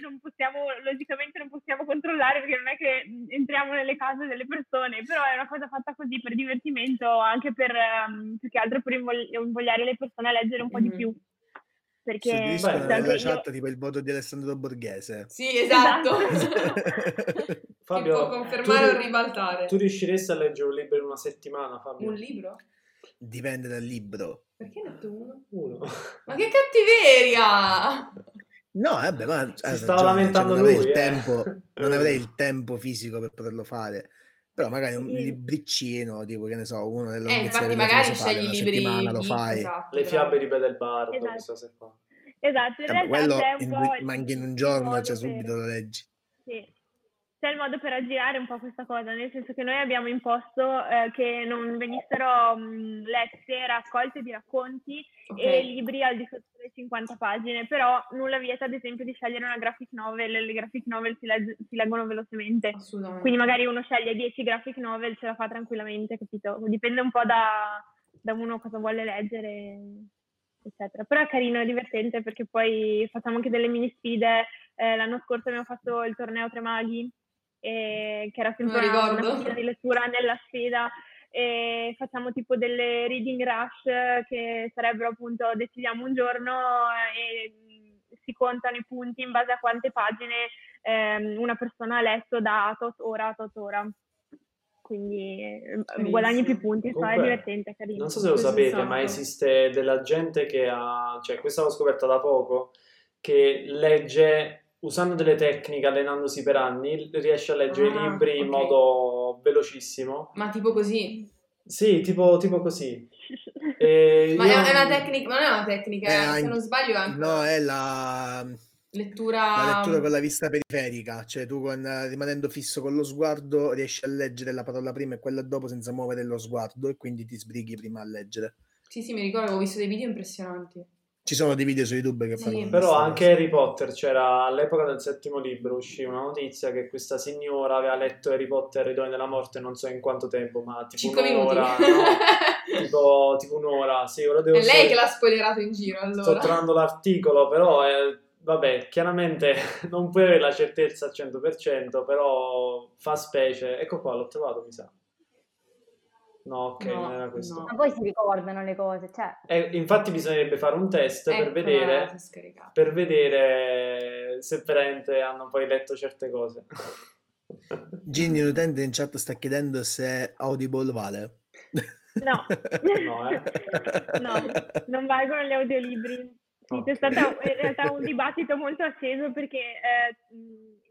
non possiamo, logicamente non possiamo controllare perché non è che entriamo nelle case delle persone, però è una cosa fatta così per divertimento, anche per ehm, più che altro per invogli- invogliare le persone a leggere un po' di Mhm. più. Perché Suggeriscono Beh, nella io- chat tipo il voto di Alessandro Borghese. Sì, esatto. Esatto. Fabio, può confermare tu- o ribaltare. Tu riusciresti a leggere un libro in una settimana, Fabio? Un libro? Dipende dal libro. Perché ne ho detto uno? Uno. Ma che cattiveria! No, vabbè, ma hai stava ragione, cioè, lamentando non avrei lui, il eh. tempo, non avrei il tempo fisico per poterlo fare. Però magari un Sì. libriccino, tipo che ne so, uno delle Eh, infatti della magari scegli una libri settimana lo fai. esatto, Le fiabe di Bedelbardo, Esatto. queste cose qua. Esatto, in Eh, ma realtà quello in il- manchi in un giorno, cioè subito lo leggi. Sì. C'è il modo per aggirare un po' questa cosa, nel senso che noi abbiamo imposto eh, che non venissero mh, lette raccolte di racconti Ok. e libri al di sotto delle 50 pagine, però nulla vieta ad esempio di scegliere una graphic novel, le graphic novel si, legg- si leggono velocemente, quindi magari uno sceglie 10 graphic novel, ce la fa tranquillamente, capito? Dipende un po' da, da uno cosa vuole leggere, eccetera. Però è carino, è divertente perché poi facciamo anche delle mini sfide. Eh, l'anno scorso abbiamo fatto il torneo Tre Maghi, eh, che era sempre lo una, una sfida di lettura nella sfida. E facciamo tipo delle reading rush che sarebbero appunto decidiamo un giorno e mh, si contano i punti in base a quante pagine ehm, una persona ha letto da tot ora a tot ora. Quindi eh, Carissimo. guadagni più punti, insomma, è Comunque, divertente, è carino. Non so se lo Questo sapete, ma sacco. esiste della gente che ha, cioè questa l'ho scoperta da poco, che legge usando delle tecniche, allenandosi per anni, riesce a leggere Ah, i libri in ok. modo velocissimo. Ma tipo così. Sì, tipo, tipo così. E Ma io- è, una tecnica, ma non è una tecnica, Eh, se non sbaglio è anche No, è la, lettura... la lettura con la vista periferica, cioè tu con, rimanendo fisso con lo sguardo riesci a leggere la parola prima e quella dopo senza muovere lo sguardo e quindi ti sbrighi prima a leggere. Sì, sì, mi ricordo, ho visto dei video impressionanti. Ci sono dei video su YouTube che Sì. parlano di Però anche. Harry Potter c'era all'epoca del settimo libro uscì una notizia che questa signora aveva letto Harry Potter e i doni della morte non so in quanto tempo, ma tipo Cinque minuti. un'ora, no? tipo, tipo un'ora, sì, ora devo È lei solo- che l'ha spoilerato in giro, Sto allora. trovando l'articolo, però eh, vabbè, chiaramente non puoi avere la certezza al 100%, però fa specie. Ecco qua, l'ho trovato, mi sa. No, ok, No, non era questo. no. Ma poi si ricordano le cose, cioè... Eh, infatti bisognerebbe fare un test per Eccola, vedere per vedere se veramente hanno poi letto certe cose. Ginny, un utente in chat sta chiedendo se Audible vale. No. No, eh. No, non valgono gli audiolibri. Sì, c'è Ok. stato in realtà un dibattito molto acceso perché eh,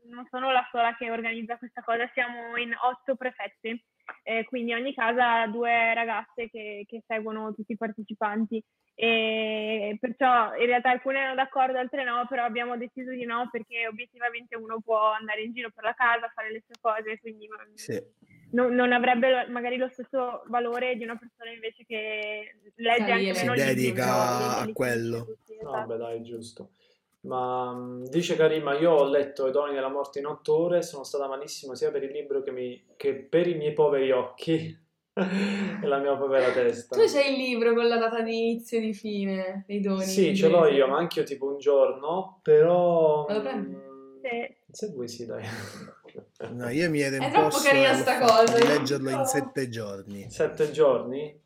non sono la sola che organizza questa cosa, siamo in otto prefette, eh, quindi ogni casa ha due ragazze che, che seguono tutti i partecipanti e perciò in realtà alcune erano d'accordo, altre no, però abbiamo deciso di no perché obiettivamente uno può andare in giro per la casa, fare le sue cose, quindi Sì. non, non avrebbe lo- magari lo stesso valore di una persona invece che legge Sì, anche si meno libri, dedica però a quello. No, esatto. Vabbè, dai, giusto. Ma mh, dice Karima, io ho letto I doni della morte in otto ore, sono stata malissimo sia per il libro che, mi- che per i miei poveri occhi e la mia povera testa. Tu c'hai il libro con la data di inizio e di fine dei doni. Sì, ce l'ho io, ma anche io tipo un giorno, però... Me lo prendi? mh, Sì. Se vuoi sì, dai. No, io mi ero È troppo imposto carina l'ho sta cosa, di leggerlo in sette giorni. Sette giorni?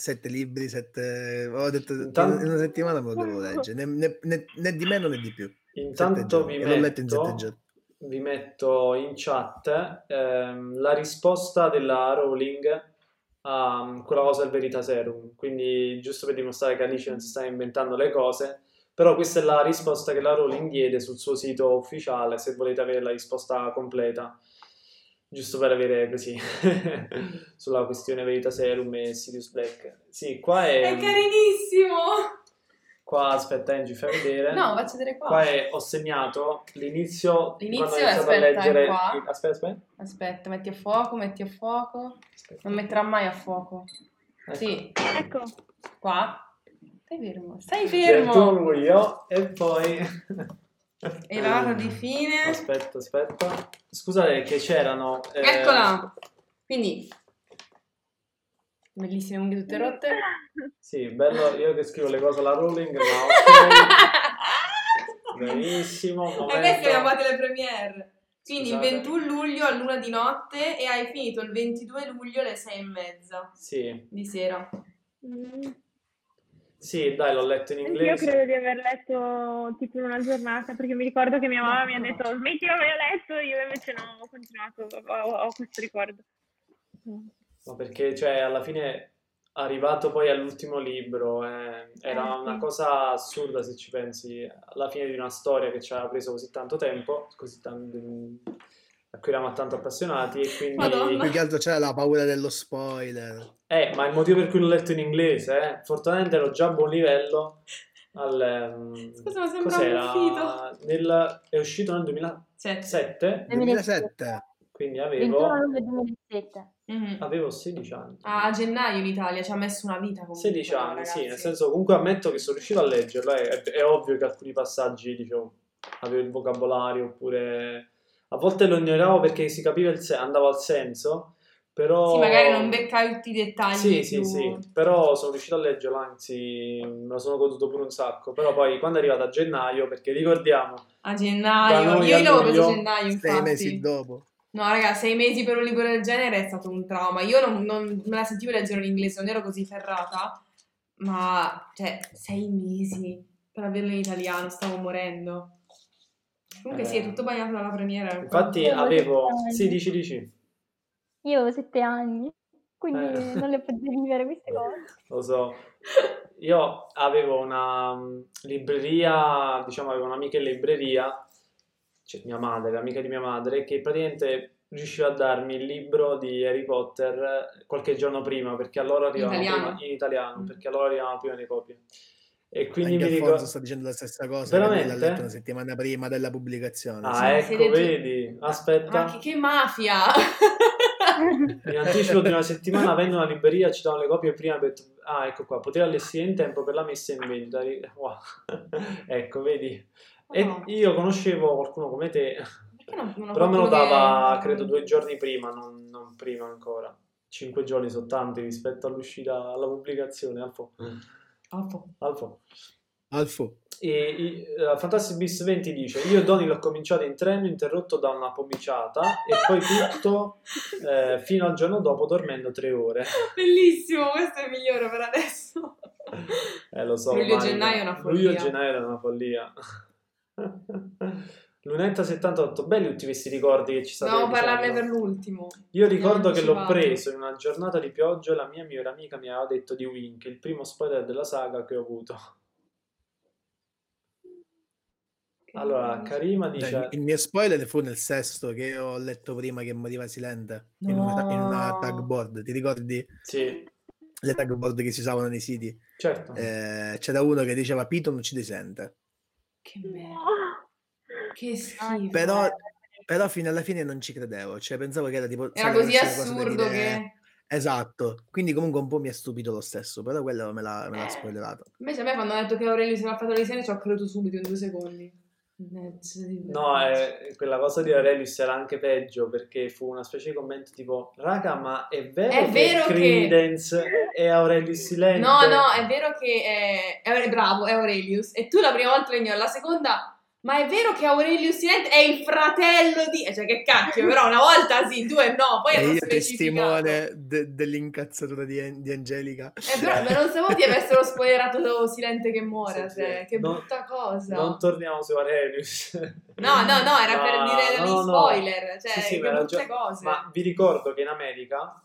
Sette libri, sette... Ho detto, Intanto- in una settimana me lo devo leggere, né, né- né- di meno né di più. Intanto vi in metto, giorni. vi metto in chat ehm, la risposta della Rowling a um, quella cosa del Verita Serum. Quindi, giusto per dimostrare che Alice non si sta inventando le cose, però questa è la risposta che la Rowling diede sul suo sito ufficiale, se volete avere la risposta completa. Giusto per avere così sulla questione Verita Serum e Sirius Black. Sì, qua è. È carinissimo! Qua aspetta, Angie, fai vedere. No, faccio vedere qua. Qua è- ho segnato l'inizio. L'inizio, quando ho iniziato aspetta, a leggere. è qua. Aspetta, aspetta. Aspetta, metti a fuoco, metti a fuoco. aspetta. Non metterà mai a fuoco. Ecco. Sì, Ecco, qua. Stai fermo, stai fermo. luglio e poi. E la data di fine. Aspetta, aspetta. Scusate che c'erano. eh, Eccola. Quindi, bellissime unghie tutte rotte. Sì, bello io che scrivo le cose alla Rowling, ma ok. Benissimo. E momento. queste abbiamo fatto le premiere. Quindi Scusate. il 21 luglio a luna di notte e hai finito il 22 luglio alle 6 e mezza Sì, di sera. mm, sì, dai, l'ho letto in io inglese. credo di aver letto tipo in una giornata, perché mi ricordo che mia mamma mi ha detto smetti, non ho letto, io invece no, ho continuato, ho, ho questo ricordo. Ma perché, cioè, alla fine, arrivato poi all'ultimo libro, eh, era Eh, sì. una cosa assurda se ci pensi, alla fine di una storia che ci aveva preso così tanto tempo, così tanto, a cui eravamo tanto appassionati, e quindi... Madonna. Più che altro c'era la paura dello spoiler. Eh, ma il motivo per cui l'ho letto in inglese, eh, fortunatamente ero già a buon livello. Al, ehm, Scusa, ma sembra cos'era? uscito. Nel- è uscito nel 2007, Cioè, 2007. quindi 21 avevo, luglio 2007. mhm. avevo 16 anni. A gennaio in Italia ci ha messo una vita comunque. 16 anni, ragazzi. sì, nel senso comunque ammetto che sono riuscito a leggerlo, eh, è, è ovvio che alcuni passaggi, dicevo, avevo il vocabolario oppure a volte lo ignoravo perché si capiva il senso, andavo al senso, però... Sì, magari non beccavi tutti i dettagli. Sì, sì, più- sì, però sono riuscito a leggerlo, anzi me lo sono goduto pure un sacco, però poi quando è arrivato a gennaio, perché ricordiamo, A gennaio. Io l'avevo preso a gennaio, Sei infatti. mesi dopo. No, raga, sei mesi per un libro del genere è stato un trauma. Io non, non me la sentivo leggere in inglese, non ero così ferrata, ma, cioè, sei mesi per averlo in italiano, stavo morendo. Comunque sì, è Eh. tutto bagnato dalla premiera. infatti Avevo. Sì, dici, dici, Io avevo 7 anni, quindi Eh. non le potevo vivere queste cose. lo so. Io avevo una mm, libreria, diciamo, avevo un'amica in libreria, cioè mia madre, l'amica di mia madre, che praticamente riusciva a darmi il libro di Harry Potter qualche giorno prima, perché allora arrivavano italiano? prima, in italiano, Mm. perché allora arrivavano prima le copie. E quindi Anche mi ricordo... sta dicendo la stessa cosa. Veramente? L'ha letto una settimana prima della pubblicazione. Ah, sì. ecco, vedi, aspetta. Ma che, che mafia! In anticipo di una settimana vendo una libreria, ci davano le copie prima per... Ah, ecco qua, poter allestire in tempo per la messa in vendita. Wow. ecco, vedi. E No. io conoscevo qualcuno come te, non, però me lo qualcuno che- dava, credo, due giorni prima, non, non prima ancora. Cinque giorni sono tanti rispetto all'uscita, alla pubblicazione, Alfo. Ah, boh. Alfo. Alfo. E i- eh, Fantastic Beasts 20 dice: Io e Donny l'ho cominciato in treno, interrotto da una pomiciata, e poi tutto eh, fino al giorno dopo, dormendo tre ore. Bellissimo, questo è il migliore per adesso. Eh, lo so. Luglio e gennaio è una Luglio e follia. gennaio è una follia. Lunetta 78, belli tutti questi ricordi che ci state Dobbiamo parlarne per l'ultimo. Io ricordo che l'ho preso in una giornata di pioggia e la mia migliore amica mi aveva detto di Wink, il primo spoiler della saga che ho avuto. Allora, Karima dice... Cioè, il mio spoiler fu nel sesto che ho letto prima che moriva Silente in, una, in una No. tag board. Ti ricordi Sì, le tag board che si usavano nei siti? certo. Eh, c'era uno che diceva Piton uccide Silente. Che merda. No. Che schifo. Però, però fino alla fine non ci credevo. Cioè, pensavo che era tipo. Era così assurdo dire- che... Esatto. Quindi comunque un po' mi ha stupito lo stesso. Però quello me l'ha, me l'ha Eh. spoilerato. Invece a me quando hanno detto che Aurelio si era fatto le disegni ci ho creduto subito in due secondi. Di No, eh, quella cosa di Aurelius era anche peggio perché fu una specie di commento tipo Raga, ma è vero È che vero che- Credence è Aurelius Silente? No, no, è vero che è, è bravo, è Aurelius. E tu la prima volta lo ignori, la seconda Ma è vero che Aurelio Silente è il fratello di... Cioè, che cacchio, però una volta sì, due no, poi E io specificato. testimone de- dell'incazzatura di, di Angelica. Eh, però ma non sapevo di avessero spoilerato Silente che muore, Sì, cioè, sì. che No, brutta cosa. Non torniamo su Aurelius. No, no, no, era per dire no, gli no. spoiler, cioè, Sì, sì, che brutte ragione. cose. Ma vi ricordo che in America,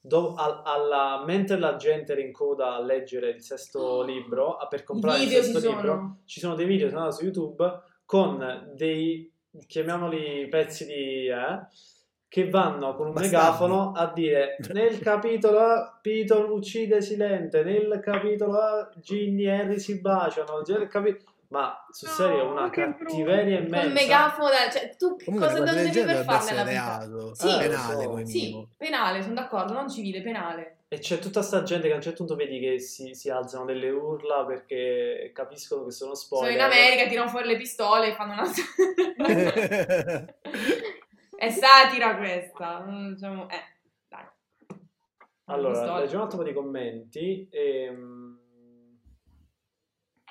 do- al- alla- mentre la gente era in coda a leggere il sesto libro, a- per comprare il sesto ci libro, sono. ci sono dei video sono su YouTube con dei, chiamiamoli pezzi di... eh, che vanno con un Bastardi. megafono a dire nel capitolo A Piton uccide Silente, nel capitolo A Ginny e Harry si baciano, nel capi- ma sul serio No, una che cattiveria Col immensa. megafono, da- cioè, tu Comunque, cosa una devi per farne la vita? reato. Sì. penale Lo so. come Sì, penale, sono d'accordo, non civile, penale. E c'è tutta sta gente che a un certo punto vedi che si, si alzano delle urla perché capiscono che sono Sono spoiler. in America, tirano fuori le pistole e fanno una... È satira questa. Diciamo, eh, dai. Allora, leggiamo un attimo di commenti. ehm,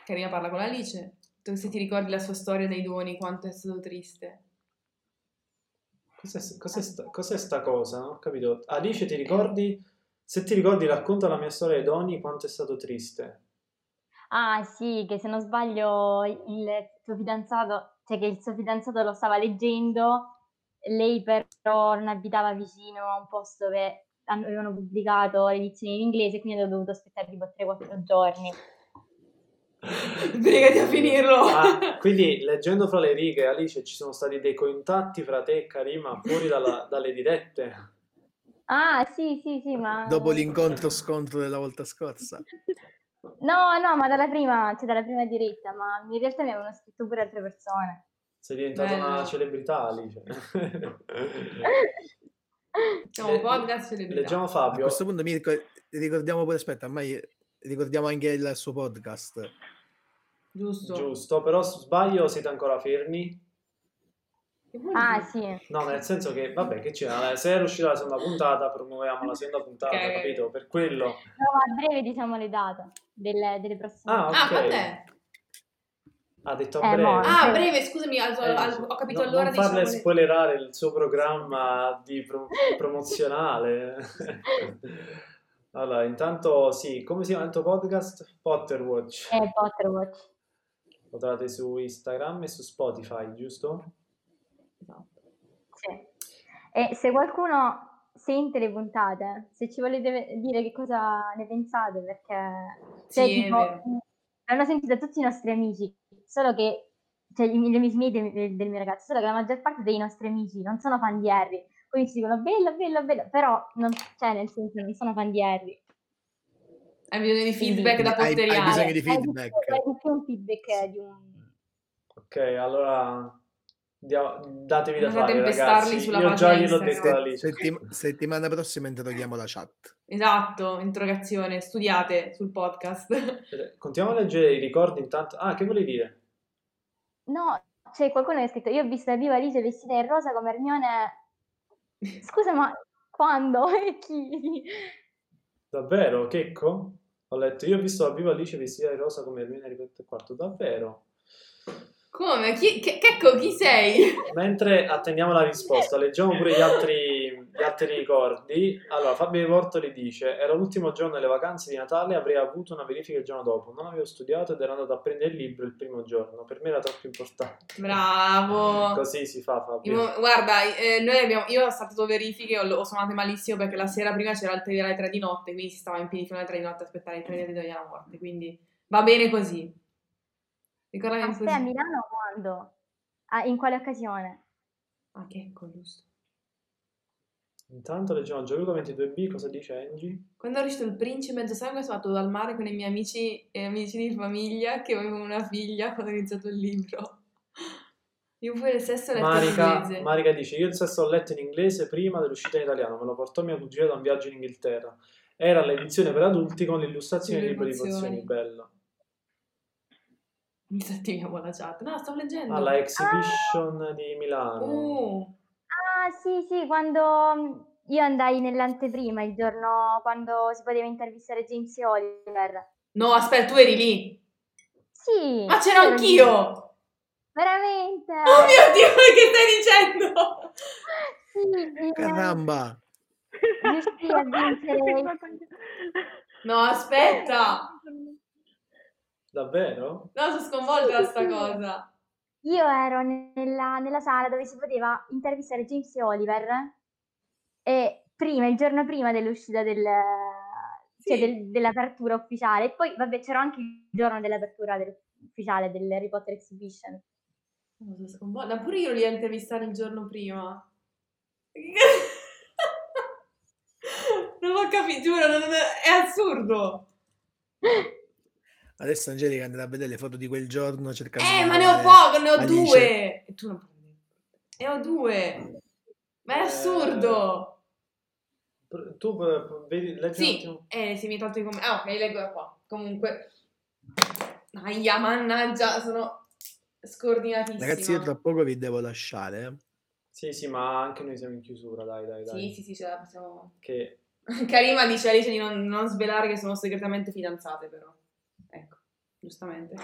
Carina parla con Alice. Tu se ti ricordi la sua storia dei doni, quanto è stato triste. Cos'è, cos'è sta, cos'è sta cosa? Non ho capito. Alice, ti ricordi? Se ti ricordi, racconta la mia storia ai doni, quanto è stato triste. Ah sì, che se non sbaglio il suo fidanzato, cioè che il suo fidanzato lo stava leggendo, lei però non abitava vicino a un posto dove avevano pubblicato l'edizione in inglese, quindi ha dovuto aspettare tipo 3-4 giorni. Brigati a finirlo. Ah, quindi, leggendo fra le righe, Alice, ci sono stati dei contatti fra te e Karima fuori dalla- dalle dirette. Ah sì, sì, sì, ma... Dopo l'incontro scontro della volta scorsa. No, no, ma dalla prima, cioè dalla prima diretta, ma in realtà mi avevano scritto pure altre persone. Sei diventata Bello. una celebrità, Alice. Siamo un podcast celebrità. Leggiamo A Fabio. questo punto mi ricor- ricordiamo pure, aspetta, ormai ricordiamo anche il suo podcast. Giusto. Giusto, però se sbaglio siete ancora fermi? Ah sì, No, nel senso che, vabbè, che c'è? Se era uscita la seconda puntata, promuoviamo la seconda puntata, Ok. capito? Per quello. no, a breve diciamo le date delle, delle prossime. Ah, Ah, ok. quando è? Ha detto a Eh, breve. mo- Ah, breve, scusami, al- al- Eh, ho capito no- allora non farle diciamo le- spoilerare il suo programma di pro- promozionale. allora, intanto sì, come si chiama il tuo podcast? Potterwatch. Eh, Potterwatch. Lo trovate su Instagram e su Spotify, giusto? Esatto. Sì. E se qualcuno sente le puntate, se ci volete dire che cosa ne pensate, perché cioè, Sì, tipo, l'hanno sentita tutti i nostri amici, solo che, cioè amici miei del, del- del mio ragazzo, solo che la maggior parte dei nostri amici non sono fan di Harry, quindi ci dicono bello, bello, bello, però non, cioè, nel senso non sono fan di Harry. Hai bisogno di feedback da Hai- hai potteriare. bisogno di feedback. più- è di feedback di un... Ok, allora datevi da Andate fare, ragazzi. sulla Io già gliel'ho detto a Alice. Settim- settimana prossima interroghiamo la chat. Esatto, interrogazione, studiate sul podcast. Eh, Continuiamo a leggere i ricordi intanto. Ah, che volevi dire? No, c'è qualcuno che ha scritto, io ho visto la viva Alice vestita in rosa come Hermione... Scusa, ma quando? E chi? Davvero, Checco? Ho letto, io ho visto la viva Alice vestita di rosa come Hermione Harry Potter quarto. Davvero? Come? Chi, che, Checco, chi sei? Mentre attendiamo la risposta, leggiamo pure gli altri, gli altri ricordi. Allora, Fabio Portoli dice: Era l'ultimo giorno delle vacanze di Natale, avrei avuto una verifica il giorno dopo. Non avevo studiato ed ero andato a prendere il libro il primo giorno. Per me era troppo importante. Bravo. Così si fa, Fabio. Io- guarda, eh, noi abbiamo, io ho saltato verifiche, ho, ho suonato malissimo perché la sera prima c'era il treno alle 3 di notte, quindi si stava in piedi fino alle 3 di notte a aspettare il treno della morte, quindi va bene così. Ricordami Ma così. a Milano quando? Ah, in quale occasione? Ah, che ecco, giusto. Intanto leggiamo Gianluca 22B, cosa dice Angie? Quando è uscito il principe mezzo sangue sono andato dal mare con i miei amici e amici di famiglia che avevano una figlia quando ho iniziato il libro. Io poi il sesto ho letto in Marica, inglese. Marica dice: Io il sesto l'ho letto in inglese prima dell'uscita in italiano, me lo portò mia cugina da un viaggio in Inghilterra. Era l'edizione per adulti con l'illustrazione di libro di pozioni, bello. Disattiviamo la chat. No, sto leggendo. Alla Exhibition di Milano. Uh, Ah, sì, sì, quando mm, io andai nell'anteprima il giorno quando si poteva intervistare James e Oliver. no, aspetta, tu eri lì. Sì, Ma c'ero ero lì. anch'io. veramente. Oh mio Dio, che stai dicendo? Sì, eh, Caramba! riuscì a vincere No, aspetta. Davvero? No, sono sconvolta da sta cosa. Io ero nella, nella sala dove si poteva intervistare James e Oliver e prima, il giorno prima dell'uscita del, cioè del- dell'apertura ufficiale. E poi, vabbè, c'era anche il giorno dell'apertura del- ufficiale dell'Harry Potter Exhibition. Sconvolta. Pure io li ho intervistati il giorno prima. Non l'ho capito, giuro, è assurdo. Adesso Angelica andrà a vedere le foto di quel giorno cercando Eh, ma ne ho poco, ne ho Alice. due. E tu non prendi. E ho due. Ma è Eh, assurdo. Pr- Tu eh, vedi, leggi un Sì, attimo. eh, si mi è tolto i commenti. Ah, ok, leggo da qua. Comunque. Aia, mannaggia, sono scordinatissima. Ragazzi, io tra poco vi devo lasciare. eh. Sì, sì, ma anche noi siamo in chiusura, dai, dai, dai. Sì, sì, sì, ce la possiamo... Che Karima dice a Alice di non, non svelare che sono segretamente fidanzate, però. Giustamente.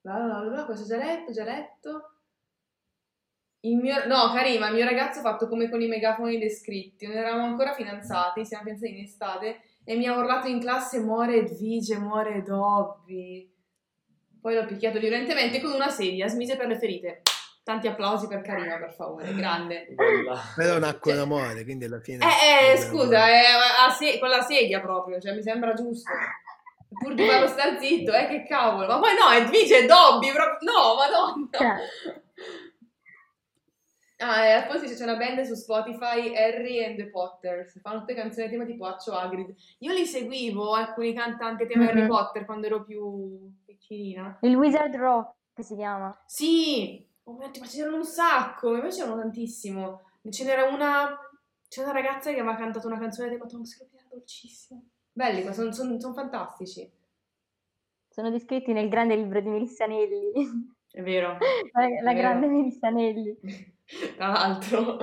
Bla bla bla, questo già letto, già letto. Il mio, no, Karima, il mio ragazzo ha fatto come con i megafoni descritti. Non eravamo ancora fidanzati, siamo fidanzati in estate, e mi ha urlato in classe muore Edvige, muore Dobby. Poi l'ho picchiato violentemente con una sedia, smise per le ferite. Tanti applausi per Karima, per favore, grande. bella. Però nacque Cioè- l'amore, quindi alla fine... Eh, eh, scusa, è a se- con la sedia proprio, cioè mi sembra giusto. Pur di farlo star zitto, eh, che cavolo. Ma poi no, Edvige e Dobby, proprio... No, madonna. Cioè. Ah, e poi c'è una band su Spotify, Harry and the Potters, fanno tutte canzoni a tema tipo Accio Hagrid. Io li seguivo, alcuni cantanti a tema Harry Mhm. Potter, quando ero più piccolina. Il Wizard Rock si chiama. Sì, oh mio Dio, ma c'erano un sacco, mi piacevano tantissimo. Ce n'era una, c'è una ragazza che aveva cantato una canzone di Tom Scorpione dolcissimo. Belli, sono fantastici. Sono descritti nel grande libro di Melissa Nelli. È vero, la, la Vero. grande Melissa Nelli. tra l'altro.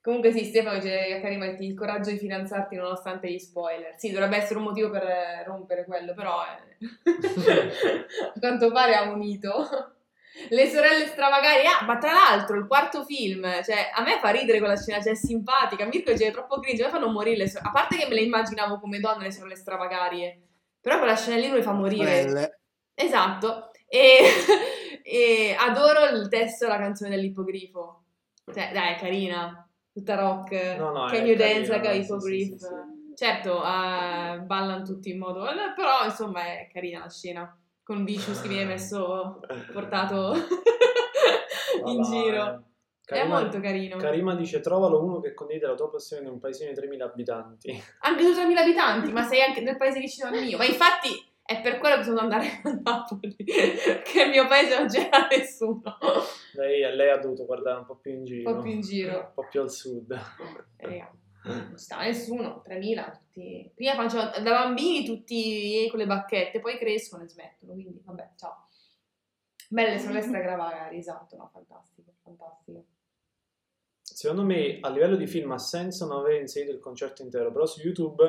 Comunque sì, Stefano dice Karima il coraggio di fidanzarti nonostante gli spoiler. Sì, dovrebbe essere un motivo per eh, rompere quello, però eh, a quanto pare ha unito. Le sorelle stravagari, ah, ma tra l'altro il quarto film, cioè a me fa ridere quella scena, cioè è simpatica, Mirko dice è troppo cringe, a me fanno morire le sorelle, a parte che me le immaginavo come donne le sorelle stravagarie, però quella scena lì mi fa morire. Quelle. Esatto, e, e adoro il testo della canzone dell'ippogrifo. Cioè, dai, è carina, tutta rock. No, no, Can you carina, dance like a sì, hippogriff? sì, sì, Certo, eh, ballano tutti in modo... eh, Però, insomma, è carina la scena. Con Vicious che viene messo, portato in Vabbè. giro. È Karima- molto carino. Karima dice trovalo uno che condivide la tua passione in un paesino di 3.000 abitanti. Anche tu 3.000 abitanti, ma sei anche nel paese vicino al mio. Ma infatti è per quello che sono andare a Napoli, che il mio paese non c'era nessuno. Lei, lei ha dovuto guardare un po' più in Un giro. po' più in giro. Un po' più al sud. Eh, non stava nessuno, 3.000 tutti. Prima facevano da bambini tutti con le bacchette, poi crescono e smettono, quindi vabbè, ciao. Belle sorelle stravagari, esatto, no, fantastico, fantastico. Secondo me a livello di film ha senso non aver inserito il concerto intero, però su YouTube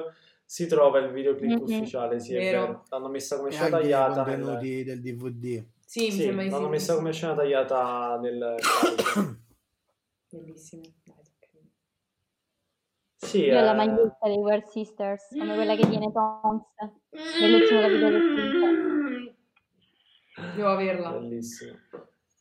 si trova il videoclip Mhm. ufficiale, sì, è Vero. vero. L'hanno messa come scena anche i tagliata nel... contenuti del DVD. Sì, mi Sì, sembra di sì. l'hanno messa come scena tagliata nel. Bellissimo. Sì, Io ho la eh, maglietta dei Wear Sisters, come quella che tiene Tonks. Nell'ultimo capitolo del Devo averla. Bellissimo.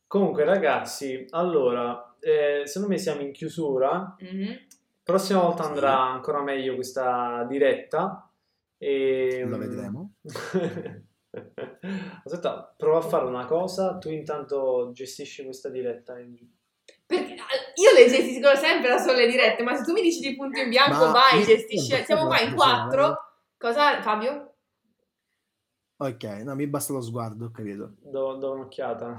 Comunque ragazzi, allora, eh, secondo me siamo in chiusura. Mhm. Prossima volta Sì. andrà ancora meglio questa diretta. E... Lo vedremo. Aspetta, provo a fare una cosa. Tu intanto gestisci questa diretta. Angie. Io le gestisco sempre da sole dirette, ma se tu mi dici di punto in bianco, Ma vai, gestisci. io- Siamo qua in quattro. Cosa, Fabio? Ok, no, mi basta lo sguardo, ho capito. Do, do un'occhiata.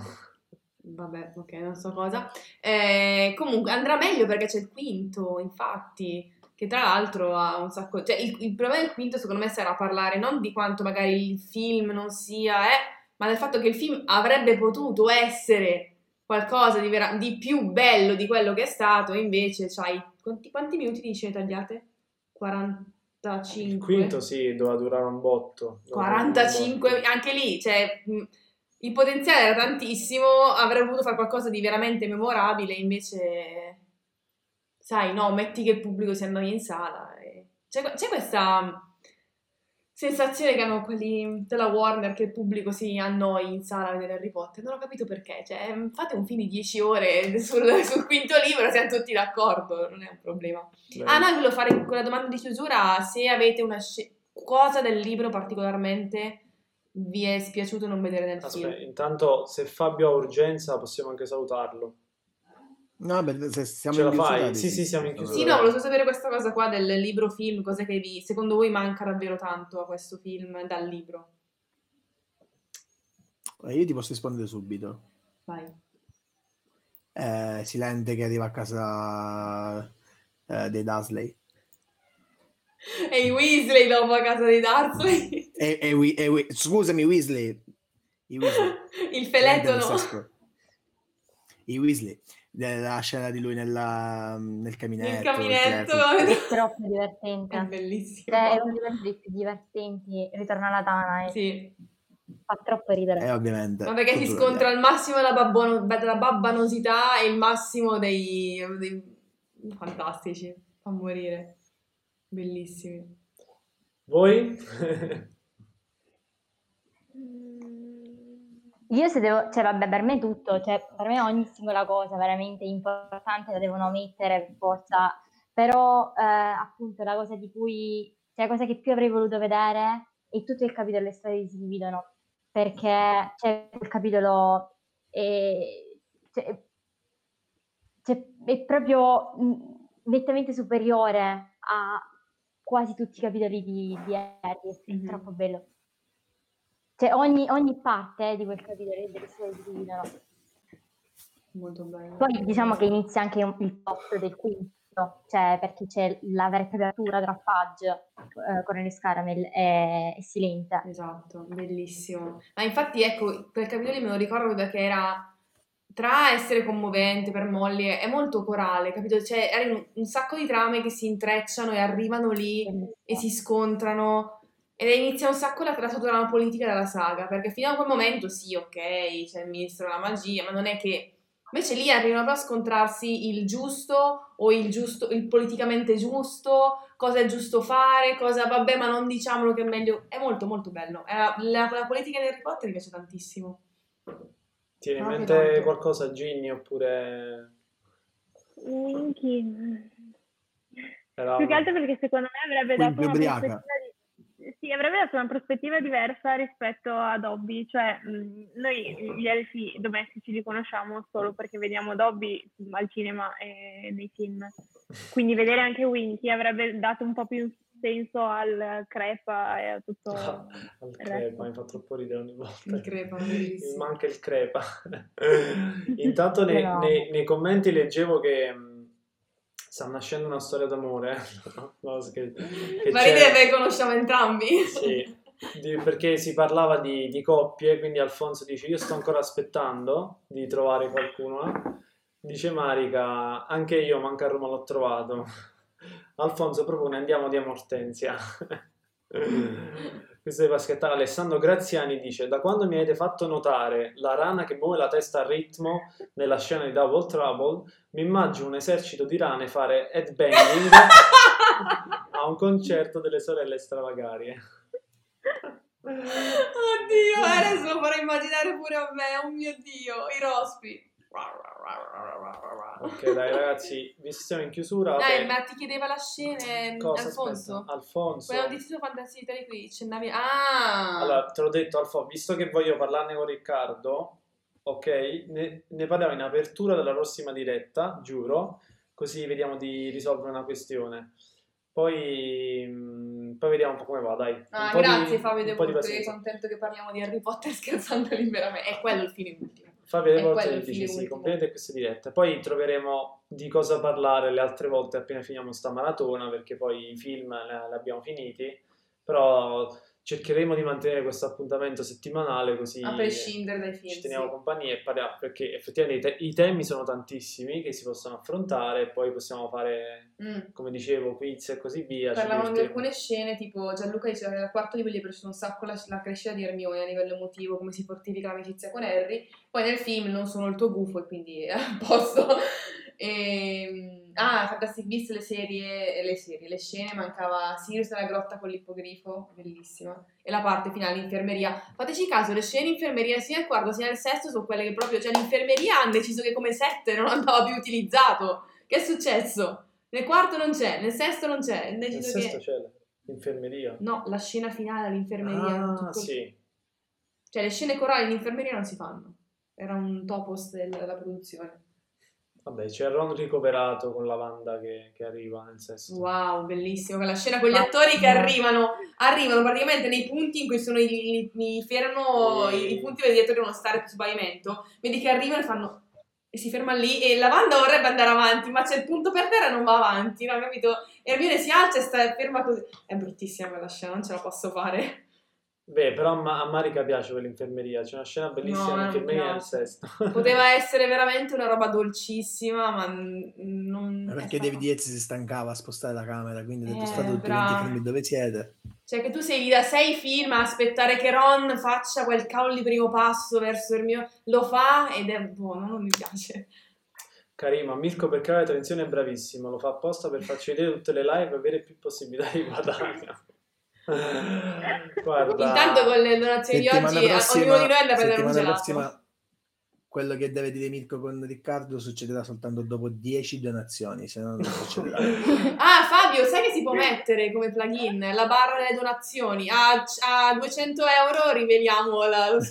Vabbè, ok, non so cosa. Eh, comunque andrà meglio perché c'è il quinto, infatti, che tra l'altro ha un sacco... Cioè, il, il problema del quinto secondo me sarà parlare non di quanto magari il film non sia, eh, ma del fatto che il film avrebbe potuto essere qualcosa di, vera- di più bello di quello che è stato, invece c'hai... Quanti, quanti minuti di scene tagliate? 40... 45. Il quinto sì, doveva durare un botto. doveva durare un 45, botto. anche lì, cioè, il potenziale era tantissimo, avrei voluto fare qualcosa di veramente memorabile, invece, sai, no, metti che il pubblico si annoia in sala. e- C'è, c'è questa sensazione che hanno quelli della Warner che il pubblico si annoi in sala a vedere Harry Potter, non ho capito perché, cioè, fate un film di 10 ore sul, sul quinto libro, siamo tutti d'accordo, non è un problema. Beh, Ah, no, volevo fare quella domanda di chiusura. Se avete una sce- cosa del libro particolarmente vi è spiaciuto non vedere nel Aspetta, film. intanto se Fabio ha urgenza possiamo anche salutarlo. No, beh, se siamo Ce la in fai? chiusura, Sì, sì, siamo in chiusura. Sì, no, volevo sapere questa cosa qua del libro film, cos'è che vi, secondo voi manca davvero tanto a questo film dal libro? Eh, Io ti posso rispondere subito. Vai. Eh, Silente che arriva a casa eh, dei Dursley. E i Weasley dopo a casa di Dursley. E, e e scusami, Weasley. I Weasley. Il feletto Silente no. Nel. I Weasley. La scena di lui nella- nel caminetto. Il caminetto. il È troppo divertente. È bellissimo. Cioè, è uno dei momenti più divertenti. Ritorna alla Tana e Sì, fa troppo ridere. Eh, ovviamente. ma perché si scontra il massimo della, babbono- della babbanosità e il massimo dei, dei- fantastici. Fa morire. Bellissimi. Voi? Io se devo, cioè vabbè, per me tutto, cioè per me ogni singola cosa veramente importante la devono mettere per forza, però eh, appunto la cosa di cui, cioè la cosa che più avrei voluto vedere è tutto il capitolo le storie si dividono, perché c'è il capitolo è, cioè, cioè, è proprio mh, nettamente superiore a quasi tutti i capitoli di, di Harry, è Mhm. troppo bello. Cioè ogni, ogni parte di quel capitolo è delle storie si dividono. Molto bello. Poi diciamo che inizia anche il top del quinto, cioè perché c'è la vera apertura tra Fudge, eh, Cornelius Caramel e, e Silente. Esatto, bellissimo. Ma infatti, ecco, quel capitolo me lo ricordo perché era tra essere commovente per Molly, è molto corale, capito? Cioè, erano un, un sacco di trame che si intrecciano e arrivano lì e si scontrano. Ed inizia un sacco la, trama politica della saga, perché fino a quel momento sì, ok, c'è il ministro della magia, ma non è che... Invece lì arrivano proprio a scontrarsi il giusto o il giusto, il politicamente giusto, cosa è giusto fare, cosa vabbè, ma non diciamolo che è meglio. È molto molto bello. È la, la- la politica di Harry Potter mi piace tantissimo. Tieni in Proprio mente tanto. qualcosa, Ginny, oppure... Era Più che altro perché secondo me avrebbe Quindi dato una prospettiva di... Sì, avrebbe dato una prospettiva diversa rispetto a Dobby, cioè mh, noi gli elfi domestici li conosciamo solo perché vediamo Dobby al cinema e nei film, quindi vedere anche Winky avrebbe dato un po' più senso al crepa e a tutto Al il crepa, mi fa troppo ridere ogni volta. Il crepa, manca il crepa. Intanto nei, nei- nei commenti leggevo che mh, sta nascendo una storia d'amore. No, scher- che Ma perché conosciamo entrambi. Sì, di- perché si parlava di, di coppie, quindi Alfonso dice io sto ancora aspettando di trovare qualcuno. eh." Dice Marica, anche io manca a Roma l'ho trovato. Alfonso propone andiamo di Amortenzia. Questo è Paschettale. Alessandro Graziani dice da quando mi avete fatto notare la rana che muove la testa a ritmo nella scena di Double Trouble mi immagino un esercito di rane fare headbanging a un concerto delle sorelle stravagarie. Oddio, adesso lo farò immaginare pure a me. Oh mio Dio, i rospi. Ok, dai ragazzi, visto siamo in chiusura, Dai, vabbè, ma ti chiedeva la scena, cosa, Alfonso? aspetta, Alfonso. Quello di Tito Fantasy Italia qui, accennavi... Ah! Allora, te l'ho detto Alfonso, visto che voglio parlarne con Riccardo, ok, ne, ne parliamo in apertura della prossima diretta, giuro, così vediamo di risolvere una questione. Poi, mh, poi vediamo un po' come va, dai. Ah, po' di- grazie Fabio De un po' di Volpe, pazienza. contento che parliamo di Harry Potter scherzando liberamente. È quello il fine ultimo. Fabio De È Volte il dice sì, a queste dirette. Poi troveremo di cosa parlare le altre volte appena finiamo sta maratona, perché poi i film li abbiamo finiti. Però cercheremo di mantenere questo appuntamento settimanale così A prescindere dai film. ci teniamo sì. compagnia e parliamo perché effettivamente i, te- i temi sono tantissimi che si possono affrontare poi possiamo fare, Mm. come dicevo, quiz e così via. ci Parlavano di alcune scene, tipo Gianluca diceva che dal quarto libro gli è piaciuta un sacco la, la crescita di Hermione a livello emotivo, come si fortifica l'amicizia con Harry. Poi nel film non sono il tuo gufo e quindi è a posto. E, ah, Fantastic Beasts, le serie, le serie, le scene, mancava Sirius nella grotta con l'ippogrifo, bellissima. E la parte finale, l'infermeria. Fateci caso, le scene in infermeria sia nel quarto sia nel sesto sono quelle che proprio, cioè l'infermeria hanno deciso che come sette non andava più utilizzato. Che è successo? Nel quarto non c'è, nel sesto non c'è. Nel deciso sesto che... c'è l'infermeria. No, la scena finale all'infermeria. Ah, sì. Cioè, le scene corali in infermeria non si fanno. Era un topos del- della produzione. Vabbè, c'è Ron ricoverato con la Wanda che, che arriva nel sesto. Wow, bellissimo. Quella scena con gli Ma- attori che arrivano, arrivano praticamente nei punti in cui sono i, i, i fermo, Sì. i, i punti dove gli attori devono stare sul pavimento. Vedi che arrivano e fanno. E si ferma lì e la Wanda vorrebbe andare avanti, ma c'è il punto per terra e non va avanti, no? Capito? E Hermione si alza e sta ferma così. È bruttissima quella scena, non ce la posso fare. Beh, però a, Ma- a Marica piace quell'infermeria. C'è una scena bellissima No, non mi all'infermeria nel sesto. Poteva essere veramente una roba dolcissima, ma n- non. Ma è perché stato- David Yates si stancava a spostare la camera, quindi ha detto Eh, state tutti bravo. quanti fermi dove siete. Cioè, che tu sei lì da sei film a aspettare che Ron faccia quel cavolo di primo passo verso il mio. Lo fa ed è buono, non mi piace. Carima, Mirko per creare tensione è bravissimo, lo fa apposta per farci vedere tutte le live e avere più possibilità di guadagno. Guarda, Intanto con le donazioni di oggi, prossima, ognuno di noi andrà a prendere un gelato. prossima quello che deve dire Mirko con Riccardo succederà soltanto dopo 10 donazioni, se no non succederà. Ah, Fabio, sai che si può mettere come plugin la barra delle donazioni? A, a 200 euro riveliamo la, lo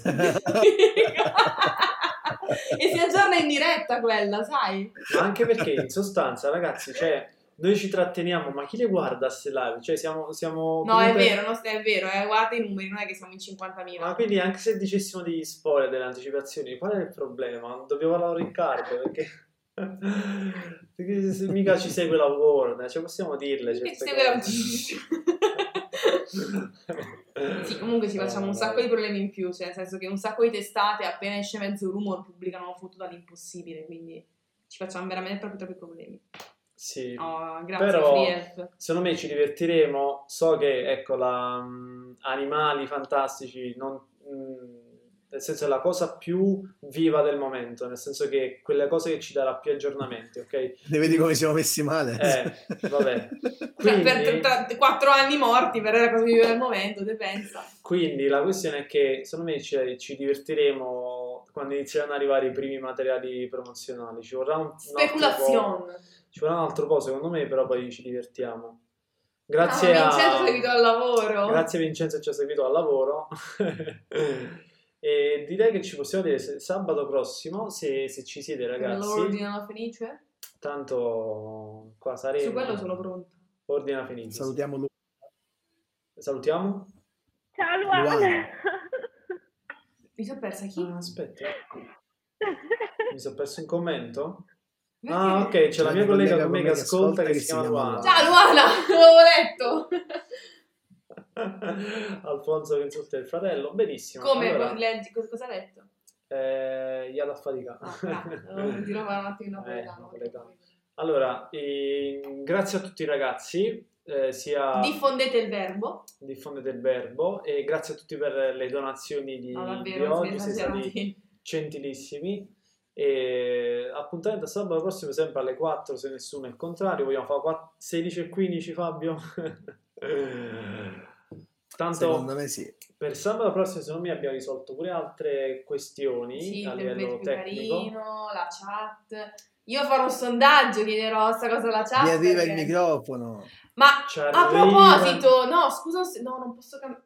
e si aggiorna in diretta quella, sai? ma anche perché in sostanza, ragazzi, cioè, noi ci tratteniamo, ma chi le guarda a ste live? Cioè, siamo, siamo No, è comunque- vero, no, è vero, eh, guarda i numeri, non è che siamo in 50.000. Ma quindi anche se dicessimo degli spoiler, delle anticipazioni, qual è il problema? Dobbiamo parlare Riccardo, perché... perché se mica ci segue la Warner, cioè possiamo dirle Che certe segue la-. Sì, comunque ci facciamo un Eh, sacco di problemi in più, cioè nel senso che un sacco di testate appena esce mezzo rumor pubblicano foto dall'impossibile, quindi ci facciamo veramente troppi troppi problemi. Sì, Oh, grazie Però- secondo me ci divertiremo. So che, ecco, la, mh, animali fantastici, non, mh, nel senso è la cosa più viva del momento, nel senso che quelle cose che ci darà più aggiornamenti, ok? Ne vedi come siamo messi male? Eh, vabbè. Cioè, Quindi- per tra- quattro anni morti per la cosa più viva del momento, te pensa? Quindi la questione è che secondo me ci, ci divertiremo quando inizieranno ad arrivare i primi materiali promozionali. Ci vorrà un, un altro po', Speculazione. ci vorrà un altro po' secondo me, però poi ci divertiamo. Grazie ah, a Vincenzo è seguito al lavoro. Grazie a Vincenzo che ci ha seguito al lavoro. e direi che ci possiamo vedere se- sabato prossimo, se, se ci siete ragazzi. l'ordine felice? Tanto qua saremo. Su quello sono pronta. Ordina Fenicis. Salutiamo Lu- Salutiamo. Ciao Luana! Luana. Mi sono persa chi? Ah, aspetta, mi sono perso un commento. Ah, ok, c'è la mia collega con me che ascolta che che si chiama Luana. Ciao Luana, l'avevo letto. Alfonso che insulta il fratello, benissimo. Come? Allora, Leggi, cosa, ha detto? eh, Yada Fatica. Ah, in Eh, napoletano. napoletano. Allora, eh, grazie a tutti i ragazzi, eh, sia Diffondete il verbo. diffondete il verbo e grazie a tutti per le donazioni di, No, di oggi, siete stati gentilissimi. E appuntamento a sabato prossimo sempre alle 4 se nessuno è il contrario vogliamo fare 4 16 e 15 Fabio tanto Secondo me sì. per sabato prossimo secondo me abbiamo risolto pure altre questioni Sì, a il livello tecnico carino, la chat. Io farò un sondaggio, chiederò sta cosa alla chat. Mi arriva il perché- microfono. Ma Ci a arriva- proposito, no, scusa, no, non posso cambiare.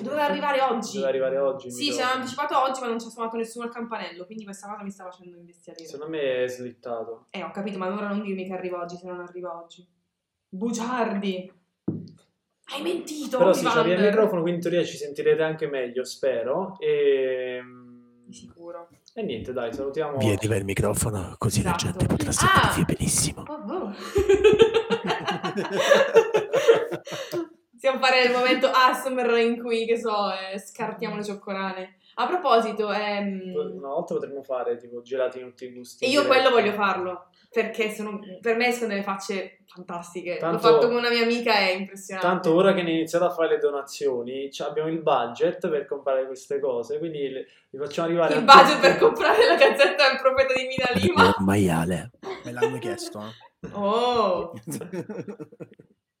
Doveva arrivare oggi. deve arrivare oggi il Sì, ci hanno anticipato oggi, ma non ci ha suonato nessuno al campanello, quindi questa cosa mi sta facendo imbestialire. secondo me è slittato Eh, ho capito, ma allora non dirmi che arriva oggi se non arriva oggi. Bugiardi! Hai mentito! però sì c'è il microfono quindi in teoria ci sentirete anche meglio spero e, Di sicuro. e niente dai salutiamo Vi arriva il microfono così la Esatto. gente potrà Ah! sentirvi benissimo. Oh, oh. Possiamo fare il momento ASMR in cui, che so, eh, scartiamo le cioccolane. A proposito, ehm, Una volta potremmo fare tipo gelati in tutti i gusti. e io quello voglio farlo, perché sono, per me escono delle facce fantastiche. L'ho Tanto- fatto con una mia amica, è impressionante. Tanto ora che ne iniziate a fare le donazioni, abbiamo il budget per comprare queste cose, quindi le, li facciamo arrivare Il budget per comprare la cazzetta del profeta di Mina Lima. Maiale. Me l'hanno chiesto. eh. Oh,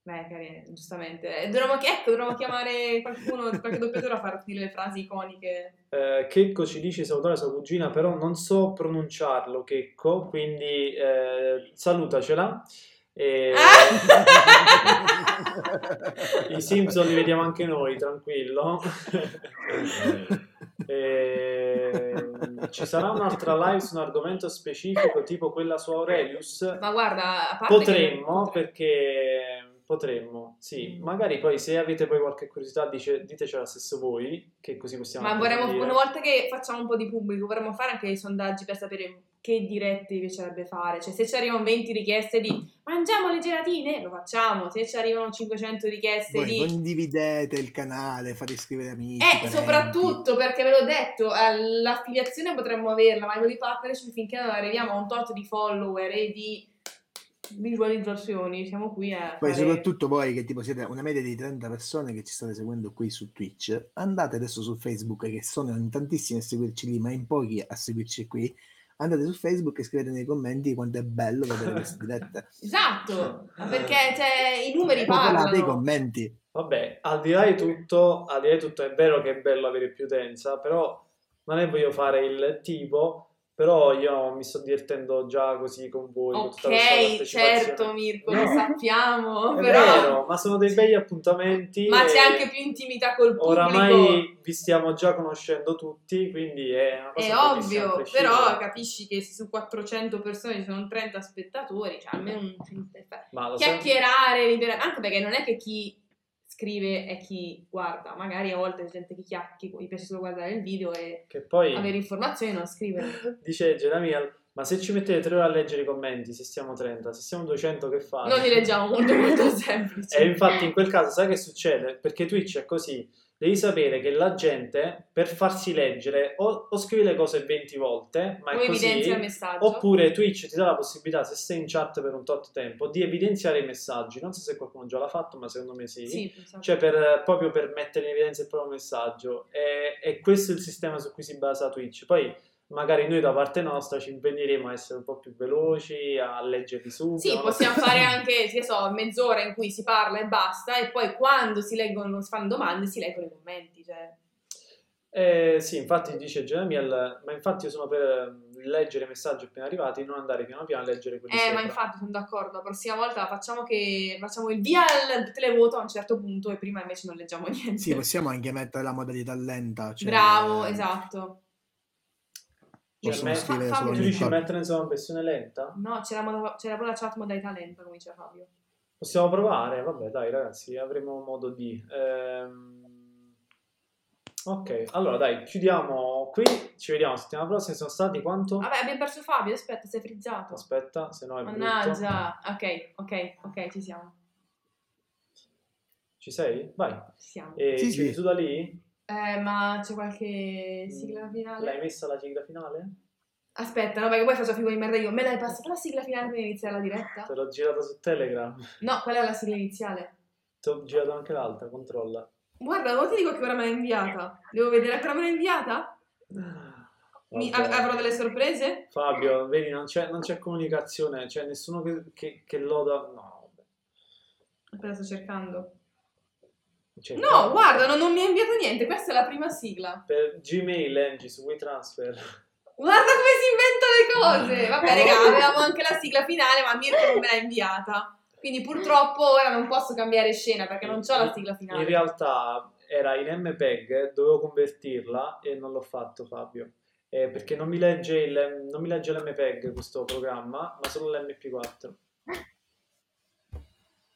beh, carine, giustamente. Dovremmo, ecco, dovremmo chiamare qualcuno, qualche doppiatore a farti le frasi iconiche. Eh, Checco ci dice salutare sua cugina, però non so pronunciarlo, Checco, quindi eh, salutacela. E- I Simpson li vediamo anche noi, tranquillo. E- Ci sarà un'altra live su un argomento specifico, tipo quella su Aurelius? Ma guarda, a parte che- Potremmo, perché potremmo, sì. Mm. Magari poi se avete poi qualche curiosità, dice, ditecela stesso voi, che così possiamo Ma vorremmo, approfondire. una volta che facciamo un po' di pubblico, vorremmo fare anche dei sondaggi per sapere che dirette vi piacerebbe fare. Cioè, se ci arrivano 20 richieste di mangiamo le gelatine, lo facciamo. Se ci arrivano 500 richieste Voi di... condividete il canale, fate iscrivere amici. Eh, parenti. soprattutto perché ve l'ho detto, eh, l'affiliazione potremmo averla, ma i partnership finché non arriviamo a un tot di follower e di visualizzazioni, siamo qui a Poi fare- soprattutto voi che tipo siete una media di 30 persone che ci state seguendo qui su Twitch, andate adesso su Facebook che sono in tantissimi a seguirci lì, ma in pochi a seguirci qui. Andate su Facebook e scrivete nei commenti quanto è bello vedere queste dirette. Esatto, perché cioè, i numeri Popolate i parlano. commenti. Vabbè, al di là di tutto, al di là di tutto è vero che è bello avere più utenza, però non è voglio fare il tipo, però io mi sto divertendo già così con voi, con tutta questa Ok, certo Mirko, lo No. sappiamo, È però... vero, ma sono dei begli appuntamenti. Ma c'è anche più intimità col pubblico. Oramai vi stiamo già conoscendo tutti, quindi è una cosa È ovvio, però capisci che se su 400 persone ci sono 30 spettatori, cioè almeno un lo chiacchierare, liberare, anche perché non è che chi scrive è chi guarda, magari a volte c'è gente che chiacchiera, gli piace solo guardare il video e poi avere informazioni e non scrivere. dice Jeremiel, ma se ci mettete tre ore a leggere i commenti, se siamo 30, se siamo 200 che fate? Non li leggiamo molto molto semplici. E infatti in quel caso sai che succede? Perché Twitch è così, devi sapere che la gente per farsi leggere o, o scrive le cose 20 volte, ma o è così, evidenzia il messaggio. oppure Twitch ti dà la possibilità, se sei in chat per un tot tempo, di evidenziare i messaggi. Non so se qualcuno già l'ha fatto, ma secondo me sì. Sì. Cioè per, proprio per mettere in evidenza il proprio messaggio. E, e questo è il sistema su cui si basa Twitch. Poi magari noi da parte nostra ci impegneremo a essere un po' più veloci, a leggerli subito. Sì, possiamo fare anche, che so, mezz'ora in cui si parla e basta, e poi quando si leggono, si fanno domande, si leggono i commenti. Cioè. Eh, sì, infatti dice Jeremiel, ma infatti io sono per eh, leggere i messaggi appena arrivati, non andare piano piano a leggere quelli Eh, ma sopra. infatti sono d'accordo. La prossima volta facciamo che facciamo il via al televoto a un certo punto e prima invece non leggiamo niente. Sì, possiamo anche mettere la modalità lenta. cioè, Bravo, esatto. Possono Cioè, scrivere fa- solo Tu dici mettere insomma in versione lenta? No, c'era, c'era poi la chat modalità lenta, come diceva Fabio. Possiamo provare? Vabbè, dai ragazzi, avremo modo di... ehm, Ok, allora dai, chiudiamo qui, ci vediamo la settimana prossima, sono stati quanto? Vabbè, abbiamo perso Fabio, aspetta, sei frizzato. Aspetta, se no è brutto. Mannaggia. Ok, ok, ok, ci siamo. Ci sei? Vai. Ci siamo. E Sì, sì. tu da lì? Eh, ma c'è qualche sigla finale? L'hai messa la sigla finale? Aspetta, no, perché poi faccio figura di merda io. Me l'hai passata la sigla finale per iniziare la diretta? Te l'ho girata su Telegram. No, qual è la sigla iniziale? Ti ho girato anche l'altra, controlla. Guarda, non ti dico che ora me l'ha inviata. Devo vedere a che ora me l'ha inviata? Mi- av- avrò delle sorprese? Fabio, vedi, non c'è, non c'è comunicazione, c'è nessuno che, che, che loda... No, vabbè. Aspetta, sto cercando. C'è No, guarda, non, non mi ha inviato niente. Questa è la prima sigla. Per Gmail, Angie, su WeTransfer. Guarda come si inventa le cose. Vabbè, raga, avevamo anche la sigla finale, ma Mirko non me l'ha inviata. Quindi purtroppo ora non posso cambiare scena perché non ho la sigla finale. In realtà era in MPEG, dovevo convertirla e non l'ho fatto, Fabio. Eh, perché non mi, legge il, non mi legge l'MPEG questo programma, ma solo l'MP4.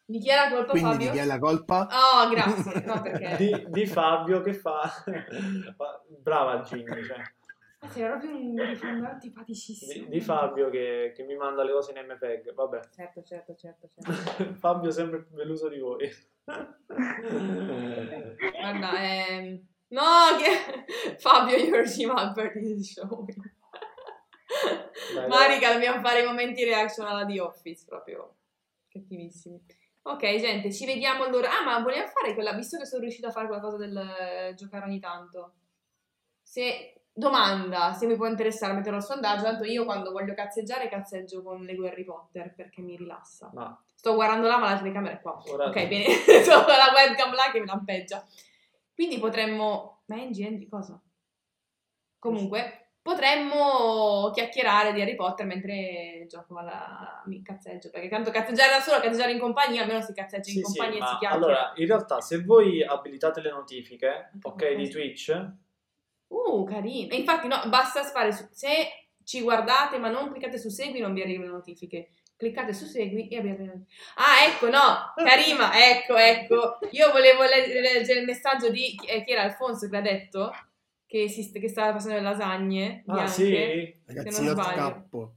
Di chi è la colpa, Quindi di Fabio? chi è la colpa? Oh, grazie. No, perché... Di, di Fabio che fa... Brava Ginny, cioè. Sei proprio un rifondato antipaticissimo. Di, di Fabio che, che mi manda le cose in MPEG. Vabbè. Certo, certo, certo, certo. Fabio sempre più deluso di voi. Guarda, ehm... No, che... Fabio, your team Albert showing. Dai, Marica, dobbiamo fare i momenti reaction alla The Office, proprio cattivissimi. Ok, gente, ci vediamo allora. Ah, ma vogliamo fare quella, visto che sono riuscita a fare quella cosa del eh, giocare ogni tanto. Se, domanda, se mi può interessare, metterò il sondaggio, tanto io quando voglio cazzeggiare cazzeggio con Lego Harry Potter, perché mi rilassa. Ma Sto guardando là, ma la telecamera è qua. ora Ok, bene, ho la webcam là che mi lampeggia. Quindi potremmo... Ma Angie, Angie, cosa? Comunque, potremmo chiacchierare di Harry Potter mentre gioco alla... mi cazzeggio, perché tanto cazzeggiare da solo, cazzeggiare in compagnia, almeno si cazzeggia in Sì, sì, compagnia e ma si chiacchiera. allora, in realtà, se voi abilitate le notifiche, ok, qualcosa. di Twitch, Uh, carino. E infatti, no, basta fare su... Se ci guardate ma non cliccate su segui non vi arrivano le notifiche. Cliccate su segui e abbiate le notifiche. Ah, ecco, no, Karima, ecco, ecco. Io volevo le- leggere il messaggio di chi, eh, era Alfonso che l'ha detto, che, si, che stava facendo le lasagne ah bianche. sì, Ragazzi, Se non io sbaglio. scappo.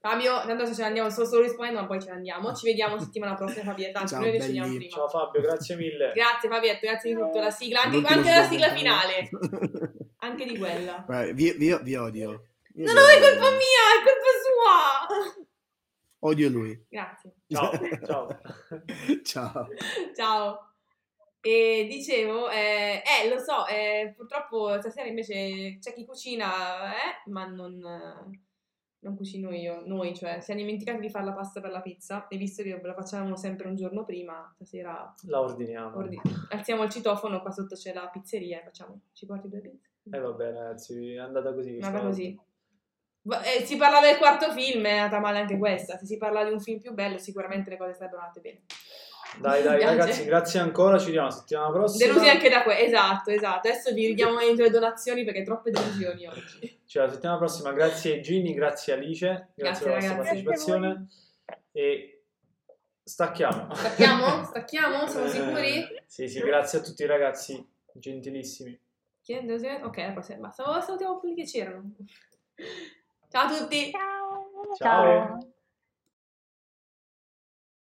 Fabio, tanto se ce ne andiamo, sto solo rispondendo, ma poi ce ne andiamo. Ci vediamo settimana prossima, Fabietta. Anzi, Ciao, noi ci vediamo belli. prima. ciao Fabio, grazie mille. Grazie Fabietto, grazie di tutto. La sigla, anche, anche la sigla finale. Anche di quella. Guarda, vi, vi- vi odio. Io No, vi no, è odio. colpa mia, è colpa sua. Odio lui. Grazie. Ciao, ciao. Ciao. Ciao. E dicevo, eh, eh, lo so, eh, purtroppo stasera invece c'è chi cucina, eh, ma non, eh, non cucino io, noi, cioè, siamo dimenticati di fare la pasta per la pizza e visto che la facciamo sempre un giorno prima, stasera La ordiniamo. ordi- alziamo il citofono, qua sotto c'è la pizzeria e facciamo, ci porti due pizze? E vabbè ragazzi, è andata così. È andata così. Eh, si parla del quarto film, è andata male anche questa. Se si parla di un film più bello, sicuramente le cose sarebbero andate bene. Dai, dai, ragazzi, grazie ancora. Ci vediamo la settimana prossima. Delusi anche da questo, esatto, esatto. Adesso vi ridiamo dentro le donazioni perché troppe delusioni oggi. Cioè, la settimana prossima, grazie Ginny, grazie Alice, grazie, Grazie, per la vostra partecipazione. E stacchiamo. Stacchiamo? Stacchiamo? Siamo sicuri? Sì, sì, grazie a tutti i ragazzi gentilissimi. Ok, la prossima. Basta. Salutiamo quelli che c'erano. Ciao a tutti! Ciao. Ciao.